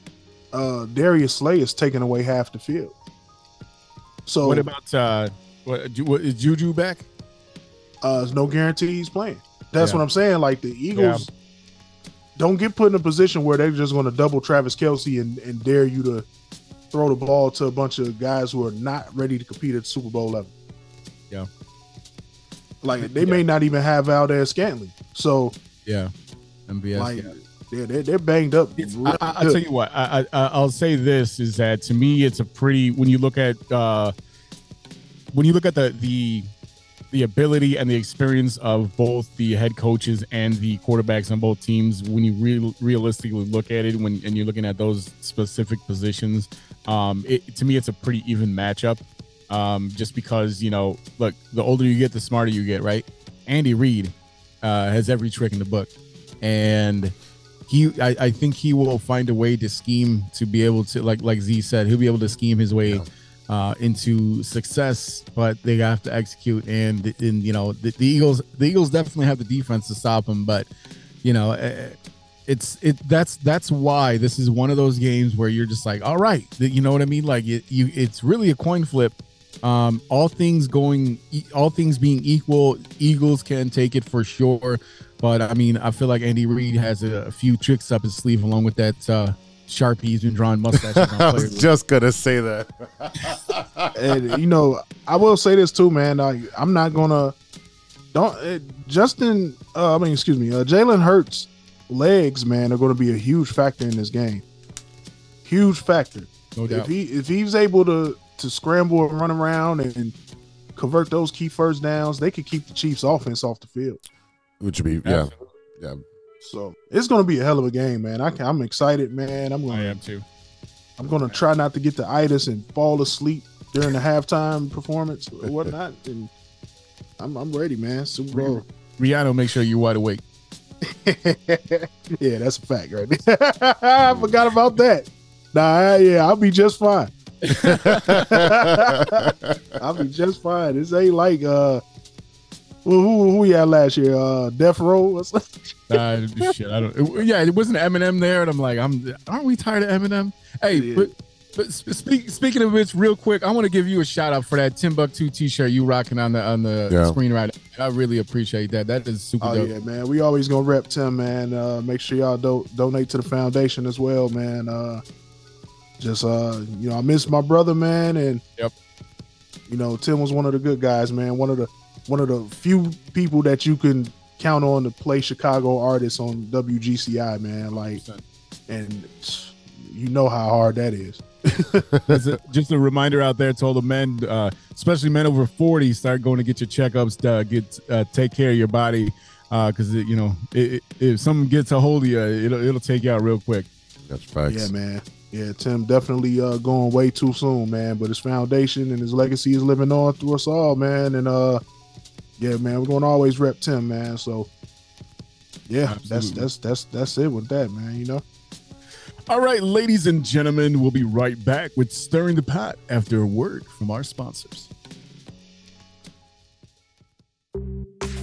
uh, Darius Slay is taking away half the field. So what about uh what, what is juju back uh, there's no guarantee he's playing. That's Yeah. what I'm saying. Like the Eagles don't get put in a position where they're just going to double Travis Kelce and, and dare you to throw the ball to a bunch of guys who are not ready to compete at Super Bowl level. Yeah. Like they may not even have Valdes-Scantling. So yeah mbs like yeah. they're, they're they're banged up. I, I, I'll tell you what. I, I I'll say this is that to me, it's a pretty when you look at uh, when you look at the the the ability and the experience of both the head coaches and the quarterbacks on both teams. When you real realistically look at it, when and you're looking at those specific positions, um, it, to me, it's a pretty even matchup. Um, just because you know, look, the older you get, the smarter you get, right? Andy Reid uh, has every trick in the book, and he I, I think he will find a way to scheme to be able to like like Z said he'll be able to scheme his way uh, into success but they have to execute. And and you know the, the Eagles the Eagles definitely have the defense to stop them, but you know eh, it's it that's that's why this is one of those games where you're just like all right you know what I mean? Like it, you it's really a coin flip. Um all things going all things being equal eagles can take it for sure. But i mean i feel like andy reid has a, a few tricks up his sleeve along with that uh sharpie he's been drawing mustaches on I was just gonna say that. and you know, I will say this too, man. Like, I'm not gonna don't uh, Justin. Uh, I mean, excuse me, uh, Jalen Hurts legs, man, are going to be a huge factor in this game. Huge factor. No If doubt. he if he's able to to scramble and run around and convert those key first downs, they could keep the Chiefs' offense off the field. Which would be yeah, yeah. So it's going to be a hell of a game, man. I can, I'm excited, man. I'm going. I am too. I'm going to try not to get the itis and fall asleep during the halftime performance or whatnot. And I'm, I'm ready, man. Super Bowl. rihanna make sure you're wide awake yeah, that's a fact, right? I forgot about that. Nah, yeah, I'll be just fine. I'll be just fine. This ain't like uh, who who, who we had last year? Uh, Death Row. What's Uh, shit, I don't. it- yeah, it wasn't Eminem there, and I'm like, I'm. Aren't we tired of Eminem? Hey, Yeah. but but sp- speak, speaking of which, real quick, I want to give you a shout out for that Timbuktu T-shirt you rocking on the on the Yeah. screen right. Now. I really appreciate that. That is super Oh dope. yeah, man. We always gonna rep Tim, man. Uh, make sure y'all do- donate to the foundation as well, man. Uh, just uh, you know, I miss my brother, man, and Yep. you know, Tim was one of the good guys, man. One of the one of the few people that you can count on to play Chicago artists on WGCI, man. Like, and you know how hard that is. As a- just a reminder out there to all the men, uh, especially men over 40, start going to get your checkups, uh, get uh, take care of your body, because you know it, it- if something gets a hold of you, it'll it'll take you out real quick. That's facts. Yeah, man. Yeah, Tim definitely uh, going way too soon, man. But his foundation and his legacy is living on through us all, man. And uh, yeah, man, we're gonna always rep Tim, man. So yeah, that's that's that's that's it with that, man. You know. All right, ladies and gentlemen, we'll be right back with stirring the pot after a word from our sponsors.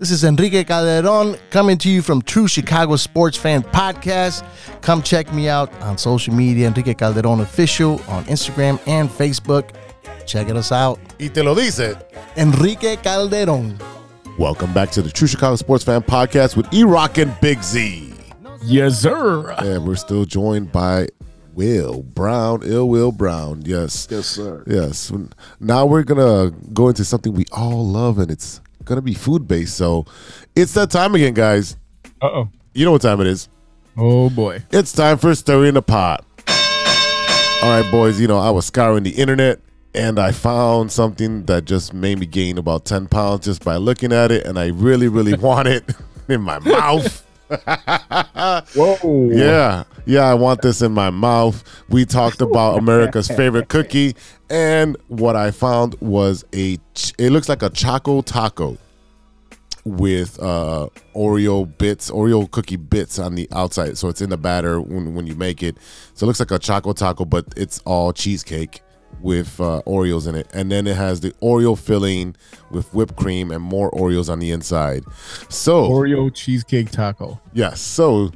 This is Enrique Calderon coming to you from True Chicago Sports Fan Podcast. Come check me out on social media, Enrique Calderon Official on Instagram and Facebook. Check it us out. Y te lo dice. Enrique Calderon. Welcome back to the True Chicago Sports Fan Podcast with E Rock and Big Z. Yes, sir. And we're still joined by Will Brown, Ill Will Brown. Yes. Yes, sir. Yes. Now we're going to go into something we all love, and it's to be food based. So it's that time again, guys. Uh oh. You know what time it is. Oh boy. It's time for Stirring the Pot. All right, boys, you know, I was scouring the internet and I found something that just made me gain about 10 pounds just by looking at it, and I really, really want it in my mouth. Whoa. Yeah, yeah, I want this in my mouth. We talked about America's favorite cookie, and what I found was a. ch- It looks like a choco taco with uh, Oreo bits, Oreo cookie bits on the outside. So it's in the batter when when you make it. So it looks like a choco taco, but it's all cheesecake with uh, Oreos in it, and then it has the Oreo filling with whipped cream and more Oreos on the inside. So Oreo cheesecake taco. Yes. So,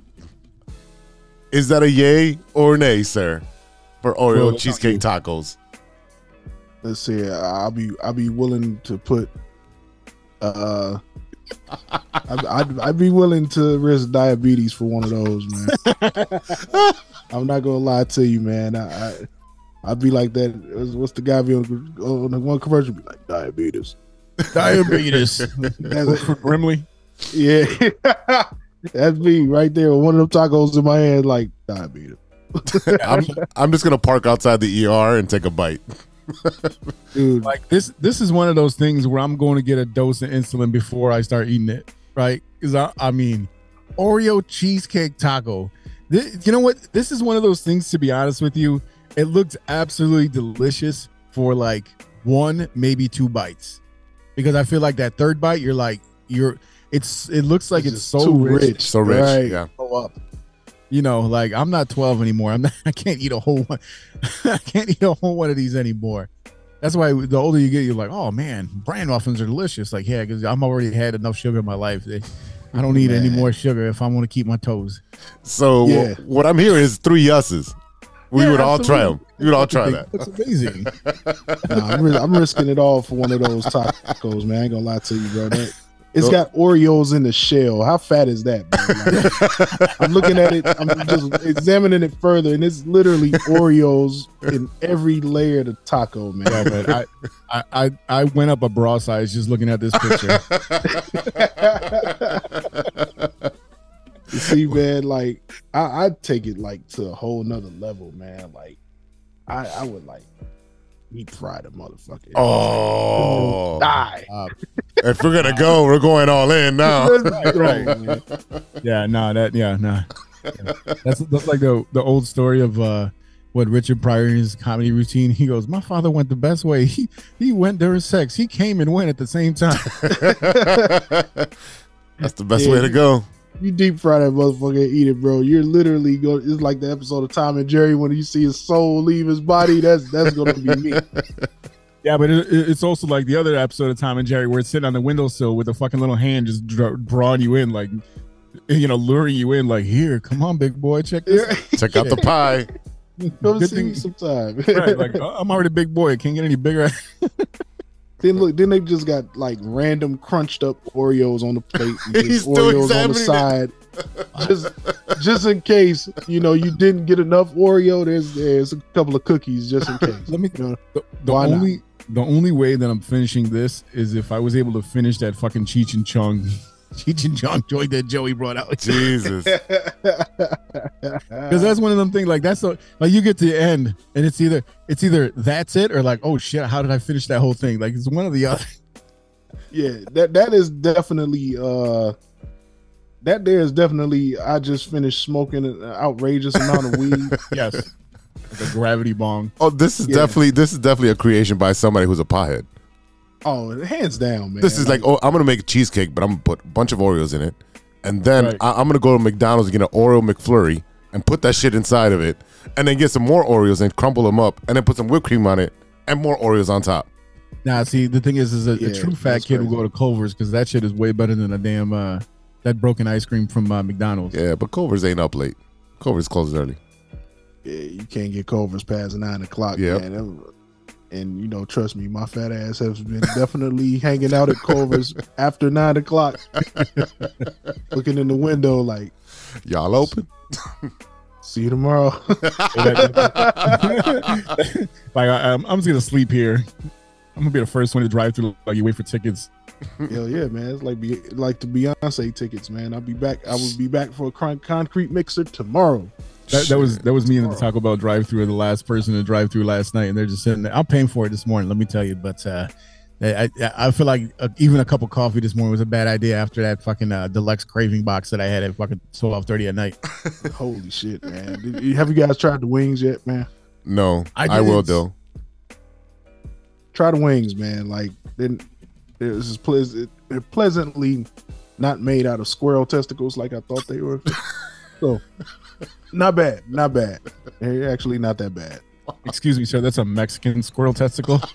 is that a yay or nay, sir, for Oreo it's cheesecake tacos? Let's see. I'll be I'll be willing to put. Uh, I'd, I'd, I'd be willing to risk diabetes for one of those, man. I'm not gonna lie to you, man. I, I I'd be like that. What's the guy be on, on the one commercial? Be like diabetes. Diabetes. That's it. Brimley. Yeah, that's me right there with one of them tacos in my hand, like diabetes. I'm I'm just gonna park outside the ER and take a bite. Dude, Like this this is one of those things where I'm going to get a dose of insulin before I start eating it, right? Because I, I mean, Oreo cheesecake taco. Thi- you know what? This is one of those things. To be honest with you, it looks absolutely delicious for like one, maybe two bites, because I feel like that third bite, you're like you're. It's it looks like it's, just so rich. rich. So rich, Right. yeah. Go up. You know, like I'm not 12 anymore. I'm not. I can't eat a whole one. I can't eat a whole one of these anymore. That's why the older you get, you're like, oh man, bran muffins are delicious. Like, yeah, because I'm already had enough sugar in my life. They- I don't need any more sugar if I want to keep my toes. So Yeah. what I'm hearing is three yeses. We Yeah, would all try them. absolutely. We would all try that. That's amazing. Nah, I'm, ris- I'm risking it all for one of those tacos, man. I ain't gonna lie to you, bro. That It's Go- got Oreos in the shell. How fat is that? Like, I'm looking at it. I'm just examining it further, and it's literally Oreos in every layer of the taco, man. Yeah, man. I, I, I, I went up a bra size just looking at this picture. You see, man, like I, I'd take it like to a whole nother level, man. Like I, I would like deep fry the motherfucker. Oh. die. if we're gonna go, we're going all in now. Right, right, yeah, no, that yeah, no. That's that's like the the old story of uh what Richard Pryor in his comedy routine. He goes, "My father went the best way. He he went during sex. He came and went at the same time." That's the best way to go. You deep fry that motherfucker and eat it, bro. You're literally going. It's like the episode of Tom and Jerry when you see his soul leave his body. That's that's gonna be me. Yeah, but it, it- it's also like the other episode of Tom and Jerry where it's sitting on the windowsill with a fucking little hand just dra- drawing you in, like you know, luring you in. Like, here, come on, big boy, check this. out." Check out the pie. Come Good see thing- me sometime. right, like "Oh, I'm already a big boy. It can't get any bigger. Then look, then they just got like random crunched up Oreos on the plate, and just He's still Oreos on the side, just just in case you know you didn't get enough Oreo. There's there's a couple of cookies just in case. Let me. You know, The, the Why not? only the only way that I'm finishing this is if I was able to finish that fucking Cheech and Chong, Cheech and Chong joint that Joey brought out. Jesus. Because that's one of them things. Like that's the like you get to the end and it's either it's either that's it or like oh shit how did I finish that whole thing? Like it's one or the other. yeah, that that is definitely uh that there is definitely I just finished smoking an outrageous amount of weed. yes, The gravity bong. Oh, this is Yeah. definitely this is definitely a creation by somebody who's a pothead. Oh, hands down, man. This is like, oh, I'm gonna make a cheesecake, but I'm gonna put a bunch of Oreos in it, and then Right. I, I'm gonna go to McDonald's and get an Oreo McFlurry and put that shit inside of it, and then get some more Oreos and crumble them up, and then put some whipped cream on it and more Oreos on top. Now see the thing is is a, Yeah, a true fat that's kid will go to Culver's because that shit is way better than a damn uh that broken ice cream from uh, McDonald's. Yeah, but Culver's ain't up late. Culver's closes early. yeah, you can't get Culver's past nine o'clock, Yep. Man. That- And you know, trust me, my fat ass has been definitely hanging out at Culver's after nine o'clock, looking in the window like, Y'all open? "See you tomorrow." like I, I'm, I'm just gonna sleep here. I'm gonna be the first one to drive through. Like you wait for tickets. Hell yeah, man! It's like be like the Beyonce tickets, man. I'll be back. I will be back for a con- concrete mixer tomorrow. That, that was that was me in the Taco Bell drive through. And the last person to drive through last night, and they're just sitting there. I'm paying for it this morning. Let me tell you, but uh, I I, I feel like uh, even a cup of coffee this morning was a bad idea after that fucking uh, deluxe craving box that I had at fucking twelve thirty at night. Holy shit, man! Did have you guys tried the wings yet, man? No, I I, will though. Try the wings, man. Like then this is pleasant. They're pleasantly not made out of squirrel testicles like I thought they were. so not bad, not bad. They're actually not that bad. Excuse me, sir. That's a Mexican squirrel testicle.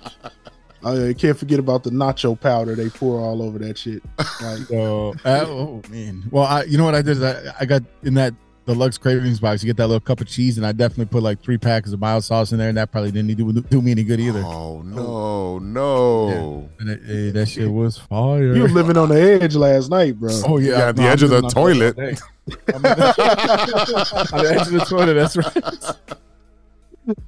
Oh, yeah, you can't forget about the nacho powder they pour all over that shit. Like, So, uh, oh man. Well, I you know what I did is I, I got in that deluxe cravings box. You get that little cup of cheese, and I definitely put like three packets of mild sauce in there, and that probably didn't do, do me any good either. Oh no, no. And it, eh, that shit was fire. you were living on the edge last night, bro. Oh yeah, Yeah, at the no, I'm edge of the toilet. all on the edge of the toilet. That's right.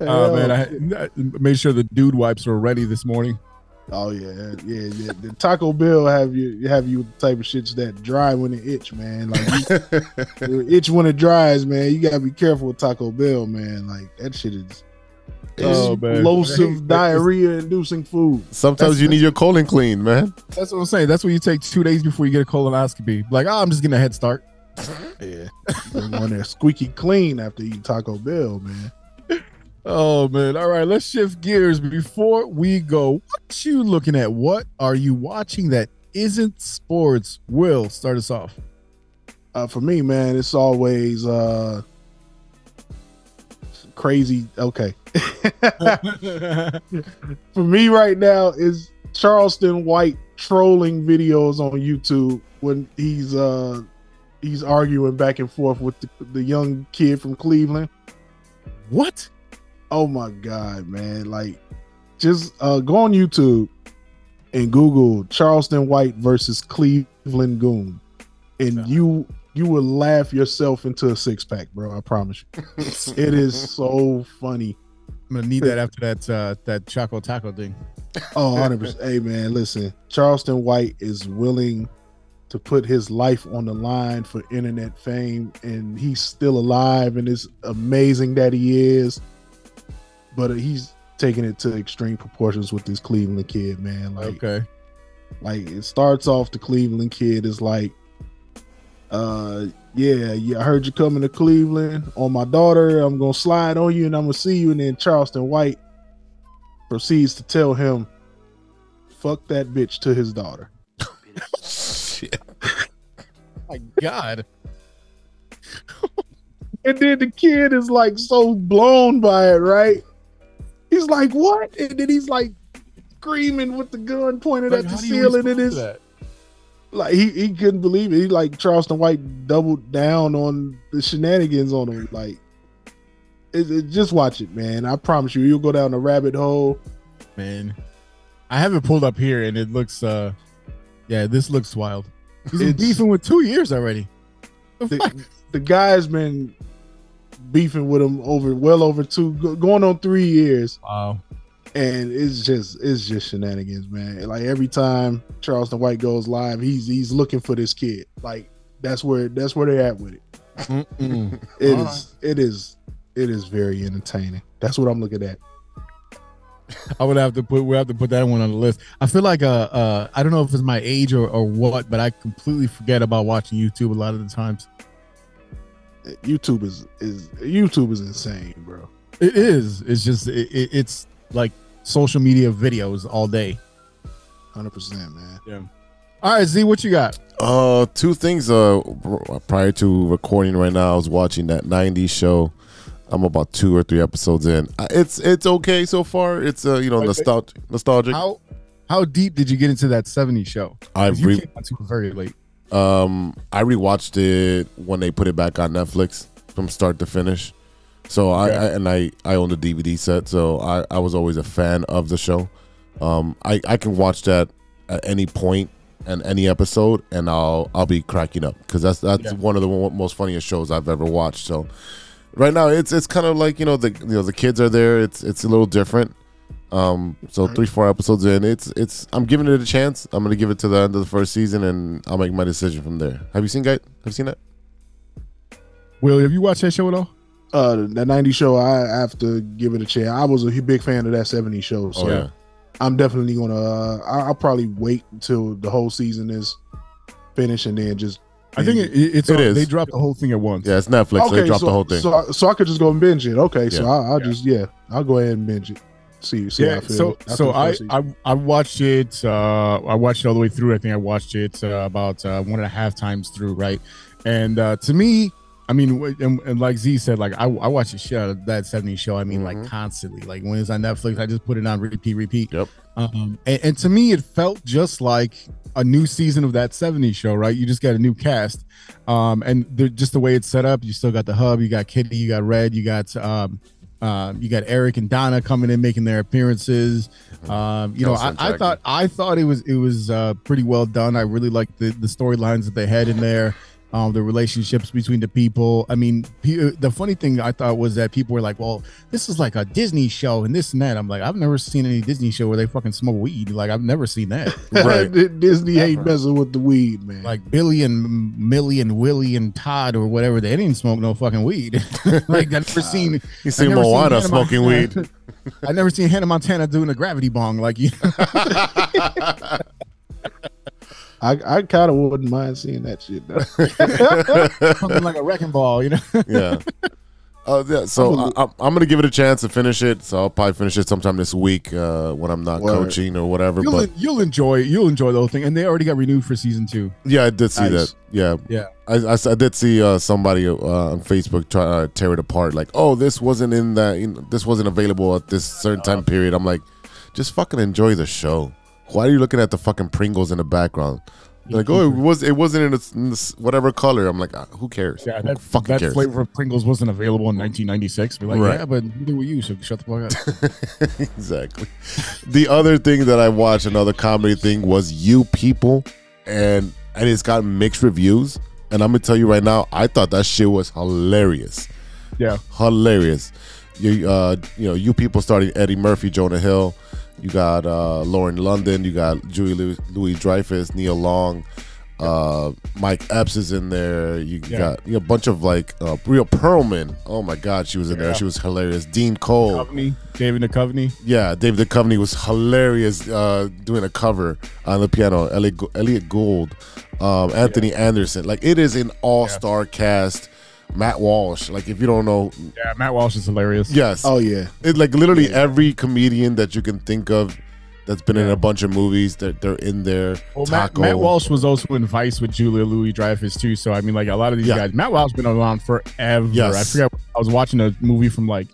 Oh man, I, I made sure the dude wipes were ready this morning. Oh yeah, yeah, yeah. The Taco Bell have you have you with the type of shits that dry when it itch, man. Like you, itch when it dries, man. You gotta be careful with Taco Bell, man. Like that shit is Oh, man. explosive diarrhea inducing food. Sometimes you need your colon clean, man. That's what I'm saying. That's what you take two days before you get a colonoscopy. Like, oh, I'm just getting a head start. Yeah, when they're squeaky clean after eating Taco Bell, man. Oh man. All right, let's shift gears. Before we go, what you looking at? What are you watching that isn't sports? Will start us off. Uh, for me, man, it's always uh crazy. Okay, for me right now is Charleston White trolling videos on YouTube when he's uh he's arguing back and forth with the, the young kid from Cleveland. What? Oh my god, man! Like, just uh go on YouTube and Google Charleston White versus Cleveland Goon, and you you will laugh yourself into a six pack, bro. I promise you. it is so funny. I'm gonna need that after that uh, that Choco Taco thing. Oh, 100%. hey, man, listen. Charleston White is willing to put his life on the line for internet fame, and he's still alive, and it's amazing that he is. But he's taking it to extreme proportions with this Cleveland kid, man. Like, Okay. like it starts off the Cleveland kid is like, uh, yeah, yeah, I heard you coming to Cleveland on my daughter. I'm gonna slide on you and I'm gonna see you. And then Charleston White proceeds to tell him, fuck that bitch to his daughter. Shit. My God. And then the kid is like so blown by it, right? He's like, what? And then he's like screaming with the gun pointed Like, at the how do you ceiling. And it's like he, he couldn't believe it. He like Charleston White doubled down on the shenanigans on him. Like, it, it- just watch it, man. I promise you, you'll go down the rabbit hole. man. I have it pulled up here, and it looks. uh Yeah, this looks wild. He's been beefing with two years already. The, the guy's been beefing with him over well over two, going on three years. Wow. and it's just it's just shenanigans, man. Like every time Charleston White goes live, he's he's looking for this kid. Like that's where that's where they're at with it. It is All it is it is very entertaining. That's what I'm looking at. I would have to put we have to put that one on the list. I feel like uh uh I don't know if it's my age or, or what, but I completely forget about watching YouTube a lot of the times. YouTube is is YouTube is insane, bro. It is. It's just it, it, it's like social media videos all day. Hundred percent, man. Yeah. All right, Z, what you got? Uh, two things. Uh, prior to recording right now, I was watching that '90s show. I'm about two or three episodes in. Uh, It's it's okay so far. It's uh, you know, Wait, wait. nostalgic. Nostalgic. How how deep did you get into that 70s show? I've 'Cause you re- came very late. Um, I rewatched it when they put it back on Netflix from start to finish. So I, Okay. I and I I own the DVD set, so I I was always a fan of the show. Um, I I can watch that at any point and any episode, and I'll I'll be cracking up because that's that's Yeah. one of the most funniest shows I've ever watched. So right now it's it's kind of like you know the you know the kids are there. It's it's a little different. Um, so three four episodes in, it's it's I'm giving it a chance. I'm gonna give it to the end of the first season, and I'll make my decision from there. Have you seen guy? Have you seen that? Will, have you watched that show at all? Uh, the '90s show, I have to give it a chance. I was a big fan of that '70s show, so Oh, yeah. I'm definitely gonna. Uh, I- I'll probably wait until the whole season is finished and then just. I think it, it's It on- is. they dropped the whole thing at once. Yeah, it's Netflix. so they dropped so, the whole thing. So, I- so I could just go and binge it. Okay, so Yeah. I, I'll just yeah, I'll go ahead and binge it. See, see how I yeah, feel. so so I. I I watched it. Uh, I watched it all the way through. I think I watched it uh, about uh, one and a half times through, right? And uh, to me, I mean, and, and like Z said, like I, I watch the shit out of that '70s show. I mean, like constantly. Like when it's on Netflix, I just put it on repeat, repeat. Yep. Um, and, and to me, it felt just like a new season of that '70s show, right? You just got a new cast, um, and just the way it's set up. You still got the hub. You got Kitty. You got Red. You got um, um, you got Eric and Donna coming in making their appearances. Um, you know, I, I thought I thought it was it was uh, pretty well done. I really liked the the storylines that they had in there. Um, the relationships between the people. I mean, pe- the funny thing I thought was that people were like, "Well, this is like a Disney show and this and that." I'm like, I've never seen any Disney show where they fucking smoke weed. Like, I've never seen that. Right? Disney ain't messing with the weed, man. Like Billy and Millie and Willie and Todd or whatever, they didn't smoke no fucking weed. like I've never seen. You I've seen never Moana Hannah smoking Montana- weed. I've never seen Hannah Montana doing a gravity bong like you. I, I kind of wouldn't mind seeing that shit. Though. Something like a wrecking ball, you know. yeah. Oh yeah. So I, I'm, I'm gonna give it a chance to finish it. So I'll probably finish it sometime this week uh, when I'm not Word. coaching or whatever. You'll, but you'll enjoy you'll enjoy the whole thing, and they already got renewed for season two. yeah, I did see Nice. that. Yeah. Yeah. I I did see uh, somebody uh, on Facebook try to tear it apart. Like, oh, this wasn't in that. You know, this wasn't available at this certain time period. I'm like, just fucking enjoy the show. Why are you looking at the fucking Pringles in the background? They're like, oh, it was it wasn't in, in this whatever color. I'm like, ah, who cares? Yeah, Who that, fucking that cares. flavor of Pringles wasn't available in 1996. We're like, Right. yeah, but neither were you, so shut the fuck up. exactly. The other thing that I watched, another comedy thing, was You People, and and it's got mixed reviews. And I'm gonna tell you right now, I thought that shit was hilarious. Yeah. hilarious. You uh, you know, You People starting Eddie Murphy, Jonah Hill. You got uh, Lauren London. You got Julie Louis, Louis Dreyfus, Nia Long. Uh, Mike Epps is in there. You Yeah. got you know, a bunch of like uh, Rhea Perlman. Oh my God, she was in there. She was hilarious. Deon Cole. Duchovny, David Duchovny. Yeah, David Duchovny was hilarious uh, doing a cover on the piano. Elliott, Go- Gould, um, Anthony Anderson. Like it is an all-star cast. Matt Walsh. Like if you don't know, Yeah, Matt Walsh is hilarious. yes. Oh yeah. It's like literally every comedian that you can think of that's been in a bunch of movies. They're they're in there. Well, Matt, Taco. Matt Walsh was also in Vice with Julia Louis Dreyfus too. So I mean, like a lot of these Yeah. guys, Matt Walsh has been around forever. Yes. I forgot. I was watching a movie from like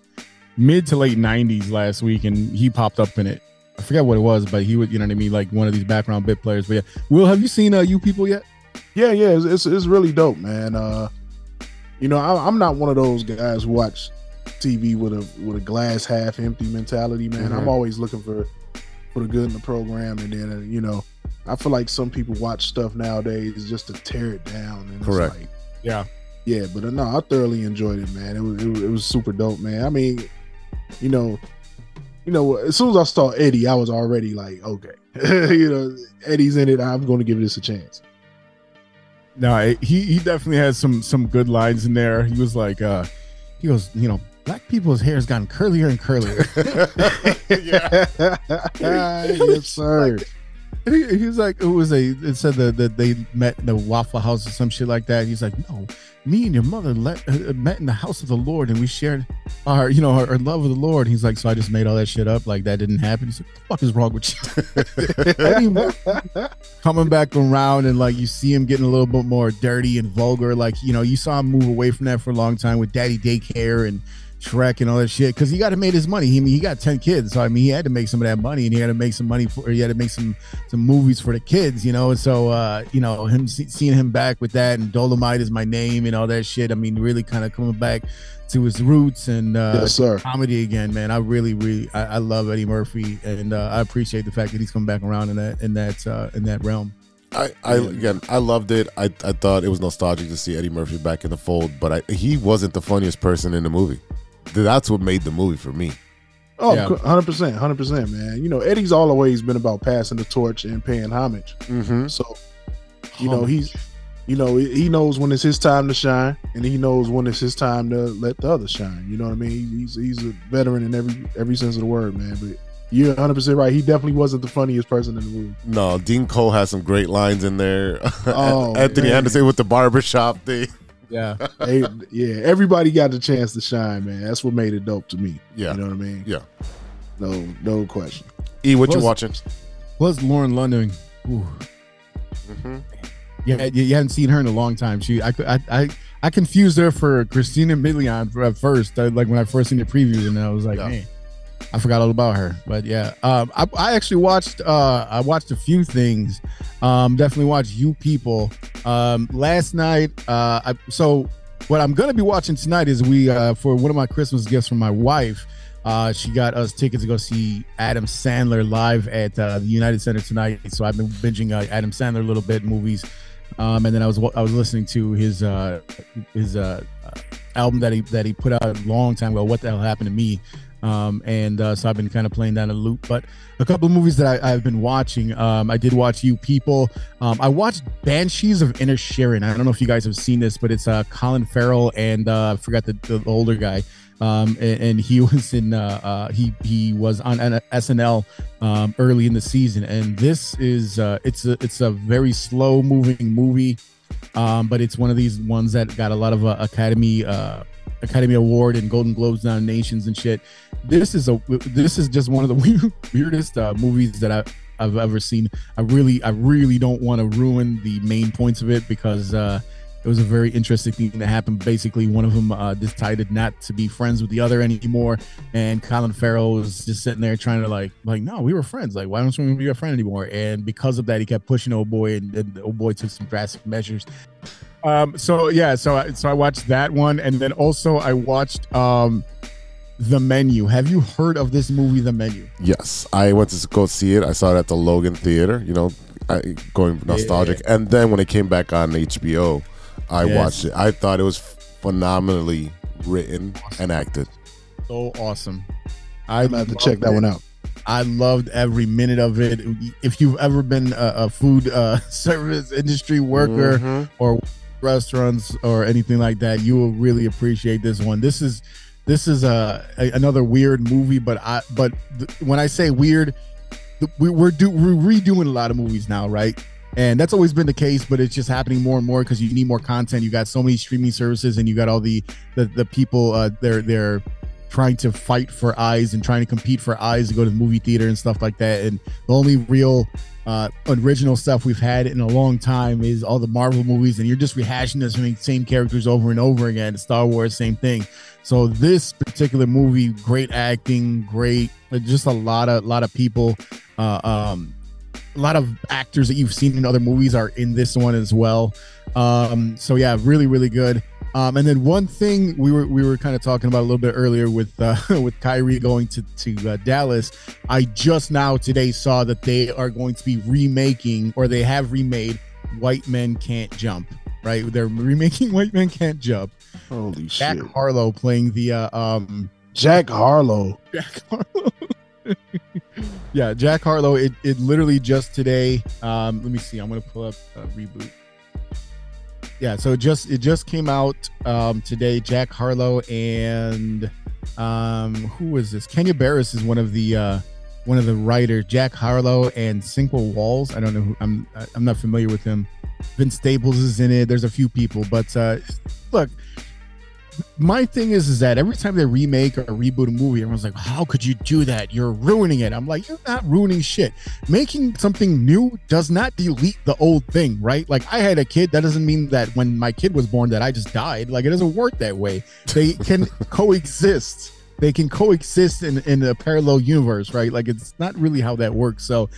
mid to late '90s last week, and he popped up in it. I forget what it was, but he would, you know what I mean, like one of these background bit players. But yeah, Will, have you seen uh, you people yet? Yeah, yeah, it's, it's it's really dope, man. Uh, you know, I, I'm not one of those guys who watch TV with a with a glass half empty mentality, man. Mhm. I'm always looking for for the good in the program, and then uh, you know, I feel like some people watch stuff nowadays just to tear it down. And Correct. It's like, Yeah. yeah, but uh, no, I thoroughly enjoyed it, man. It was, it was it was super dope, man. I mean, you know, you know, as soon as I saw Eddie, I was already like, okay, you know, Eddie's in it. I'm going to give this a chance. No, he he definitely has some some good lines in there. He was like, uh he goes, you know, black people's hair has gotten curlier and curlier. yes, sir. he, he was like, it was a. It said that, that they met in the Waffle House or some shit like that. He's like, no, me and your mother let, uh, met in the house of the Lord, and we shared our, you know, our, our love of the Lord. He's like, so I just made all that shit up, like that didn't happen. He's like, the fuck is wrong with you? Coming back around, and like you see him getting a little bit more dirty and vulgar. Like you know, you saw him move away from that for a long time with Daddy Daycare and. Shrek and all that shit because he got to make his money. He I mean, he got ten kids, so I mean he had to make some of that money, and he had to make some money for. He had to make some some movies for the kids, you know. And so uh, you know him see, seeing him back with that and Dolemite is my name and all that shit. I mean, really kind of coming back to his roots and uh, Yes, comedy again, man. I really, really, I, I love Eddie Murphy, and uh, I appreciate the fact that he's come back around in that in that uh, in that realm. I, I again, I loved it. I, I thought it was nostalgic to see Eddie Murphy back in the fold, but I, he wasn't the funniest person in the movie. That's what made the movie for me. Oh, Yeah. 100%, 100%, man. You know, Eddie's always been about passing the torch and paying homage. Mm-hmm. So, you know, he's, you know, he he knows when it's his time to shine, and he knows when it's his time to let the others shine. You know what I mean? He's he's a veteran in every every sense of the word, man. But you're 100 percent right. He definitely wasn't the funniest person in the movie. No, Deon Cole has some great lines in there. Oh, Anthony man. Anderson with the barbershop thing. Yeah, Hey, yeah, everybody got the chance to shine, man. That's what made it dope to me. Yeah. you know what I mean? Yeah. No, no question. E, what you Plus- watching? plus Lauren London. Mm-hmm. Yeah, you, you hadn't seen her in a long time. She, I, I, I, I confused her for Christina Milian at first. uh, like when I first seen the preview, and I was like, Yeah. man, I forgot all about her. But yeah, um, I, I actually watched. Uh, I watched a few things. Um, definitely watched You People. Um, last night. Uh, I, so what I'm gonna be watching tonight is we uh, for one of my Christmas gifts from my wife. Uh, she got us tickets to go see Adam Sandler live at uh, the United Center tonight. So I've been binging uh, Adam Sandler a little bit movies, um, and then I was I was listening to his uh, his uh, uh, album that he that he put out a long time ago. What the hell happened to me? Um, and uh, so I've been kind of playing down a loop. But a couple of movies that I, I've been watching. Um, I did watch You People. Um, I watched Banshees of Inisherin. I don't know if you guys have seen this, but it's uh, Colin Farrell and uh, I forgot the, the older guy. Um, and, and he was in uh, uh, he he was on SNL um, early in the season. And this is uh, it's a it's a very slow moving movie, um, but it's one of these ones that got a lot of uh, Academy uh, Academy Award and Golden Globes nominations and shit. This is a this is just one of the weirdest uh, movies that I, I've ever seen. I really I really don't want to ruin the main points of it because uh, it was a very interesting thing that happened. Basically, one of them uh, decided not to be friends with the other anymore, and Colin Farrell was just sitting there trying to like, like, no, we were friends. Like, why don't we be a friend anymore? And because of that, he kept pushing old boy, and, and old boy took some drastic measures. Um, so yeah, so I, so I watched that one, and then also I watched um, the Menu. Have you heard of this movie, The Menu? Yes, I went to go see it. I saw it at the Logan Theater. You know, I, going nostalgic. And then when it came back on HBO, I Yes. watched it. I thought it was phenomenally written and acted. so awesome. I I'm gonna have to check loved that it. one out. I loved every minute of it. If you've ever been a, a food uh, service industry worker Mhm. or restaurants or anything like that, you will really appreciate this one. This is this is a, a another weird movie, but I but th- when I say weird, th- we, we're do we're redoing a lot of movies now, right? And that's always been the case, but it's just happening more and more because you need more content. You got so many streaming services, and you got all the the, the people uh, they're trying to fight for eyes and trying to compete for eyes to go to the movie theater and stuff like that. And the only real uh, original stuff we've had in a long time is all the Marvel movies, and you're just rehashing the same- characters over and over again. Star Wars, same thing. So this particular movie, great acting, great, uh, just a lot of lot of people, uh, um, a lot of actors that you've seen in other movies are in this one as well. Um, so yeah, really, really good. Um, and then one thing we were we were kind of talking about a little bit earlier with uh, with Kyrie going to to uh, Dallas. I just now today saw that they are going to be remaking or they have remade White Men Can't Jump. Right, they're remaking White Men Can't Jump. Holy Jack shit. Jack Harlow playing the uh, um Jack Harlow. Jack Harlow. yeah, Jack Harlow. It, it literally just today. Um, let me see. I'm gonna pull up a reboot. Yeah, so it just it just came out um, today. Jack Harlow and um, who is this? Kenya Barris is one of the uh, one of the writers. Jack Harlow and Sinqua Walls. I don't know who. I'm I'm not familiar with him. Vince Staples is in it. There's a few people, but uh, look, my thing is is that every time they remake or reboot a movie everyone's like how could you do that? You're ruining it. I'm like you're not ruining shit. Making something new does not delete the old thing right? Like i had a kid. That doesn't mean that when my kid was born that i just died. Like it doesn't work that way. They can coexist. They can coexist in, in a parallel universe right? Like it's not really how that works. So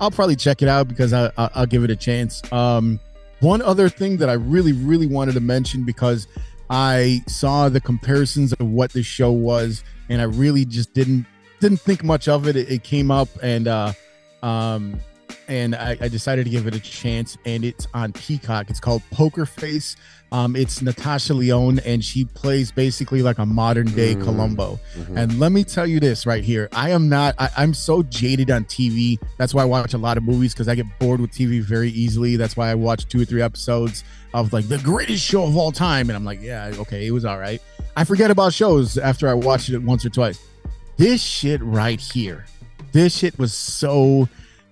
i'll probably check it out because I, I, i'll give it a chance. Um one other thing that i really really wanted to mention because I saw the comparisons of what the show was, and I really just didn't didn't think much of it. It, it came up, and uh, um, and I, I decided to give it a chance. And it's on Peacock. It's called Poker Face. Um, it's Natasha Lyonne, and she plays basically like a modern day Mm. Columbo. Mhm. And let me tell you this right here: I am not. I, I'm so jaded on TV. That's why I watch a lot of movies because I get bored with TV very easily. That's why I watch two or three episodes of like the greatest show of all time, and I'm like, yeah, okay, it was all right. I forget about shows after I watched it once or twice. This shit right here, this shit was so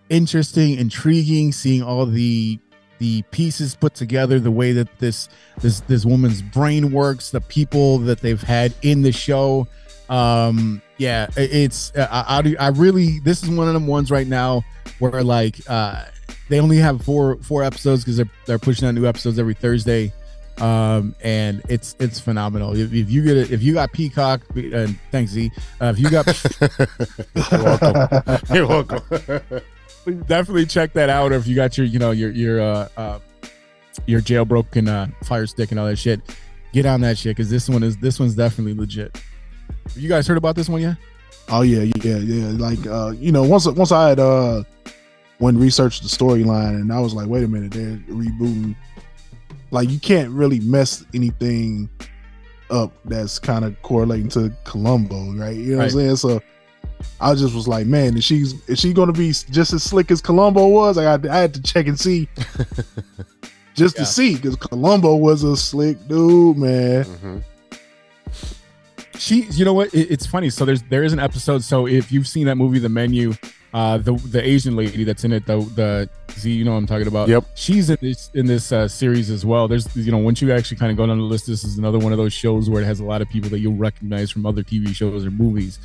interesting, intriguing. Seeing all the the pieces put together, the way that this this this woman's brain works, the people that they've had in the show. Um, yeah, it's I, I I really this is one of them ones right now where like uh they only have four four episodes because they're they're pushing out new episodes every Thursday. Um, and it's it's phenomenal. If, if you get it, if you got Peacock, and thanks Z. Uh, if you got, You're welcome. You're welcome. definitely check that out. Or if you got your, you know, your your uh, uh your jailbroken uh, Fire Stick and all that shit, get on that shit because this one is this one's definitely legit. Have you guys heard about this one yet? Oh yeah, yeah, yeah. Like uh, you know, once once I had uh went and researched the storyline and I was like, wait a minute, they're rebooting. Like you can't really mess anything up that's kind of correlating to Columbo, right? You know what I'm saying? So I just was like, man, is she is she gonna be just as slick as Columbo was? I got I had to check and see just Yeah. to see because Columbo was a slick dude, man. Mm-hmm. she you know what it, it's funny so there's there is an episode so if you've seen that movie the menu uh the the asian lady that's in it the the z you know what i'm talking about Yep. she's in this in this uh, series as well there's you know once you actually kind of go down the list this is another one of those shows where it has a lot of people that you'll recognize from other tv shows or movies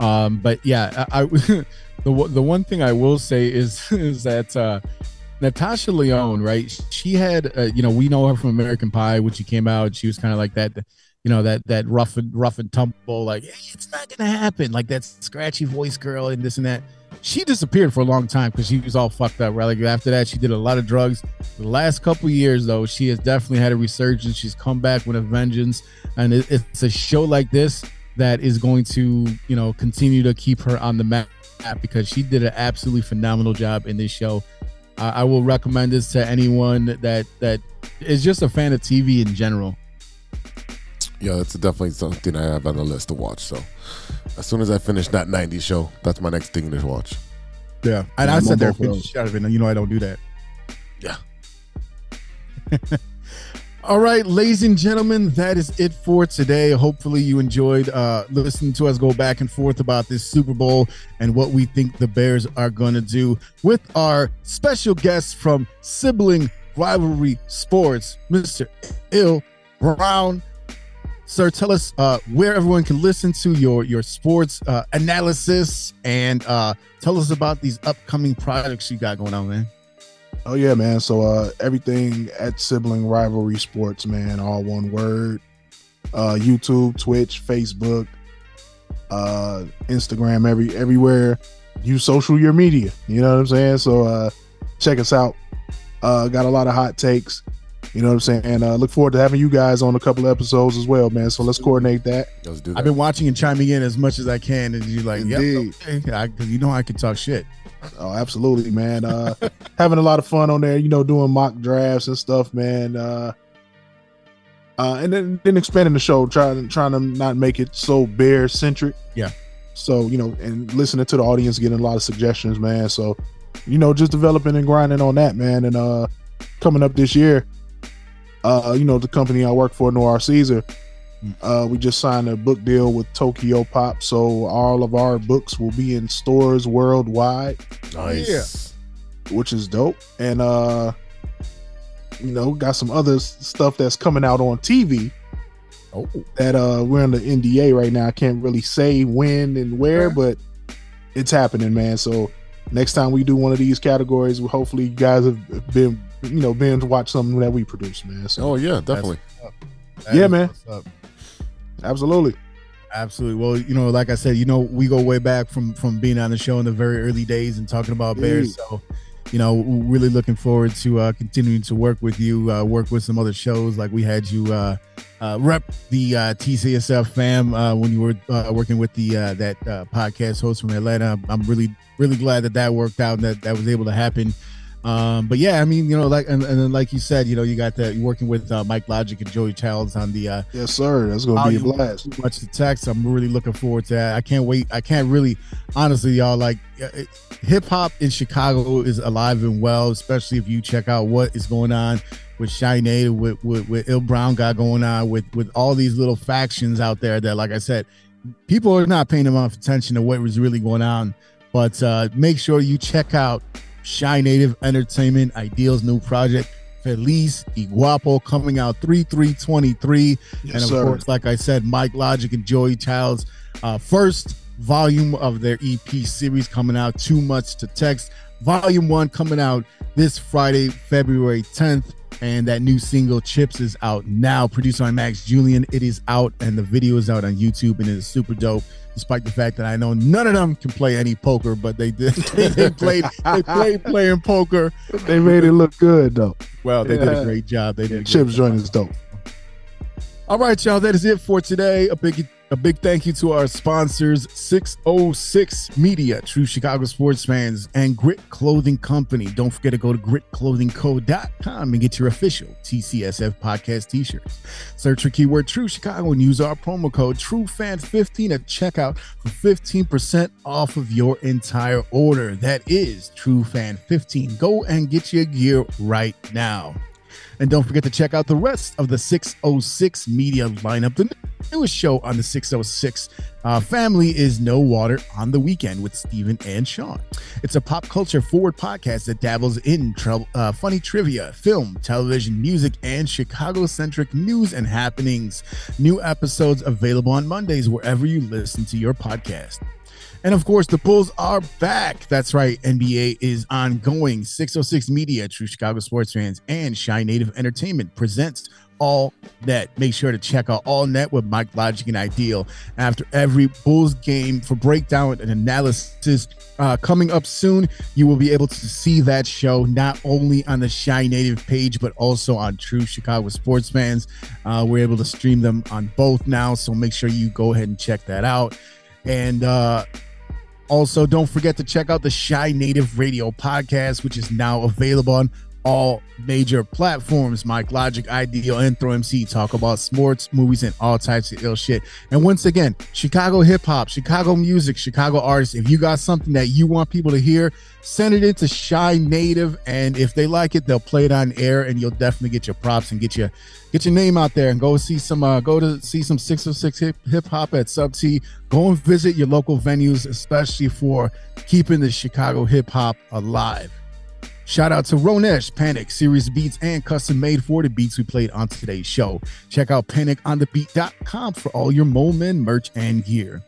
um but yeah i, I the, one- the one thing i will say is is that uh Natasha Lyonne, right? She had, uh, you know, we know her from American Pie when she came out. She was kind of like that, you know, that that rough and rough and tumble, like hey, it's not gonna happen, like that scratchy voice girl and this and that. She disappeared for a long time because she was all fucked up. Right, like after that, she did a lot of drugs. The last couple years, though, she has definitely had a resurgence. She's come back with a vengeance, and it, it's a show like this that is going to, you know, continue to keep her on the map because she did an absolutely phenomenal job in this show. I, I will recommend this to anyone that that is just a fan of TV in general. Yeah, that's definitely something I have on the list to watch. So as soon as I finish that 90s show, that's my next thing to watch. Yeah, and Yeah, I I'm said on there both of those. of it. You know I don't do that. Yeah. All right, ladies and gentlemen, that is it for today. Hopefully, you enjoyed uh, listening to us go back and forth about this Super Bowl and what we think the Bears are going to do with our special guest from Sibling Rivalry Sports, Mr. Ill Brown. Sir, tell us uh, where everyone can listen to your your sports uh, analysis and uh, tell us about these upcoming projects you got going on, man. Oh yeah, man. So uh everything at sibling rivalry sports, man, all one word. Uh YouTube, Twitch, Facebook, uh Instagram, every everywhere. Use social your media. You know what I'm saying? So uh check us out. Uh got a lot of hot takes. You know what I'm saying? And uh look forward to having you guys on a couple of episodes as well, man. So let's coordinate that. Let's do I've been watching and chiming in as much as I can, and you're like, Indeed. yeah, okay, because you know I can talk shit. Oh, absolutely, man. Uh having a lot of fun on there, you know, doing mock drafts and stuff, man. Uh uh and then then expanding the show, trying trying to not make it so bear centric. Yeah. So, you know, and listening to the audience, getting a lot of suggestions, man. So, you know, just developing and grinding on that, man. And uh coming up this year, uh, you know, the company I work for, Noir Caesar, uh, we just signed a book deal with Tokyopop. So all of our books will be in stores worldwide. Nice. Which is dope. And uh you know, got some other stuff that's coming out on TV. Oh. That uh we're in the NDA right now. I can't really say when and where, but it's happening, man. So next time we do one of these categories, well, hopefully you guys have been you know, binge watch something that we produce, man. So Oh yeah, definitely. Yeah, man. Absolutely. Absolutely. Well, you know, like I said, you know, we go way back from from being on the show in the very early days and talking about Bears. So, you know, really looking forward to uh, continuing to work with you, uh, work with some other shows. Like we had you uh, uh, rep the uh, TCSF fam uh, when you were uh, working with the uh, that uh, podcast host from Atlanta. I'm really really glad that that worked out and that that was able to happen. Um, but yeah, I mean, you know, like and, and then like you said, you know, you got that you're working with uh, Mike Logic and Joey Childs on the uh, Yes, sir. That's gonna be a blast. Too much to text. I'm really looking forward to that. I can't wait. I can't really, honestly, y'all. Like, hip hop in Chicago is alive and well, especially if you check out what is going on with Native, with with, with Il Brown got going on, with with all these little factions out there. That, like I said, people are not paying enough attention to what was really going on. But uh, make sure you check out Shy Native Entertainment Ideals new project. Feliz Iguapo coming out 3 3 23. Yes, and of sir. course, like I said, Mike Logic and Joey Childs, uh, first volume of their EP series coming out, Too Much to Text. Volume one coming out this Friday, February 10th. And that new single, Chips, is out now. Produced by Max Julian. It is out, and the video is out on YouTube, and it is super dope. Despite the fact that I know none of them can play any poker, but they did. They, they played. They played playing poker. They made it look good though. Well, they did a great job. They did. Chips joint is dope. all right, y'all. That is it for today. A big a big thank you to our sponsors, 606 Media, True Chicago Sports Fans, and Grit Clothing Company. Don't forget to go to gritclothingco.com and get your official TCSF podcast t-shirts. Search for keyword True Chicago and use our promo code TrueFan15 at checkout for 15% off of your entire order. That is TrueFan15. Go and get your gear right now. And don't forget to check out the rest of the 606 media lineup. The newest show on the 606 uh, family is No Water on the Weekend with Stephen and Sean. It's a pop culture forward podcast that dabbles in trou- uh, funny trivia, film, television, music, and Chicago centric news and happenings. New episodes available on Mondays wherever you listen to your podcast. And of course, the Bulls are back. That's right. NBA is ongoing. 606 Media, True Chicago Sports Fans, and Shy Native Entertainment presents All Net. Make sure to check out All Net with Mike Logic and Ideal after every Bulls game for breakdown and analysis. Uh, coming up soon, you will be able to see that show not only on the Shy Native page, but also on True Chicago Sports Fans. Uh, we're able to stream them on both now, so make sure you go ahead and check that out. And uh, also, don't forget to check out the Shy Native Radio podcast, which is now available on all major platforms. Mike Logic, Ideal, and Throw MC talk about sports, movies, and all types of ill shit. And once again, Chicago hip hop, Chicago music, Chicago artists. If you got something that you want people to hear, send it into Shy Native, and if they like it, they'll play it on air, and you'll definitely get your props and get your get your name out there and go see some uh go to see some 606 hip hip hop at Sub T. Go and visit your local venues, especially for keeping the Chicago hip hop alive. Shout out to Ronesh, Panic, Series Beats, and custom made for the beats we played on today's show. Check out paniconthebeat.com for all your Moleman merch and gear.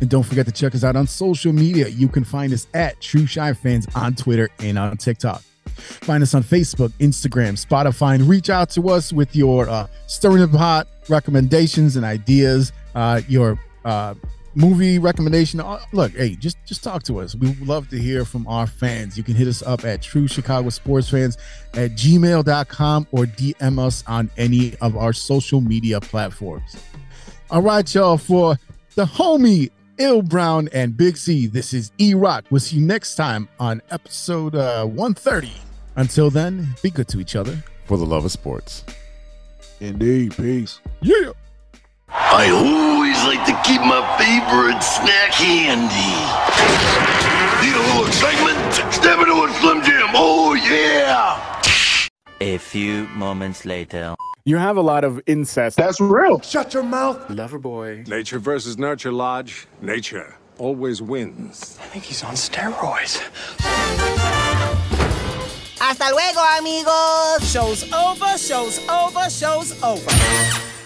And don't forget to check us out on social media. You can find us at True Shy Fans on Twitter and on TikTok. Find us on Facebook, Instagram, Spotify, and reach out to us with your uh, stirring the pot recommendations and ideas, uh, your uh, movie recommendation. Uh, Look, hey, just just talk to us. We would love to hear from our fans. You can hit us up at True Chicago Sports Fans at gmail.com or DM us on any of our social media platforms. All right, y'all, for the homie Ill Brown and Big C, this is E Rock. We'll see you next time on episode uh, 130. Until then, be good to each other. For the love of sports. Indeed. Peace. Yeah. I always like to keep my favorite snack handy. Need a little excitement? Step into a Slim Jim. Oh, yeah. A few moments later. You have a lot of incest. That's real. Shut your mouth. Lover boy. Nature versus nurture, Lodge. Nature always wins. I think he's on steroids. Hasta luego, amigos. Show's over, show's over, show's over.